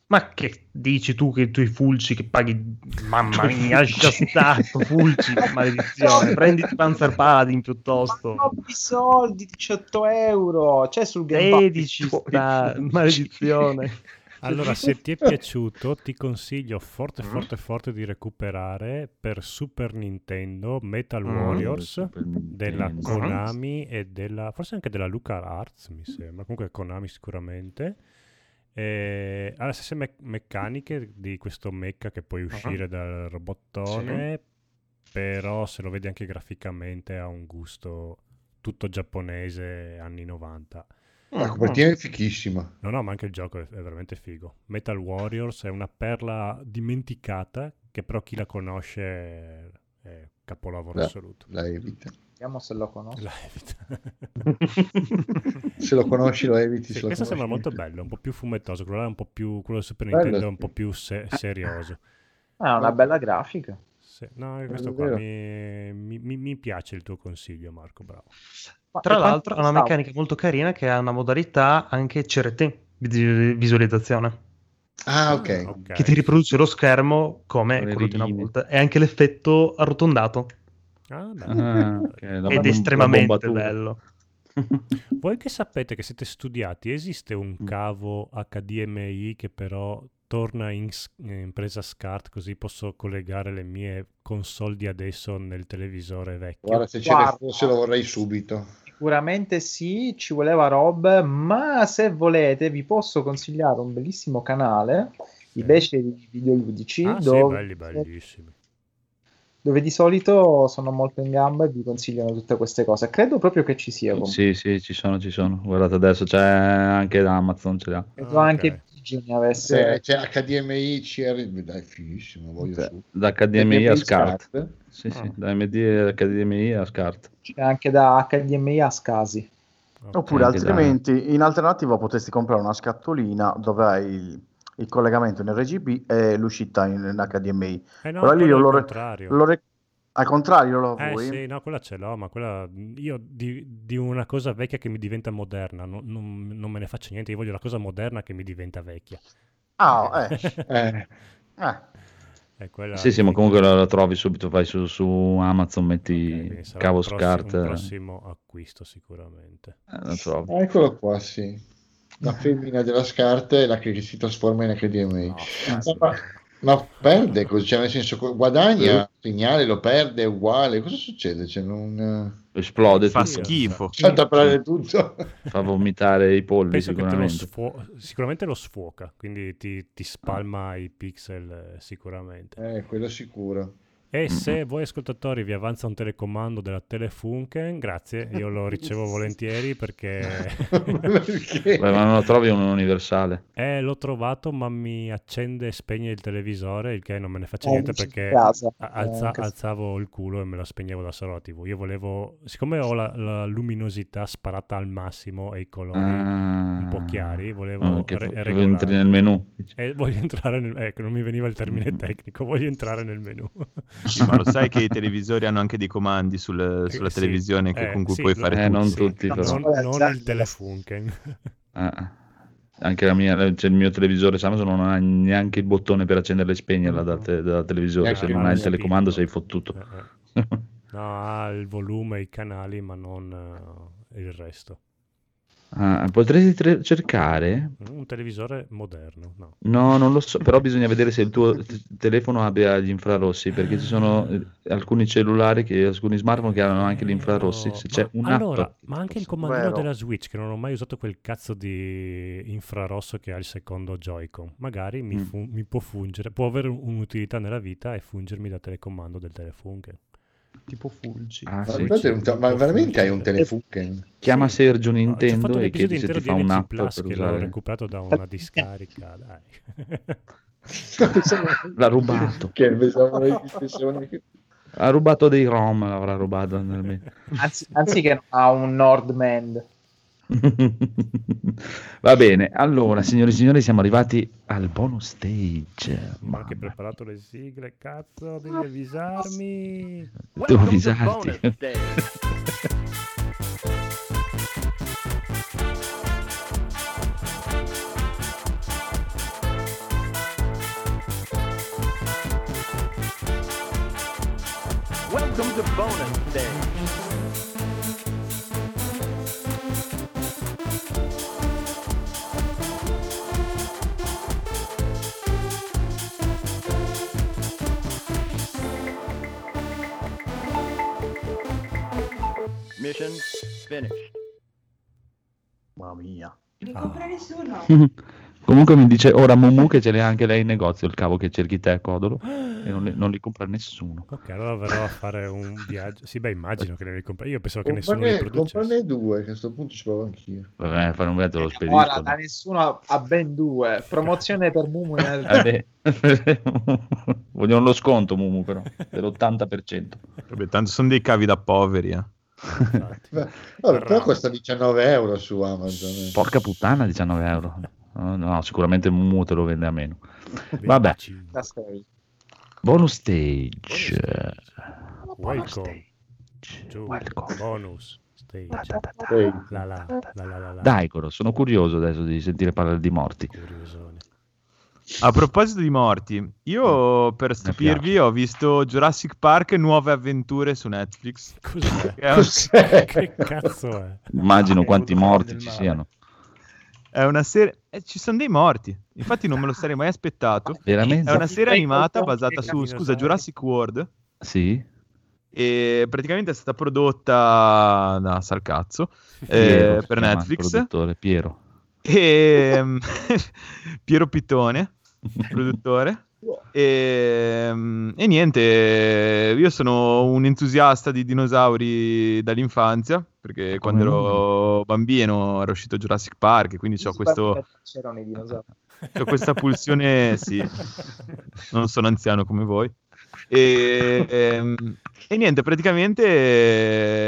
Ma che dici tu che i tuoi fulci che paghi, mamma mia, stare, sto fulci, maledizione, prenditi Panzer Paladin piuttosto. Ma troppi soldi, 18 euro. C'è sul Game Pass. 16 sta, maledizione. Allora, se ti è piaciuto, ti consiglio Mm. forte, forte, forte di recuperare per Super Nintendo Metal Mm. Warriors della. Konami e della, forse anche della Luca Arts, mi sembra, comunque Konami sicuramente. E ha le stesse me- meccaniche di questo mecha che puoi uscire dal robottone, però se lo vedi anche graficamente ha un gusto tutto giapponese anni 90. La copertina è fichissima. No, no, ma anche il gioco è, veramente figo. Metal Warriors è una perla dimenticata che però chi la conosce è, capolavoro La- assoluto. La evita. Vediamo se lo conosco. La evita. Se lo conosci lo eviti. Sì, se questo sembra molto bello, un po' più fumettoso, quello là è un po' più, quello del Super Bello, Nintendo è un sì. po' più se- serioso. Ah, è una bella grafica. Sì, no, questo qua mi- mi- mi piace il tuo consiglio, Marco, bravo. Tra l'altro ha una meccanica molto carina che ha una modalità anche CRT, di visualizzazione, Ah, ok. Ok. che ti riproduce lo schermo come Con quello di una volta e anche l'effetto arrotondato Ah, bello. Ah, ok, la ed è estremamente bello. Voi che sapete che siete studiati, esiste un Mm. cavo HDMI che però torna in, in presa SCART così posso collegare le mie console di adesso nel televisore vecchio? Guarda, se ce ne fosse lo vorrei subito. Sicuramente sì, ci voleva Rob, ma se volete vi posso consigliare un bellissimo canale, i beceri videoludici, Ah, sì, dove, belli, bellissimi. dove di solito sono molto in gamba e vi consigliano tutte queste cose. Credo proprio che ci sia. comunque. Sì, sì, ci sono, ci sono. Guardate adesso c'è anche da Amazon, ce l'ha. Credo Ah, anche Se avesse... c'è HDMI, CR, dai, fighissimo, voglio Cioè, su. Da HDMI a SCART. SCART. Sì, sì, Ah. da MD HDMI a SCART. C'è anche da HDMI a Scasi. Ok. Oppure Anche altrimenti in alternativa potresti comprare una scatolina dove hai il, il collegamento in RGB e l'uscita in, in HDMI. Eh no, Quella lì lo. Lo re- al contrario lo Eh vuoi? sì, no, quella ce l'ho, ma quella io di, di una cosa vecchia che mi diventa moderna, non, non- non me ne faccio niente, io voglio la cosa moderna che mi diventa vecchia. Ah, eh. Eh, eh. È quella Sì, sì, ma comunque la, la trovi subito, vai su, su Amazon, metti sarà cavo un prossimo, SCART, eh, prossimo acquisto sicuramente. la trovi. eccolo qua, sì. La femmina della SCART è la che si trasforma in HDMI. No, No, ma, perde così, cioè nel senso guadagna il segnale, lo perde, è uguale. Cosa succede? Cioè, non... Esplode Fa tutto, schifo. Salta a prendere tutto. fa vomitare i polli Penso che te lo sicuramente. sfuo- sicuramente lo sfuoca, quindi ti, ti spalma i pixel eh, sicuramente. Eh, quello sicuro. E se voi ascoltatori vi avanza un telecomando della Telefunken, grazie, io lo ricevo volentieri perché Perché? Beh, ma non lo trovi un universale. eh, l'ho trovato ma mi accende e spegne il televisore, il che non me ne faccia Eh, niente perché alza- Eh, che- alzavo il culo e me lo spegnevo da solo la TV. Io volevo, siccome ho la, la luminosità sparata al massimo e i colori un Ah, po' chiari, volevo ah, che, re- che entri nel menu. E voglio entrare nel... Ecco, non mi veniva il termine tecnico, voglio entrare nel menu. Sì, ma lo sai che i televisori hanno anche dei comandi sul- sulla Eh, sì. televisione che- Eh, con cui sì, puoi lo- fare Eh, tutto. non Sì, tutti, però. non, non il Telefunken. Ah, anche la mia, cioè il mio televisore Samsung non ha neanche il bottone per accendere e spegnerla da, te- da televisore. Se non hai il telecomando sei fottuto. Eh, eh. No, ha il volume, i canali, ma non il resto. Ah, potresti tre- cercare? Un televisore moderno, no. No, non lo so, però bisogna vedere se il tuo t- telefono abbia gli infrarossi, perché ci sono eh, alcuni cellulari, che, alcuni smartphone che hanno anche gli infrarossi. Se c'è Ma allora, ma anche il comandino Vero. della Switch, che non ho mai usato quel cazzo di infrarosso che ha il secondo Joy-Con, magari mi, Mm. fu- mi può fungere, può avere un- un'utilità nella vita e fungermi da telecomando del telefunken. Tipo Fulgi. Ah, Ma, sì. un te- ma veramente hai un telefunken? Chiama Sergio No, Nintendo un e chiedi se ti fa un'app Plus per che l'ho usare. recuperato da una discarica, dai. L'ha rubato. Che Ha rubato dei ROM, l'avrà rubato Anzi, anziché ha un Nordman. Va bene, allora signori e signori siamo arrivati al bonus stage. Ma Mamma preparato le sigle, cazzo, devi avvisarmi. Devo avvisarti. Welcome to bonus day. Mission finished. Mamma mia. Ah, Comunque mi dice ora Mumu che ce l'ha anche lei in negozio il cavo che cerchi te, Codolo, e non, li- non li compra nessuno. ok, allora verrò a fare un viaggio. Sì, beh, immagino che ne devi comprare. Io pensavo che nessuno li Comprane, producesse. comprane due, che a questo punto ci provo anch'io. Vabbè, fare un viaggio lo Ora spediscono. da nessuno ha ben due. Promozione per Mumu nel... Vabbè. Vogliono lo sconto Mumu però, dell'80%. Vabbè, tanto sono dei cavi da poveri. eh. Beh, vabbè, però costa 19 euro su Amazon. eh. Porca puttana, 19 euro. No, no, sicuramente Mumu te lo vende a meno. Vabbè. 25. Da sei. Bonus stage. Bonus Welcome. stage. Welcome. Bonus. Stage. Da, da, da, da. Ehi, La la, la la la la. Dai, Coro, sono curioso adesso di sentire parlare di morti. Curiosone. A proposito di morti, io per stupirvi ho visto Jurassic Park Nuove avventure su Netflix. Cos'è? È, un- Cos'è? che cazzo è? Immagino Ah, quanti morti ci siano. è una serie... eh, ci sono dei morti. Infatti non me lo sarei mai aspettato. Veramente? È una serie animata basata su, scusa. Jurassic World. Sì? E praticamente è stata prodotta da Salcazzo Piero eh, per il Netflix. produttore, Piero. E Piero Pittone, produttore. E, e niente, io sono un entusiasta di dinosauri dall'infanzia, perché quando ero bambino era uscito Jurassic Park, e quindi ho questo, C'erano i dinosauri. c'ho questa pulsione, sì, non sono anziano come voi. E, ehm, e niente, praticamente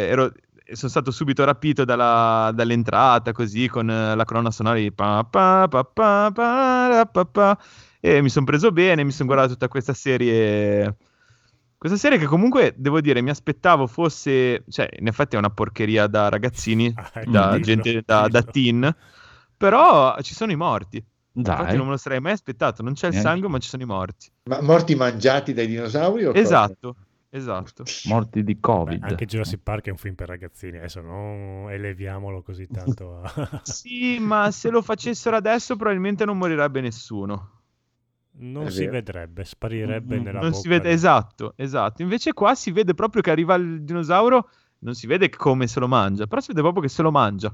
ero, sono stato subito rapito dalla- dall'entrata, così con eh, la colonna sonora di pa, pa, pa, pa, pa, pa, pa. e mi sono preso bene, mi sono guardato tutta questa serie. Questa serie che comunque devo dire mi aspettavo fosse, cioè in effetti è una porcheria da ragazzini, Ah, da dillo, gente da, da teen, però ci sono i morti. Infatti Dai, non me lo sarei mai aspettato, non c'è il Neanche. sangue ma ci sono i morti. Ma morti mangiati dai dinosauri o cosa? Esatto, morti di Beh, Covid. anche Jurassic Park è un film per ragazzini, adesso non eleviamolo così tanto a... Sì, ma se lo facessero adesso probabilmente non morirebbe nessuno. Non È si vero. vedrebbe, sparirebbe Mm, nella non bocca. si vede, esatto, esatto. Invece qua si vede proprio che arriva il dinosauro, non si vede come se lo mangia, però si vede proprio che se lo mangia.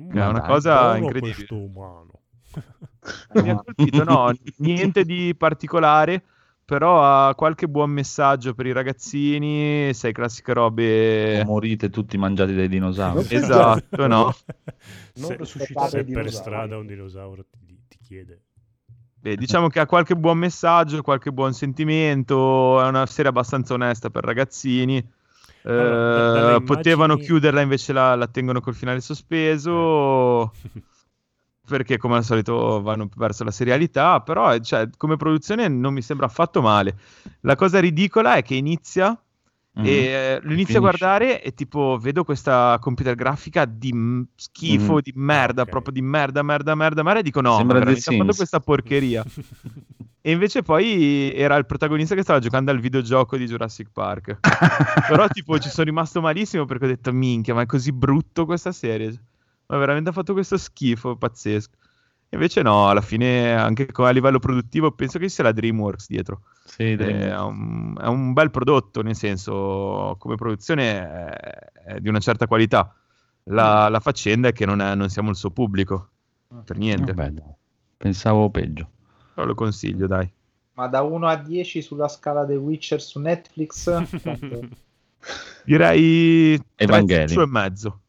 Mm, è una dai, cosa incredibile. questo umano. Mi ha colpito, no, niente di particolare, però ha qualche buon messaggio per i ragazzini, sai, classiche robe... O morite tutti mangiati dai dinosauri. Esatto, no. Non se, se per strada un dinosauro ti, ti chiede Beh, diciamo che ha qualche buon messaggio, qualche buon sentimento, è una serie abbastanza onesta per ragazzini. Eh, Allora, dalle immagini- Potevano chiuderla, invece la, la tengono col finale sospeso. Perché come al solito vanno verso la serialità, però eh, cioè, come produzione non mi sembra affatto male. La cosa ridicola è che inizia Mhm. e eh, lo inizio a guardare e tipo vedo questa computer grafica di schifo, Mhm. di merda, ok. proprio di merda, merda, merda, merda e dico no, Sembra veramente fatto Sims. questa porcheria. E invece poi era il protagonista che stava giocando al videogioco di Jurassic Park. Però tipo ci sono rimasto malissimo perché ho detto minchia, ma è così brutto questa serie. Ma veramente ha fatto questo schifo pazzesco. Invece no, alla fine anche a livello produttivo penso che ci sia la DreamWorks dietro. Sì, Eh, È un, è un bel prodotto, nel senso, come produzione è, è di una certa qualità. La, la faccenda è che non, è- non siamo il suo pubblico, per niente. Vabbè. Pensavo peggio. Però lo consiglio, dai. Ma da 1 a 10 sulla scala The Witcher su Netflix? Direi Evangelion. 3 e mezzo.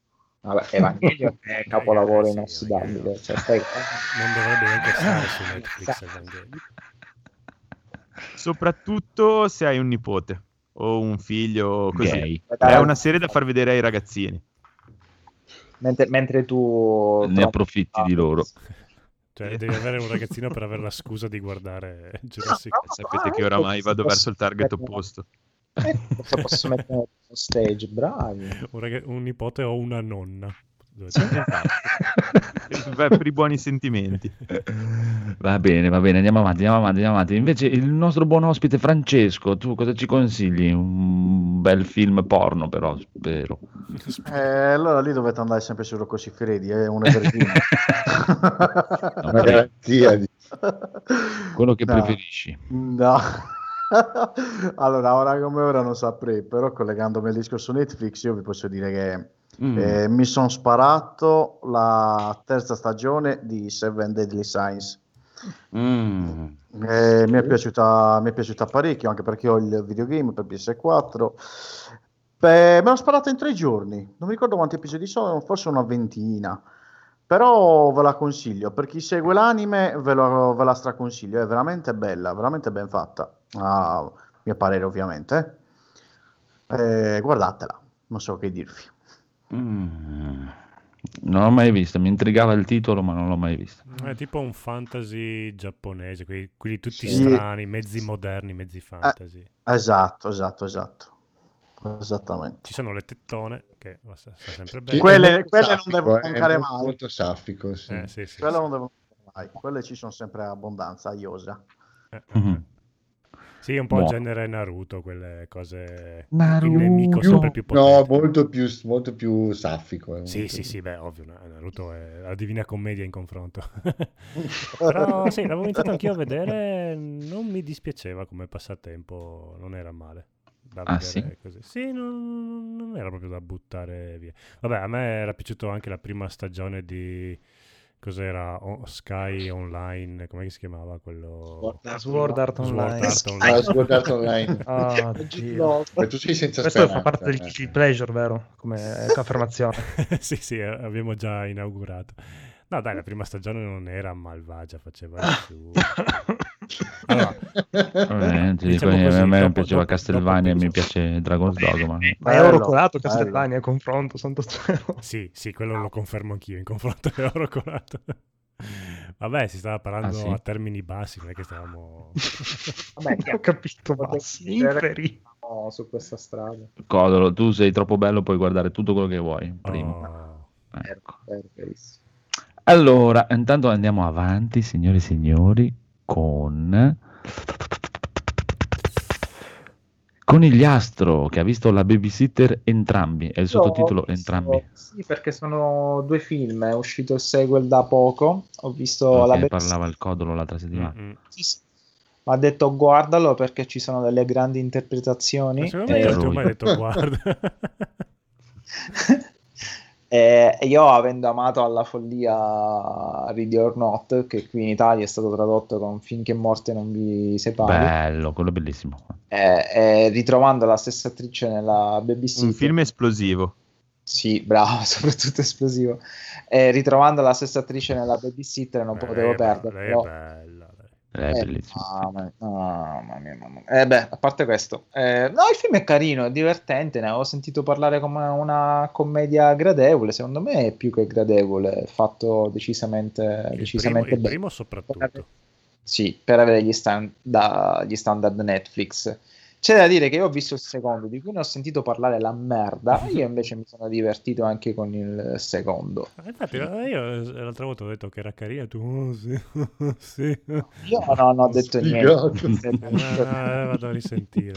Vabbè, Evangelion è capolavoro sì, inossidabile. Cioè, stai- Non dovrebbe neanche stare su Netflix. Evangelion. Soprattutto se hai un nipote o un figlio così. Gay. È una serie da far vedere ai ragazzini. mentre, mentre tu Ne approfitti di loro. Cioè, devi avere un ragazzino per avere la scusa di guardare Jurassic Sapete che oramai vado verso il target opposto. Eh, Posso, posso mettere su stage, bravi. un, raga- un nipote o una nonna. Beh, per i buoni sentimenti. Va bene, va bene, andiamo avanti, andiamo avanti, andiamo avanti. Invece il nostro buon ospite Francesco, tu cosa ci consigli? Un bel film porno però, spero. Eh, allora lì dovete andare sempre su Rocco Siffredi, è un evergreen. Una garanzia di... Quello che No. preferisci. No. allora, ora come ora non saprei, però collegandomi al discorso Netflix, io vi posso dire che Mm. eh, mi sono sparato la terza stagione di Seven Deadly Signs. Mm. Eh, mi, è piaciuta, mi è piaciuta parecchio, anche perché ho il videogame per PS4. Beh, me l'ho sparata in tre giorni, non mi ricordo quanti episodi sono, forse una ventina. Però ve la consiglio, per chi segue l'anime ve, lo- ve la straconsiglio, è veramente bella, veramente ben fatta, a mio parere ovviamente. Eh, guardatela, non so che dirvi. Mm. Non l'ho mai vista, mi intrigava il titolo, ma non l'ho mai vista. È tipo un fantasy giapponese, quelli, quelli tutti Sì. strani, mezzi moderni, mezzi fantasy. Esatto, esatto, esatto. Esattamente. Ci sono le tettone, che va- sta sempre bene. Quelle- quelle non devono eh, mancare molto- mai. Molto saffico, sì. Eh, sì, sì, Quelle sì. non devono mai, quelle ci sono sempre abbondanza, a Iosa. Eh, eh, Mhm. eh. Sì, un po' Buono. genere Naruto, quelle cose... Naruto. Il nemico sempre più No, potente. molto più, molto più saffico. eh, Sì, molto sì, più- sì, beh, ovvio, no, Naruto è la divina commedia in confronto. Però sì, l'avevo iniziato anch'io a vedere, non mi dispiaceva come passatempo, non era male. Da Ah, vedere così. Sì, non, non era proprio da buttare via. Vabbè, a me era piaciuto anche la prima stagione di... Cos'era? Sky Online, come si chiamava quello? Sword Art Sword Online. Art Ah, Online. Sword Art Online. Ah, Dio. Ma tu sei senza Questo fa parte del eh. pleasure, vero? Come affermazione. sì, sì, eh, abbiamo già inaugurato. No, dai, la prima stagione non era malvagia, faceva su. Allora, Vabbè, dico, Diciamo a me dopo- piaceva dopo- Castlevania e dopo mi piace Dragon's Dogma. Ma è oro colato bello. Castlevania a confronto, santo cielo. sì, sì, quello lo confermo anch'io in confronto a Oro Colato. Vabbè, si stava parlando Ah, sì? a termini bassi, non è che stavamo... Vabbè, Ho capito, ma sì, inferi. siamo su questa strada. Codolo, tu sei troppo bello, puoi guardare tutto quello che vuoi. Prima. Oh, Ecco. Allora, intanto andiamo avanti, signori e signori, con Conigliastro che ha visto la babysitter entrambi, è il sottotitolo visto- entrambi. Sì, perché sono due film, è uscito il sequel da poco, ho visto la Che Baby- parlava il codolo l'altra settimana. mm, mm. Sì, sì. Ma ha detto guardalo perché ci sono delle grandi Ma interpretazioni. secondo me E- non ti ho mai lui. detto guarda. e e io avendo amato alla follia Ready or Not, che qui in Italia è stato tradotto con Finché morte non vi separi, Bello, quello è bellissimo. e, e ritrovando la stessa attrice nella babysitter, Un film esplosivo. Sì, bravo, soprattutto esplosivo. E ritrovando la stessa attrice nella babysitter non potevo perdere. Lei è. È Eh, bellissimo. mamma, mamma mia, mamma mia. Eh beh, a parte questo, eh, no, il film è carino, è divertente. Ne avevo sentito parlare come una commedia gradevole. Secondo me è più che gradevole, è fatto decisamente, Il primo, decisamente il bene. primo soprattutto. Sì, per avere gli, stand- da- gli standard Netflix. C'è da dire che io ho visto il secondo, di cui ne ho sentito parlare la merda. Io invece mi sono divertito anche con il secondo. Ah, Infatti, io l'altra volta ho detto che era carina, tu oh, sì, sì. Io non ho detto Sfigato. niente. Eh, vado a risentire.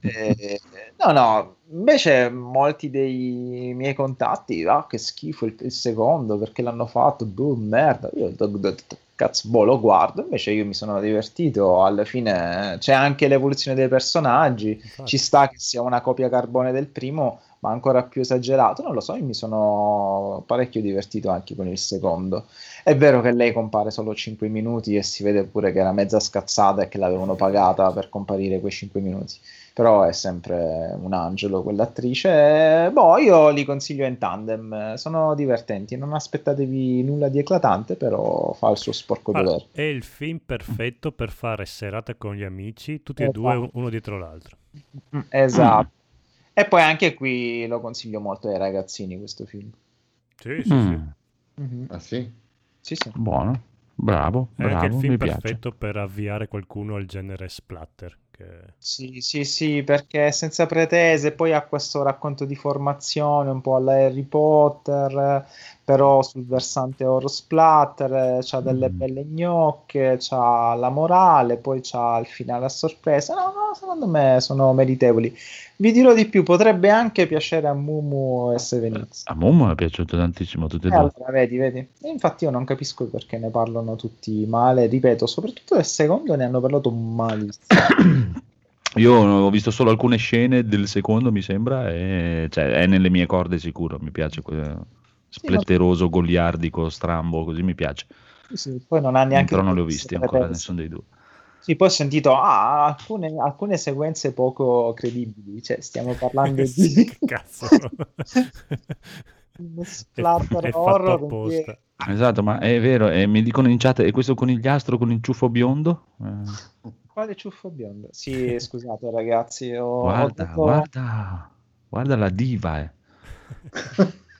Eh, Eh, no, no, invece molti dei miei contatti, ah, che schifo il, il secondo, perché l'hanno fatto, boh, merda, io ho detto, cazzo, boh, lo guardo, invece io mi sono divertito, alla fine c'è anche l'evoluzione dei personaggi, Infatti. ci sta che sia una copia carbone del primo, ma ancora più esagerato, non lo so, io mi sono parecchio divertito anche con il secondo. È vero che lei compare solo 5 minuti e si vede pure che era mezza scazzata e che l'avevano pagata per comparire quei 5 minuti. Però è sempre un angelo quell'attrice. Boh, io li consiglio in tandem, sono divertenti. Non aspettatevi nulla di eclatante, però fa il suo sporco Allora, dovere. è il film perfetto per fare serate con gli amici, tutti e Esatto. due uno dietro l'altro. Esatto. E poi anche qui lo consiglio molto ai ragazzini questo film. Sì, sì, Mm, sì. Mhm. Ah sì? Sì, sì. Buono, bravo, È anche il bravo, film mi piace. perfetto per avviare qualcuno al genere splatter. Che... Sì, sì, sì, perché senza pretese, poi ha questo racconto di formazione un po' alla Harry Potter, però sul versante horror splatter, eh, c'ha delle Mm. belle gnocche, c'ha la morale, poi c'ha il finale a sorpresa. No, no, secondo me sono meritevoli. Vi dirò di più, potrebbe anche piacere a Mumu e Sevenix. A Momo è piaciuto tantissimo tutti e Eh, due. allora, vedi, vedi. Infatti io non capisco perché ne parlano tutti male, ripeto, soprattutto del secondo ne hanno parlato malissimo. Io ho visto solo alcune scene del secondo, mi sembra, e cioè, è nelle mie corde sicuro, mi piace quel spletteroso, goliardico, strambo, così mi piace. Sì, poi non ha neanche Però non li ho visti ancora, nessuno dei due. Sì, poi ho sentito ah, alcune, alcune sequenze poco credibili, cioè stiamo parlando di cazzo. uno è, splatter è fatto horror apposta. cui- Esatto, ma è vero, e mi dicono in chat, e questo conigliastro con il ciuffo biondo? Eh, Quale ciuffo biondo? Sì, scusate ragazzi, ho, ho guarda, dato- guarda, guarda la diva, eh.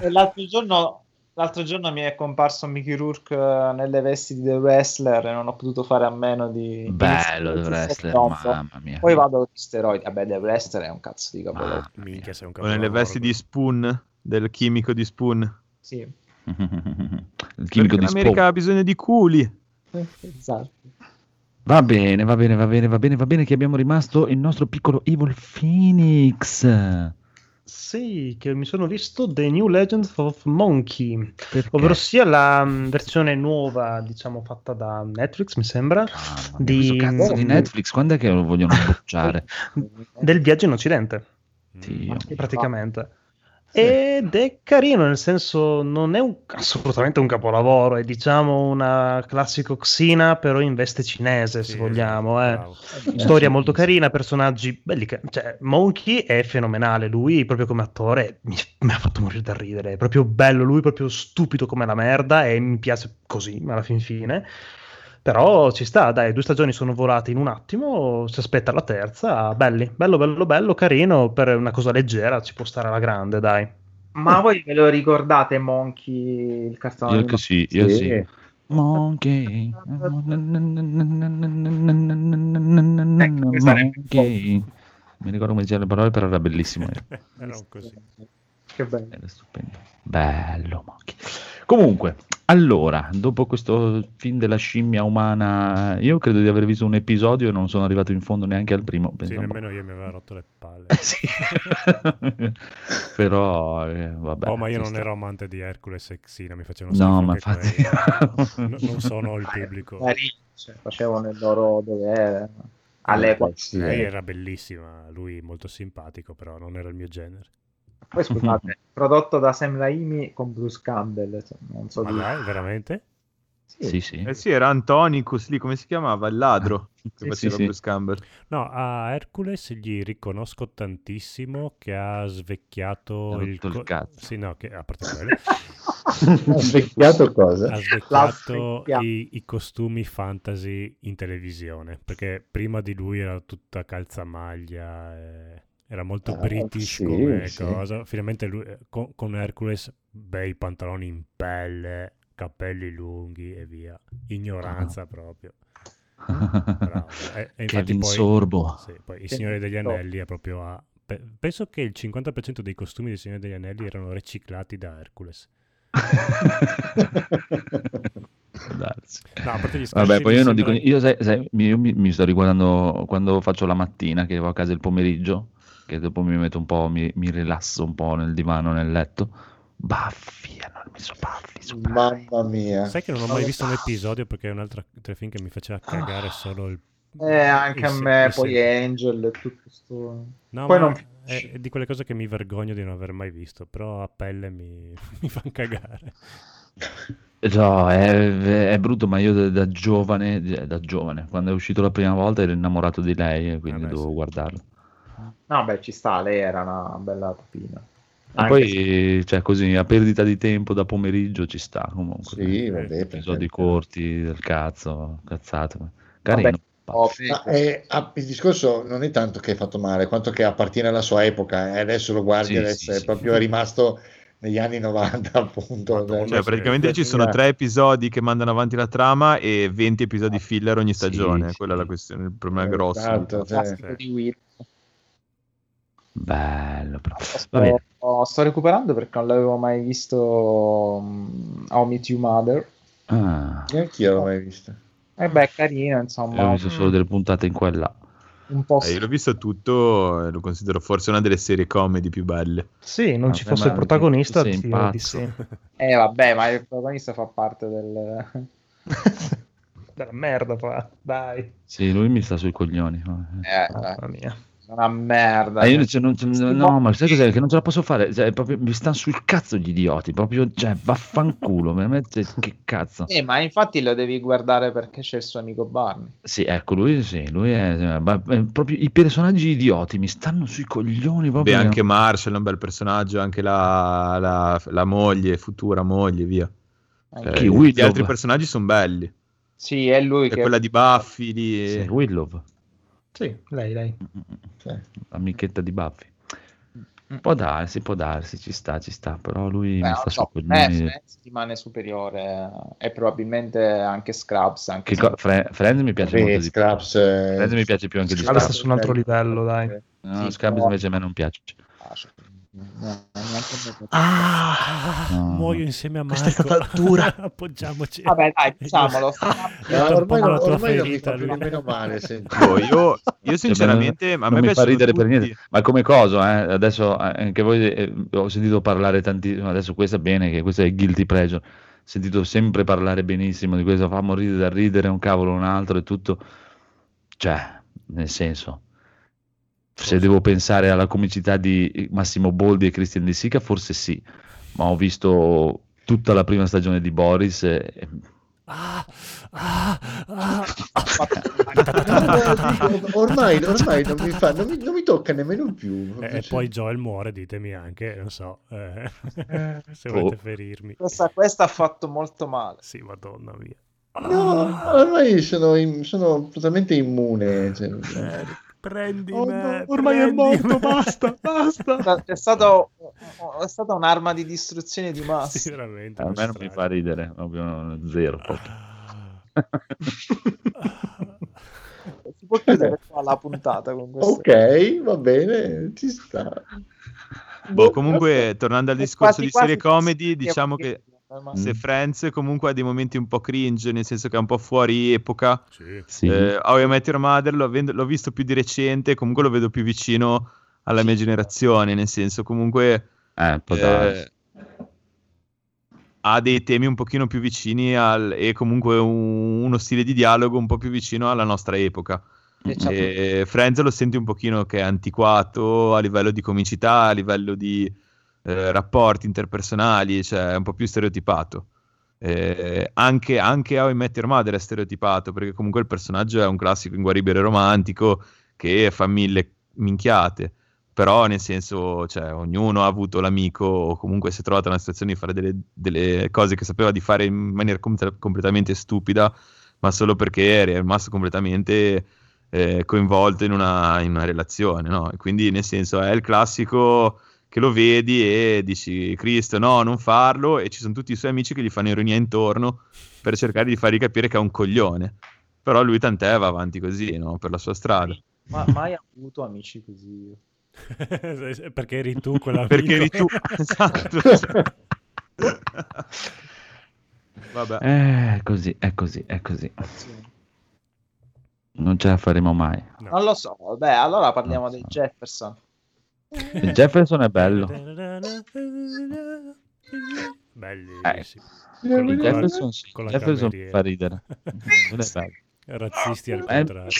E l'altro giorno, l'altro giorno mi è comparso Mickey Rourke eh, nelle vesti di The Wrestler e non ho potuto fare a meno di... Bello The Wrestler, mamma mia. Poi vado con gli steroidi. Vabbè, The Wrestler è un cazzo di capolavoro. Mamma mia. Minchia, sei un O nelle vesti di Spoon, del chimico di Spoon. Sì, Il chimico Perché di l'America Spock. ha bisogno di culi. esatto. Va bene, va bene, va bene, va bene, va bene che abbiamo rimasto il nostro piccolo Evil Phoenix. Sì, che mi sono visto The New Legends of Monkey, Perché? ovvero sia la mm, versione nuova, diciamo, fatta da Netflix, mi sembra, Mamma mia, di- cazzo di Netflix, quando è che lo vogliono bocciare? del viaggio in Occidente, Mm. Dio. praticamente. Ed è carino, nel senso non è un- assolutamente un capolavoro, è diciamo una classico Xena, però in veste cinese, se Sì, vogliamo. esatto, eh. Storia molto carina, personaggi belli. Cioè, Monkey è fenomenale. Lui, proprio come attore, mi, mi ha fatto morire da ridere. È proprio bello. Lui, proprio stupido come la merda. E mi piace così, alla fin fine. Però ci sta, dai, due stagioni sono volate in un attimo. Si aspetta la terza. Belli, bello, bello, bello, carino. Per una cosa leggera ci può stare alla grande, dai. Ma voi ve lo ricordate Monkey, il cartone? Io che sì, io sì. Monkey. Monkey. Mi ricordo come diceva le parole, però era bellissimo. Era un così. Che bello. Era stupendo. Bello, Monkey. Comunque, allora, dopo questo film della scimmia umana, io credo di aver visto un episodio e non sono arrivato in fondo neanche al primo. Sì, un po'. nemmeno io mi aveva rotto le palle. Sì. però, eh, vabbè. oh, ma io non sta. ero amante di Hercules e Xena, mi facevano No, ma infatti... No- non sono il pubblico. Cioè, facevano il loro dovere. All'epoca. Sì. Lei era bellissima, lui molto simpatico, però non era il mio genere. Poi scusate, prodotto da Sam Raimi con Bruce Campbell. cioè, non so Ma di... dai, veramente? Sì, sì. Eh sì, era Antonicus lì, come si chiamava? Il ladro che Sì, faceva sì, sì. Bruce Campbell. No, a Hercules gli riconosco tantissimo che ha svecchiato il, rotto il co- cazzo. Sì, no, che a parte quello, Ha svecchiato cosa? ha svecchiato svecchiato. i, i costumi fantasy in televisione, perché prima di lui era tutta calzamaglia, e era molto Ah, british sì, come sì. cosa. Finalmente lui, eh, con, con Hercules, bei pantaloni in pelle, capelli lunghi e via. Ignoranza proprio. Bravo. E, e Kevin poi, Sorbo. sì, poi il Signore degli Anelli è proprio a... pe- Penso che il 50% dei costumi del Signore degli Anelli erano riciclati da Hercules. No, a parte gli Vabbè, poi io non dico sembra- io, sai, sai, mi- io mi, mi sto riguardando quando faccio la mattina, che vado a casa il pomeriggio, che dopo mi metto un po', mi, mi rilasso un po' nel divano, nel letto. Baffi, hanno messo Baffi su Prime. Mamma mia. Sai che non ho mai visto un episodio perché è un altro telefilm che mi faceva cagare solo il... Eh, anche a il se- me, il poi se- Angel e tutto sto... No, Poi ma non- è, è di quelle cose che mi vergogno di non aver mai visto, però a pelle mi, mi fanno cagare. No, è, è brutto, ma io da, da giovane, da giovane, quando è uscito la prima volta ero innamorato di lei e quindi Vabbè, dovevo sì. guardarlo. No, beh, ci sta, lei era una bella topina. E Anche poi, cioè, così, a perdita di tempo da pomeriggio ci sta comunque. Sì, vabbè, per Episodi corti del cazzo, cazzate. Carino. Vabbè, oh, è- ah, il discorso non è tanto che è fatto male, quanto che appartiene alla sua epoca. E adesso lo guardi, Sì, adesso sì, è sì. proprio rimasto negli anni 90, appunto. Cioè, praticamente ci sono tre episodi che mandano avanti la trama e 20 episodi filler ogni stagione. sì. Quella è la questione, il problema Eh, grosso. esatto, cioè. Di Will. Bello, però. Va bene. Sto, sto recuperando perché non l'avevo mai visto um, How Meet Your Mother. Ah, Neanch'io l'ho mai vista. E beh, è carino, io ho insomma, visto solo delle puntate in quella. un po' Eh, io l'ho visto tutto e lo considero forse una delle serie comedy più belle. Sì, non ci Vabbè, fosse ma il protagonista, ti pazzo. sì. Eh, vabbè, ma il protagonista fa parte del... Della merda, fa. Dai. Sì, lui mi sta sui coglioni. Eh, Mamma mia. È una merda. Ah, io cioè, non- cioè, Sì, no, ma- sai cos'è? Che non ce la posso fare. Cioè, proprio, mi stanno sul cazzo gli idioti. Proprio, cioè, vaffanculo. veramente, che cazzo. Eh, ma infatti lo devi guardare perché c'è il suo amico Barney. Sì, ecco, lui, sì, lui è, ma- ma- proprio i personaggi idioti mi stanno sui coglioni Beh, proprio. anche Marshall è un bel personaggio, anche la, la- la moglie, futura moglie, via. Anche- Cioè, Chi, gli altri personaggi sono belli. Sì, è lui E che... quella di Buffy, di... Sì, Willow, Sì, lei, lei. Sì. amichetta di Buffy. Può darsi, può darsi, ci sta, ci sta, però lui Beh, mi sta so, eh. Friends rimane superiore eh, e probabilmente anche Scrubs. Anche Che co- Fre- Friends mi piace Beh, molto di più. Eh, Friends mi piace più anche di Scrubs Scrubs. sta su un altro livello, dai. No, Sì, Scrubs però- invece a me non piace. No. Ah! No. Muoio insieme a Questa è Marco. stata dura. Appoggiamoci. Vabbè, dai, diciamolo. No, ormai, la non- tua ormai non mi ferita, fa più lui. nemmeno male. Boh, io, io sinceramente, a non me mi fa ridere per tutti. niente, ma come cosa? eh? Adesso eh, anche voi eh, ho sentito parlare tantissimo. Adesso questa è bene, che questo è guilty pleasure. Ho sentito sempre parlare benissimo di questo, fa morire da ridere un cavolo, un altro e tutto. Cioè, nel senso, se devo pensare alla comicità di Massimo Boldi e Christian De Sica, forse sì, ma ho visto tutta la prima stagione di Boris e, Ah, ah, ah. Ormai, ormai non, mi fa, non, mi, non mi tocca nemmeno più. E poi Joel muore, ditemi anche, non so, eh, se Oh. volete ferirmi. Questa, questa ha fatto molto male. Sì, madonna mia. No, ormai sono, in- sono totalmente immune. cioè, Prendi Oh me, no, ormai è prendi morto, me. basta, basta. È, stato, è stata un'arma di distruzione di Sì, massa. veramente. a me non mi fa ridere, proprio zero. proprio. Si può chiudere qua la puntata con questo. ok, va bene, ci sta. Boh, comunque, tornando al È discorso quasi di serie comedy, diciamo che ma- se Friends comunque ha dei momenti un po' cringe, nel senso che è un po' fuori epoca. Sì. Sì. Eh, How I Met Your Mother l'ho, avendo- l'ho visto più di recente, comunque lo vedo più vicino alla mia generazione, nel senso comunque Eh, eh, ha dei temi un pochino più vicini al, e comunque un- uno stile di dialogo un po' più vicino alla nostra epoca. E E Friends lo senti un pochino che è antiquato a livello di comicità, a livello di eh, rapporti interpersonali, cioè è un po' più stereotipato. Eh, anche, anche How I Met Your Mother è stereotipato perché comunque il personaggio è un classico inguaribile romantico che fa mille minchiate però nel senso cioè, ognuno ha avuto l'amico o comunque si è trovato nella situazione di fare delle, delle cose che sapeva di fare in maniera com- completamente stupida ma solo perché è rimasto completamente eh, coinvolto in una, in una relazione no? Quindi nel senso è il classico che lo vedi e dici Cristo no non farlo e ci sono tutti i suoi amici che gli fanno ironia intorno per cercare di fargli capire che è un coglione però lui tant'è va avanti così no? per la sua strada Ma mai avuto amici così? Perché eri tu quella perché eri tu esatto Vabbè. È così, è così, è così. Non ce la faremo mai. No. Non lo so, beh, allora parliamo Non dei so. Jefferson. Il Jefferson è bello. Bellissimo. Il Con la- Jefferson, sì, con la Jefferson fa ridere. Non è bello. Razzisti al Eh, contrario.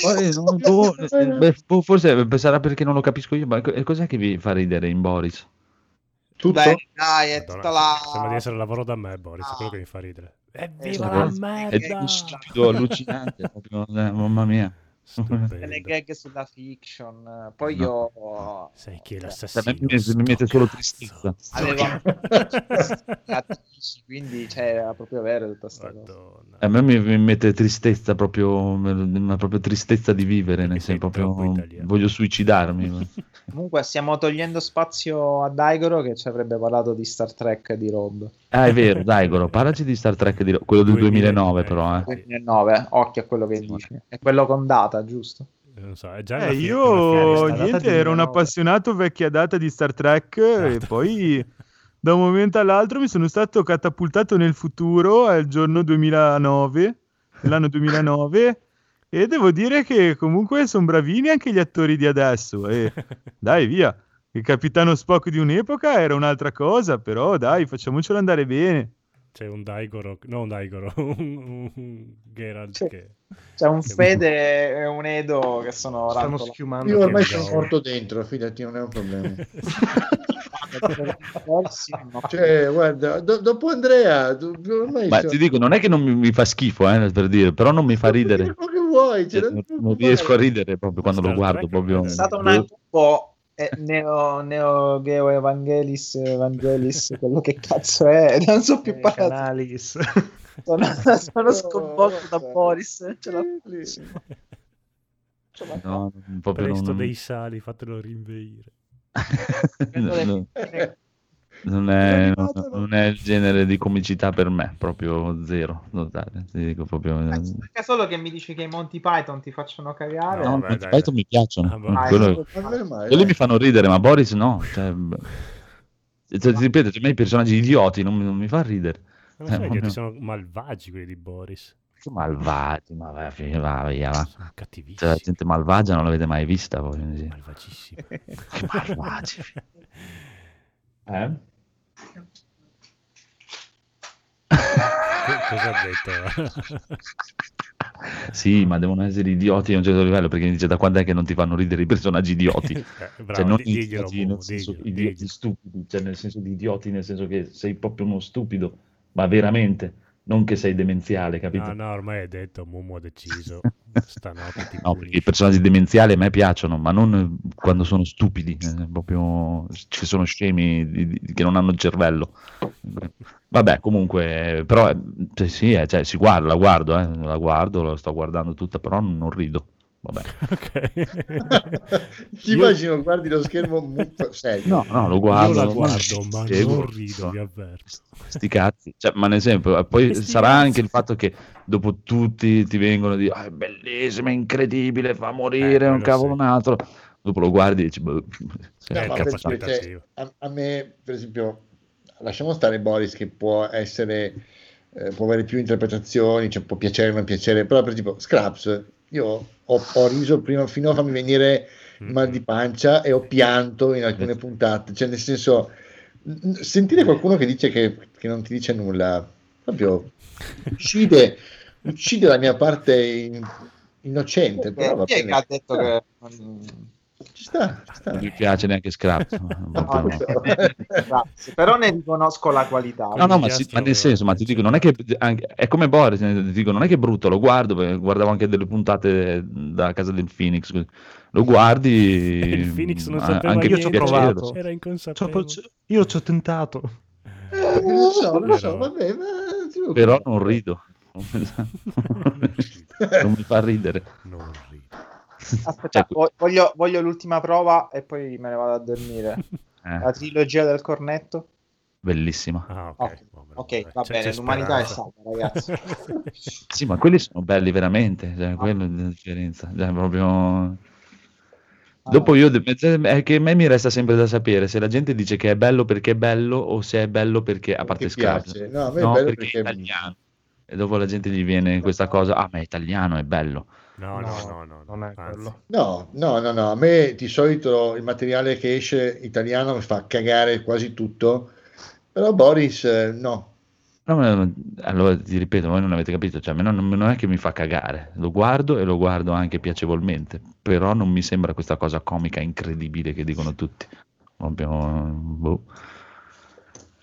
non- boh, eh, beh, boh, forse sarà perché non lo capisco io, ma co- cos'è che vi fa ridere in Boris? Tutto? Beh, dai, è Madonna, tutta la... Sembra di essere lavoro da me, Boris, è quello che mi fa ridere. Evviva Cioè, la È merda! uno stupido allucinante, proprio, eh, mamma mia. Stupendo. le gag sulla fiction. Poi io Sai chi è A l'assassino? me mi, mi mette solo tristezza. avevo amici, quindi cioè, era proprio vero tutta sta cosa. Madonna. A me mi, mi mette tristezza proprio, una proprio tristezza di vivere, nel senso proprio italiano. voglio suicidarmi. Comunque stiamo togliendo spazio a Daigoro che ci avrebbe parlato di Star Trek di Rob. Ah, è vero, dai, Goro, parlaci di Star Trek, di- quello del 2009 però, eh. 2009, occhio a quello che Sì, dici. È quello con data, giusto? Non so, è già Eh, io niente, ero un 2009. appassionato vecchia data di Star Trek e Esatto. poi da un momento all'altro mi sono stato catapultato nel futuro al giorno 2009, nell'anno 2009 e devo dire che comunque sono bravini anche gli attori di adesso e dai via, il capitano Spock di un'epoca era un'altra cosa, però dai facciamocelo andare bene. C'è un Daigoro, no un Daigoro, un, un Geralt Sì. che... C'è un Che- Fede e un Edo che sono Stiamo rantola- schiumando. Io ormai sono morto dentro, fidati, non è un problema. Cioè, guarda, do- dopo Andrea, do- ormai Ma sono- ti dico, non è che non mi, mi fa schifo, eh, per dire, però non mi fa ridere. vuoi, cioè, Non, non riesco a ridere proprio quando lo guardo, proprio. è È stato un po' eh, neo, neo Geo Evangelis Evangelis quello che cazzo è non so più Eh, parlare Canalis. sono, sono sconvolto da Boris ce la faccio. No, proprio Presto non, dei sali, fatelo rinveire. Le- no, non è, non, è il genere di comicità per me, proprio zero. totale, ti dico proprio. eh, Perché solo che mi dici che i Monty Python ti facciano cagare No, No, vabbè, Monty dai, Python mi piacciono. Ah, boh. Ah, quello- mai, quelli dai. mi fanno ridere, ma Boris no. Cioè. Cioè, ti ripeto, cioè, a me i personaggi idioti non, mi- non mi fa ridere. Non Eh, sai che sono malvagi quelli di Boris. Che malvagi, ma va, va via, va. Sono cattivissimi. Cioè, la gente malvagia non l'avete mai vista voi. quindi- Malvagissimi. Malvagi. Eh? Co- Cosa ha detto? Sì, ma devono essere idioti a un certo livello perché dice da quando è che non ti fanno ridere i personaggi idioti? Eh, cioè, bravo, non di- diglielo, idioti nel senso diglielo, idioti diglielo. stupidi, cioè nel senso di idioti, nel senso che sei proprio uno stupido, ma veramente, non che sei demenziale, capito? No, no, ormai è detto, Mumu ha deciso. Stanotte ti No, perché i personaggi demenziali a me piacciono, ma non quando sono stupidi, eh, proprio che sono scemi, di- di- che non hanno il cervello. Vabbè, comunque, però cioè, sì, eh, cioè, si guarda, la guardo, eh, la guardo, la sto guardando tutta, però non rido. Vabbè. Ok. Ti immagino, guardi lo schermo mu- serio. No, no, lo guardo. Io ma- guardo, ma non rido, vi avverto. Sti cazzi, cioè, ma nel senso, poi Sti sarà cazzi. anche il fatto che dopo tutti ti vengono a dire ah, è bellissimo, è incredibile, fa Eh, morire, è un cavolo sì. un altro. Dopo lo guardi e dici, boh, No, Eh, ma troppa cazzo, perché, cioè, a, a me, per esempio, lasciamo stare Boris che può essere, eh, può avere più interpretazioni, cioè può piacere o non piacere, però per esempio Scraps, io ho, ho riso prima fino a farmi venire il mal di pancia e ho pianto in alcune puntate, cioè nel senso, sentire qualcuno che dice che, che non ti dice nulla, proprio uccide, uccide la mia parte in- innocente, però va chi è che ha detto che mm, Ci sta, ci sta. non mi piace neanche Scraps. no, no. però ne riconosco la qualità No, no, ma, si- ma nel senso, ma ti dico, non è che anche- è come Boris, eh, ti dico, non è che è brutto, lo guardo, perché guardavo anche delle puntate da casa del Phoenix, così. lo guardi, Il Phoenix non sapeva anche niente, per provato. piacere. Era inconsapevole. c'ho- io ci ho tentato. Eh, lo so, lo so, Però- vabbè, ma Però non rido, non mi fa ridere. Rido. Aspetta, Cioè, vo- voglio, voglio l'ultima prova e poi me ne vado a dormire. eh, La trilogia del cornetto. bellissima. Ah, ok. Ok, vabbè, Ok, vabbè, va c'è- bene, c'è l'umanità è salva, ragazzi. Sì, ma quelli sono belli veramente, cioè, quella è la differenza. Cioè, proprio... Dopo io, è che a me mi resta sempre da sapere se la gente dice che è bello perché è bello o se è bello perché, a parte piace. No, no, perché perché- è italiano. E dopo la gente gli viene questa cosa, ah ma è italiano, è bello. No, no, No, no, no, non è quello. No, no, no, no, a me di solito il materiale che esce italiano mi fa cagare quasi tutto, però Boris eh, no. No, ma- allora ti ripeto, voi non avete capito, cioè a me non, non è che mi fa cagare, lo guardo e lo guardo anche piacevolmente, però non mi sembra questa cosa comica incredibile che dicono tutti. Proprio, boh.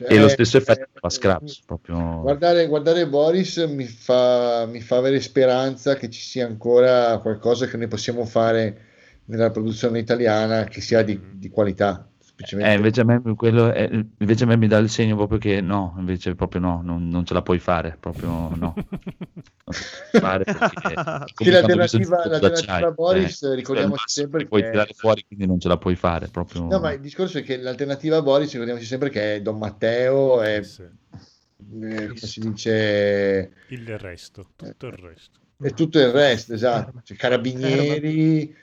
E lo Eh, stesso effetto eh, fa Scraps, proprio... Guardare, guardare Boris mi fa, mi fa avere speranza che ci sia ancora qualcosa che ne possiamo fare nella produzione italiana che sia di, di qualità. Semplicemente. Eh, invece, a me, quello è- invece a me mi dà il segno proprio che no, invece proprio no, non, non ce la puoi fare, proprio no. Fare perché- l'alternativa, l'alternativa d'acciaio, Boris, eh, ricordiamoci questo è il sempre che puoi che- tirare fuori, quindi non ce la puoi fare, proprio... No, ma il discorso è che l'alternativa a Boris, ricordiamoci sempre che è Don Matteo, è, Sì, eh, come si dice, Il resto, tutto il resto. è tutto il resto, esatto. Cioè, carabinieri eh,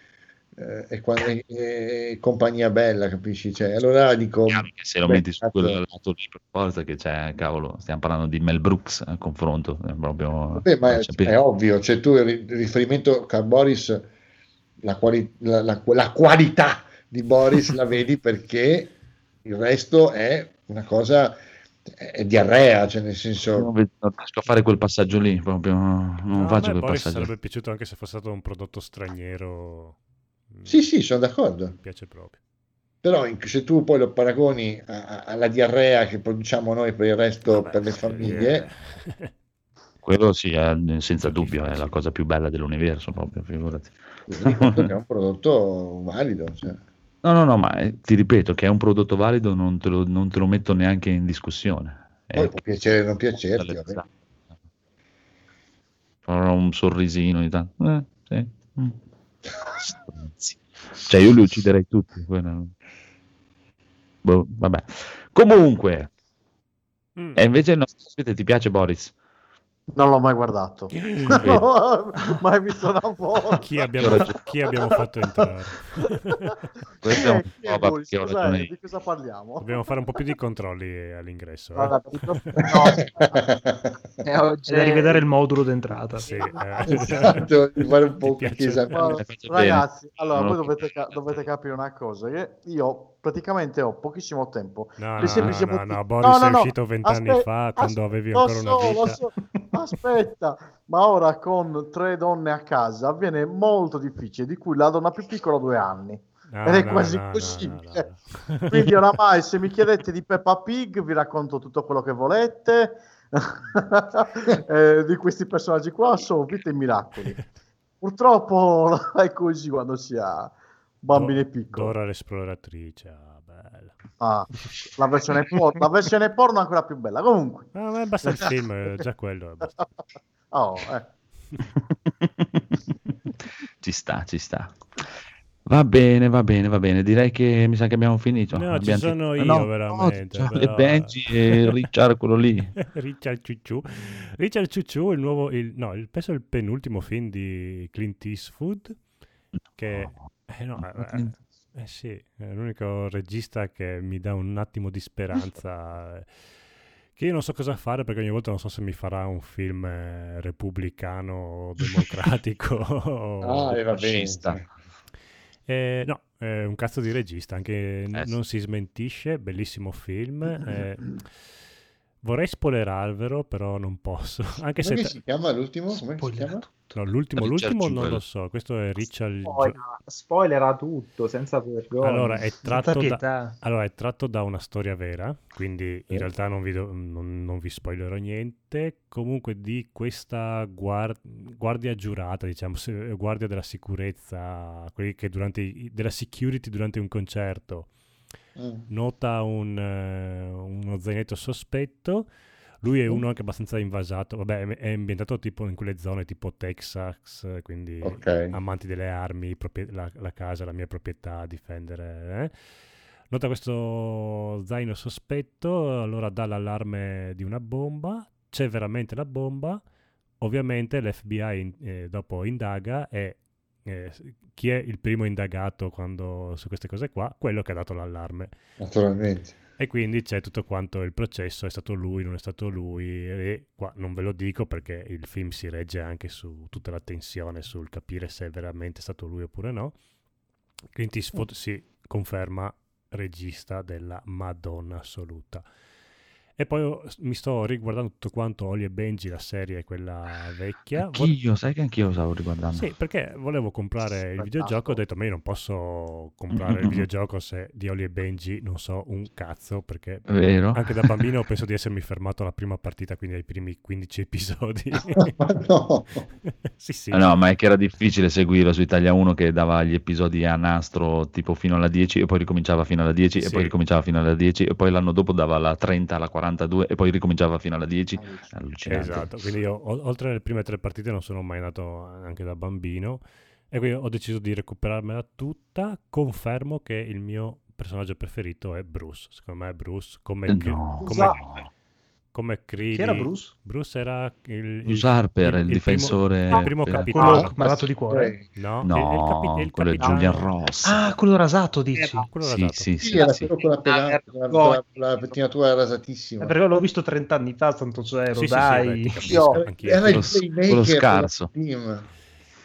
e, e- e compagnia bella, capisci? Cioè, allora dico, se lo beh, metti su quel lato lì per forza che c'è, cavolo, stiamo parlando di Mel Brooks a confronto, è proprio... Vabbè, ma è, è ovvio, cioè tu il ri- il riferimento a Boris, la, quali- la- la- la qualità di Boris la vedi perché il resto è una cosa, è diarrea, cioè nel senso... non riesco a fare quel passaggio lì, proprio non No, a faccio me quel Boris passaggio. sarebbe piaciuto anche se fosse stato un prodotto straniero. Mm, Sì, sì, sono d'accordo. Mi piace proprio. Però in- se tu poi lo paragoni a- a- alla diarrea che produciamo noi per il resto, Vabbè, per le famiglie, eh, Quello sì, è- senza dubbio, è la cosa più bella dell'universo, proprio, figurati. è un prodotto valido. cioè. No, no, no, ma eh, ti ripeto che è un prodotto valido, non te lo, non te lo metto neanche in discussione. Poi È può piacere o non piacerti, vabbè. Farò un sorrisino ogni tanto. Eh, sì. mm. Cioè, io li ucciderei tutti. Boh, vabbè. Comunque, mm. e invece il nostro ospite ti piace, Boris? Non l'ho mai guardato. mai visto una foto. Chi abbiamo, chi abbiamo fatto entrare? Questo è un po' io. Di cosa parliamo? Dobbiamo fare un po' più di controlli all'ingresso. eh. Guarda, i prossimi- no, oggi- da rivedere il modulo d'entrata. Sì, eh. Esatto, di fare un po' bene. ragazzi, allora Non voi dovete, ca- dovete capire una cosa: che io praticamente ho pochissimo tempo. No, no, semplice no, no, motivo- no, Boris è no, uscito vent'anni aspe- fa, quando as- avevi ancora una so, lo vita. so. Aspetta, ma ora con tre donne a casa avviene molto difficile, di cui la donna più piccola ha due anni. No, Ed è no, quasi no, no, impossibile. no, no. Quindi oramai se mi chiedete di Peppa Pig vi racconto tutto quello che volete. Eh, di questi personaggi qua sono vite e miracoli. Purtroppo è così quando si ha bambini Do- piccoli. Dora l'esploratrice, ah, bella. Ah, la, versione por- la versione porno è ancora più bella. Comunque, Ah, ma basta il film, eh, già quello. oh, eh. ci sta, ci sta. Va bene, va bene, va bene. Direi che mi sa che abbiamo finito. No, ci Abbiamo- sono io, no, veramente, no, però- e Benji e Richard, quello lì. Richard Ciucciù. Richard Ciucciù, il nuovo, il, no, il, penso il penultimo film di Clint Eastwood, che... Eh, no, eh, eh sì, è l'unico regista che mi dà un attimo di speranza. eh, Che io non so cosa fare perché ogni volta non so se mi farà un film eh, repubblicano o democratico. Ah, bene. Fascista. eh, no, è un cazzo di regista, anche Eh, sì. non si smentisce, bellissimo film. Vorrei spoilerarvelo, però non posso. Anche se Come tra- si chiama l'ultimo? Come si chiama? no, l'ultimo, l'ultimo non lo so, questo è Richard Spoiler, spoilera tutto senza vergogna. Allora, è Senza tratto da, allora, è tratto da una storia vera, quindi in Eh. realtà non vi, do- non- non vi spoilerò niente. Comunque di questa guar- guardia giurata, diciamo, se- guardia della sicurezza, quelli che durante, della security durante un concerto, Mm. nota un, eh, uno zainetto sospetto. Lui è uno anche abbastanza invasato, vabbè, è- ambientato tipo in quelle zone tipo Texas, quindi Ok. amanti delle armi, proprie- la, la casa, la mia proprietà, difendere. eh. Nota questo zaino sospetto, allora dà l'allarme di una bomba, c'è veramente la bomba, ovviamente l'FBI in- eh, dopo indaga e eh, chi è il primo indagato quando, su queste cose qua? Quello che ha dato l'allarme. Naturalmente. E quindi c'è tutto quanto il processo, è stato lui, non è stato lui, e qua non ve lo dico perché il film si regge anche su tutta la tensione sul capire se è veramente stato lui oppure no. Clint Eastwood si conferma regista della Madonna assoluta. E poi oh, mi sto riguardando tutto quanto Oli e Benji, la serie quella vecchia. Anch'io, sai che anch'io lo stavo riguardando. Sì, perché volevo comprare Spettacolo. il videogioco, ho detto ma io non posso comprare il videogioco se di Oli e Benji non so un cazzo, perché Vero. anche da bambino penso di essermi fermato alla prima partita, quindi ai primi 15 episodi. no. sì, sì. Eh, no, ma è che era difficile seguirlo su Italia 1 che dava gli episodi a nastro tipo fino alla 10 e poi ricominciava fino alla 10 sì. e poi ricominciava fino alla 10 e poi l'anno dopo dava la 30, la 40 82 e poi ricominciava fino alla 10. Allucinante. Esatto, quindi io oltre alle prime tre partite non sono mai nato anche da bambino e quindi ho deciso di recuperarmela tutta. Confermo che il mio personaggio preferito è Bruce. Secondo me Bruce come, eh, no. come, esatto come Creedy. Chi era Bruce? Bruce era il, Bruce Harper, il, primo- difensore. il primo per- capitano. Quello malato di cuore? No, No, il- il capi- il è Julian Ross. Ah, quello rasato, dici? quello sì, rasato. sì, Sì, sì, era sì. quello con la, pela- con la, la- pettinatura rasatissima. Eh, perché l'ho visto 30 anni fa, tanto c'ero, Sì, sì, sì, dai. ti capisco, Io-. Era il playmaker quello scarso.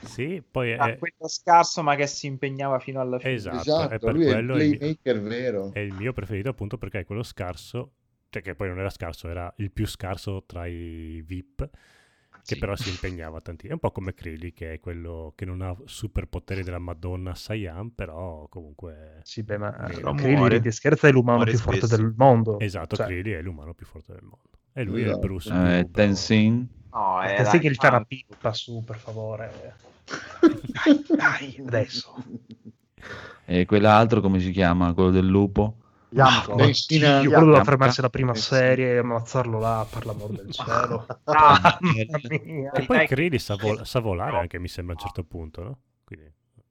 Sì, poi è, Ah, quello scarso ma che si impegnava fino alla fine. esatto, è Esatto, per lui è il il playmaker vero. è il mio preferito appunto perché è quello scarso, cioè che poi non era scarso, era il più scarso tra i VIP, che Sì. però si impegnava tantissimo. È un po' come Krilly, che è quello che non ha superpoteri della Madonna Saiyan, però comunque... Sì, beh, ma Krillin muore. che scherza è l'umano Muore più forte spesso. del mondo. Esatto, Cioè, Krilly è l'umano più forte del mondo. E lui è il Esatto. Bruce. Eh, bravo. Tenzin. No, eh, era sai che il canapippa su, per favore. Dai, dai, adesso. E quell'altro come si chiama? Quello del lupo? Yamko. Benzina- Io quello doveva fermarsi alla prima Eh, sì. serie e ammazzarlo là, per l'amor del cielo. Ah. E poi Krilly sa, vol- sa volare anche, mi sembra, a un certo punto, no? Quindi,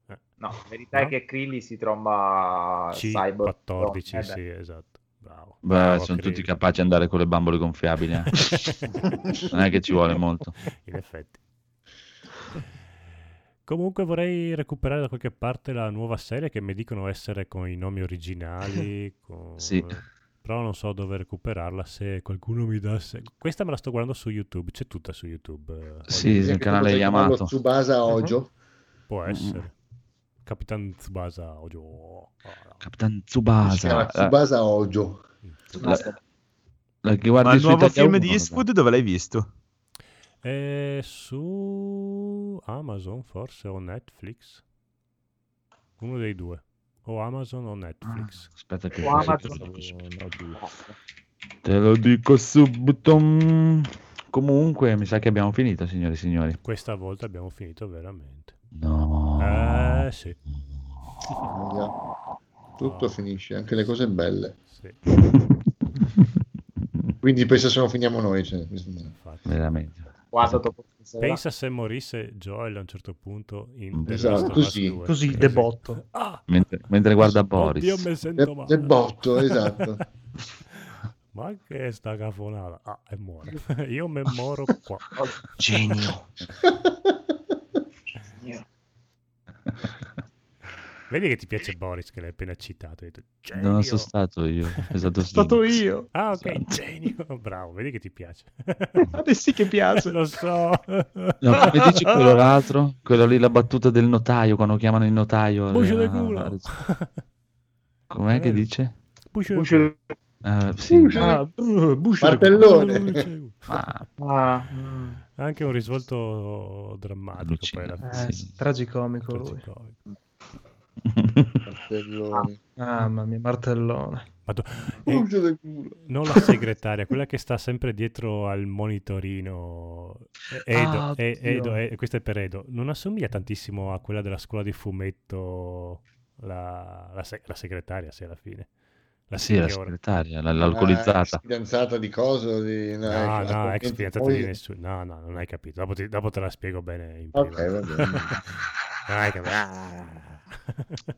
eh, No, la verità No? è che Krilly si tromba Cyborg. C14, Eh beh. sì, esatto. Bravo. Beh, Bravo, sono Krilly. tutti capaci di andare con le bambole gonfiabili. eh. non è che ci vuole molto. in effetti. Comunque vorrei recuperare da qualche parte la nuova serie che mi dicono essere con i nomi originali, con- Sì. però non so dove recuperarla, se qualcuno mi dasse... Questa me la sto guardando su YouTube, c'è tutta su YouTube. eh, Sì, Anche canale chiamarlo Yamato. Tsubasa Ojo. Può Mm. essere. Capitan Tsubasa Ojo. Ah, Capitan Si chiama Tsubasa. La, Tsubasa Ojo. la- la che Ma il nuovo film di. Eastwood dove l'hai visto? È su Amazon forse o Netflix? Uno dei due. O Amazon o Netflix. Aspetta che O te lo dico subito. Comunque, mi sa che abbiamo finito, signori e signori. Questa volta abbiamo finito veramente. No. Eh sì. Tutto finisce, anche le cose belle. sì, Quindi pensa se non finiamo noi. cioè. Veramente. Guarda dopo. Pensa se morisse Joel a un certo punto in Esatto, Us così. 2. Così, debotto. Ah, Mentre, mentre guarda Boris. oddio, mi sento male. del botto, esatto. Ma che è sta cafonata? Ah, e muore. Io me moro qua. Genio. Vedi che ti piace Boris, che l'hai appena citato. Hai detto, Non sono stato io, è stato, Sono stato io. Ah, ok, Esatto. genio. Bravo, vedi che ti piace. Adesso sì che piace. Lo so. No, come dici quello l'altro? Quello lì, la battuta del notaio, quando chiamano il notaio. Bucio eh, del culo. Com'è che dice? Bucio del culo. Eh, sì. Ah, uh, Martellone. Ma- Ah, Anche un risvolto drammatico. Poi alla. Eh, Sì. tragicomico lui. Martellone. Mamma mia, martellone. E del culo. non la segretaria, quella che sta sempre dietro al monitorino. E- Edo, Ah, e- oddio. Edo, e- questa è per Edo. Non assomiglia tantissimo a quella della scuola di fumetto, la, la se- la segretaria, sì, alla fine. La Sì, la segretaria, la- Ah, l'alcolizzata. ex fidanzata di coso? Di... No, No, ecco, no, attualmente ex fidanzata di nessuno. No, no, non hai capito. Dopo, ti- dopo te la spiego bene in Ok, va bene. Non hai capito.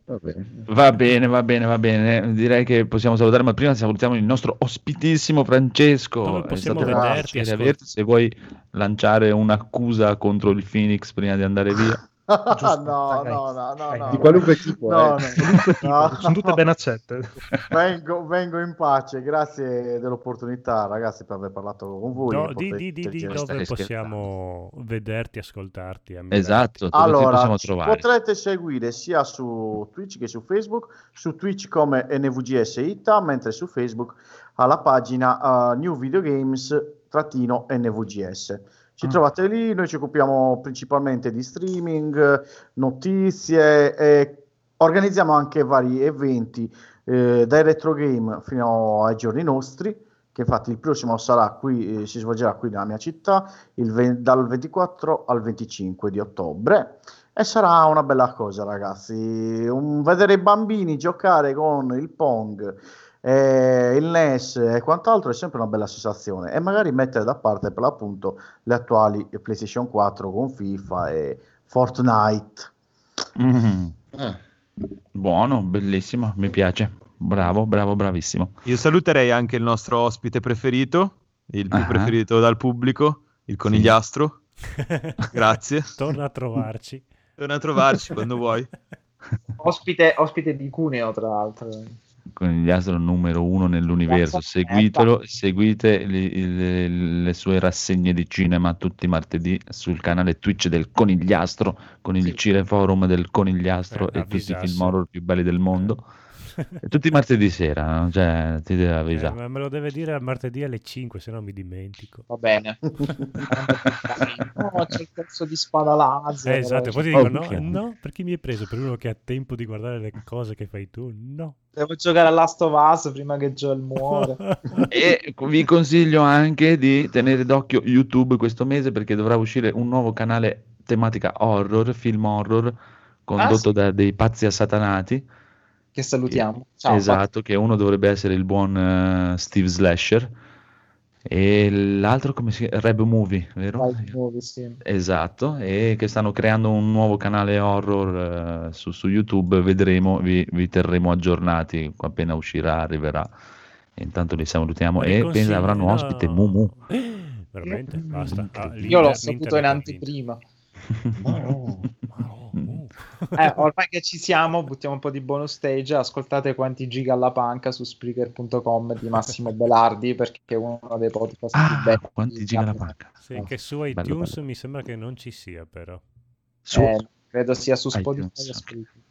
Va bene. Va bene, va bene, va bene. Direi che possiamo salutare, ma prima salutiamo il nostro ospitissimo Francesco. È possiamo vederti. Se vuoi lanciare un'accusa contro il Phoenix prima di andare via. Giusto, no, no, no, no, no. di qualunque tipo, No, eh. no. Qualunque tipo, No. sono tutte ben accette. Vengo, vengo in pace, grazie dell'opportunità, ragazzi, per aver parlato con voi. No, di, di, di, di dove possiamo vederti, ascoltarti. ammirarti. Esatto, dove ti Allora, possiamo ci trovare? potrete seguire sia su Twitch che su Facebook, su Twitch come NVGS Ita, mentre su Facebook alla pagina uh, New Video Games trattino NVGS. Ci Ah. trovate lì, noi ci occupiamo principalmente di streaming, notizie e organizziamo anche vari eventi eh, dai retro game fino ai giorni nostri, che infatti il prossimo sarà qui, eh, si svolgerà qui nella mia città ve- dal 24 al 25 di ottobre e sarà una bella cosa ragazzi Un- vedere i bambini giocare con il Pong eh, il NES e quant'altro è sempre una bella sensazione e magari mettere da parte per l'appunto le attuali PlayStation 4 con FIFA e Fortnite Mm, Ah, buono, bellissimo, mi piace. Bravo, bravo, bravissimo. Io saluterei anche il nostro ospite preferito, il più Ah. preferito dal pubblico, il conigliastro. Grazie. Torna a trovarci. Torna a trovarci quando vuoi. Ospite, ospite di Cuneo, tra l'altro. Con gli astro numero uno nell'universo. Seguitelo, seguite le, le- le sue rassegne di cinema tutti i martedì sul canale Twitch del Conigliastro, con il Sì. cineforum del Conigliastro Eh, e tutti i film horror più belli del mondo. E tutti i martedì sera, no? cioè ti deve Eh, avvisare. ma me lo deve dire a martedì alle 5, se no mi dimentico. Va bene. no, c'è il pezzo di spada laser. Eh, esatto, poi ti Oh, dico no, ok. no, perché mi hai preso per uno che ha tempo di guardare le cose che fai tu? No. Devo giocare a Last of Us prima che Joel muore. E vi consiglio anche di tenere d'occhio YouTube questo mese perché dovrà uscire un nuovo canale tematica horror, film horror, condotto sì? da dei pazzi assatanati. Che salutiamo. Ciao, esatto, che uno dovrebbe essere il buon eh, Steve Slasher e l'altro come si chiama? Reb Movie, vero? nuovi, sì. Esatto, e che stanno creando un nuovo canale horror eh, su, su YouTube, vedremo, vi, vi terremo aggiornati appena uscirà, arriverà. Intanto li salutiamo e li pensa avranno ospite no. Mumu. Veramente? Basta. Ah, Io l'ho saputo in anteprima. Oh, oh, oh. Eh, ormai che ci siamo, buttiamo un po' di bonus stage. Ascoltate quanti giga alla panca su Spreaker.com di Massimo Belardi perché è uno dei podcast più Ah, belli. quanti giga la panca? Sì, che su Bello, iTunes bello. mi sembra che non ci sia, però. Su Eh, credo sia su Spotify.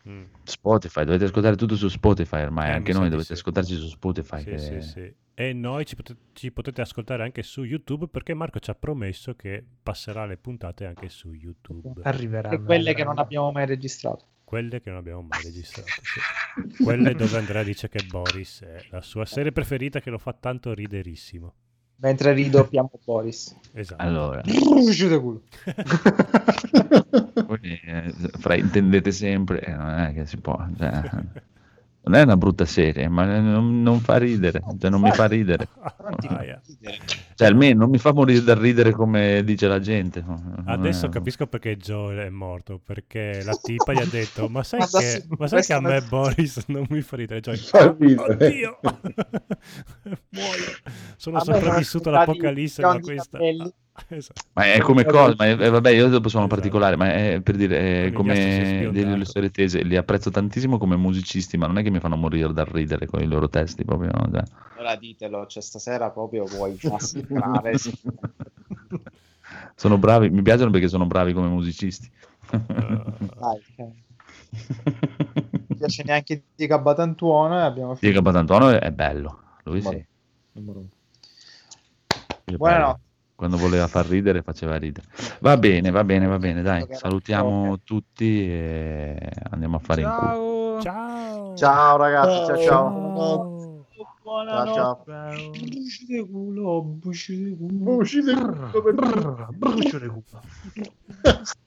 Mm. Spotify, dovete ascoltare tutto su Spotify ormai, Eh, anche noi dovete sì. ascoltarci su Spotify. Sì, che- sì, sì. E noi ci, pote- ci potete ascoltare anche su YouTube perché Marco ci ha promesso che passerà le puntate anche su YouTube. Arriverà. E quelle che non abbiamo mai registrato. Quelle che non abbiamo mai registrato. sì. Quelle dove Andrea dice che Boris è la sua serie preferita che lo fa tanto riderissimo. Mentre ridoppiamo Boris. Esatto. Allora, Uscite culo. voi, eh, fraintendete sempre, eh, non è che si può, cioè, non è una brutta serie, ma non, non fa ridere, cioè non mi fa ridere. Aia. Cioè, almeno non mi fa morire dal ridere come dice la gente. Adesso capisco perché Joel è morto, perché la tipa gli ha detto ma sai, Ma da che, ma sai che a me Boris non mi fa ridere? Joel, Fa ridere. oddio, muoio, sono sopravvissuto all'apocalisse, i questa... capelli. Esatto. Ma è come cosa, ma è- vabbè, io dopo sono Esatto. particolare, ma è per dire, è come delle storie tese, li apprezzo tantissimo come musicisti, ma non è che mi fanno morire dal ridere con i loro testi, proprio, no? Cioè, Allora ditelo, cioè stasera proprio vuoi massacrare. sì. sono bravi, mi piacciono perché sono bravi come musicisti. Dai, eh. Non piace neanche di Gabatantuono e abbiamo finito. Diego Batantuono è bello, lui sì. Numero- Buonanotte. Quando voleva far ridere faceva ridere. Va bene, va bene, va bene, dai, salutiamo tutti e andiamo a fare in culo. Ciao. Ciao! ciao ragazzi ciao ciao Ciao! ciao, ciao. Buci di culo.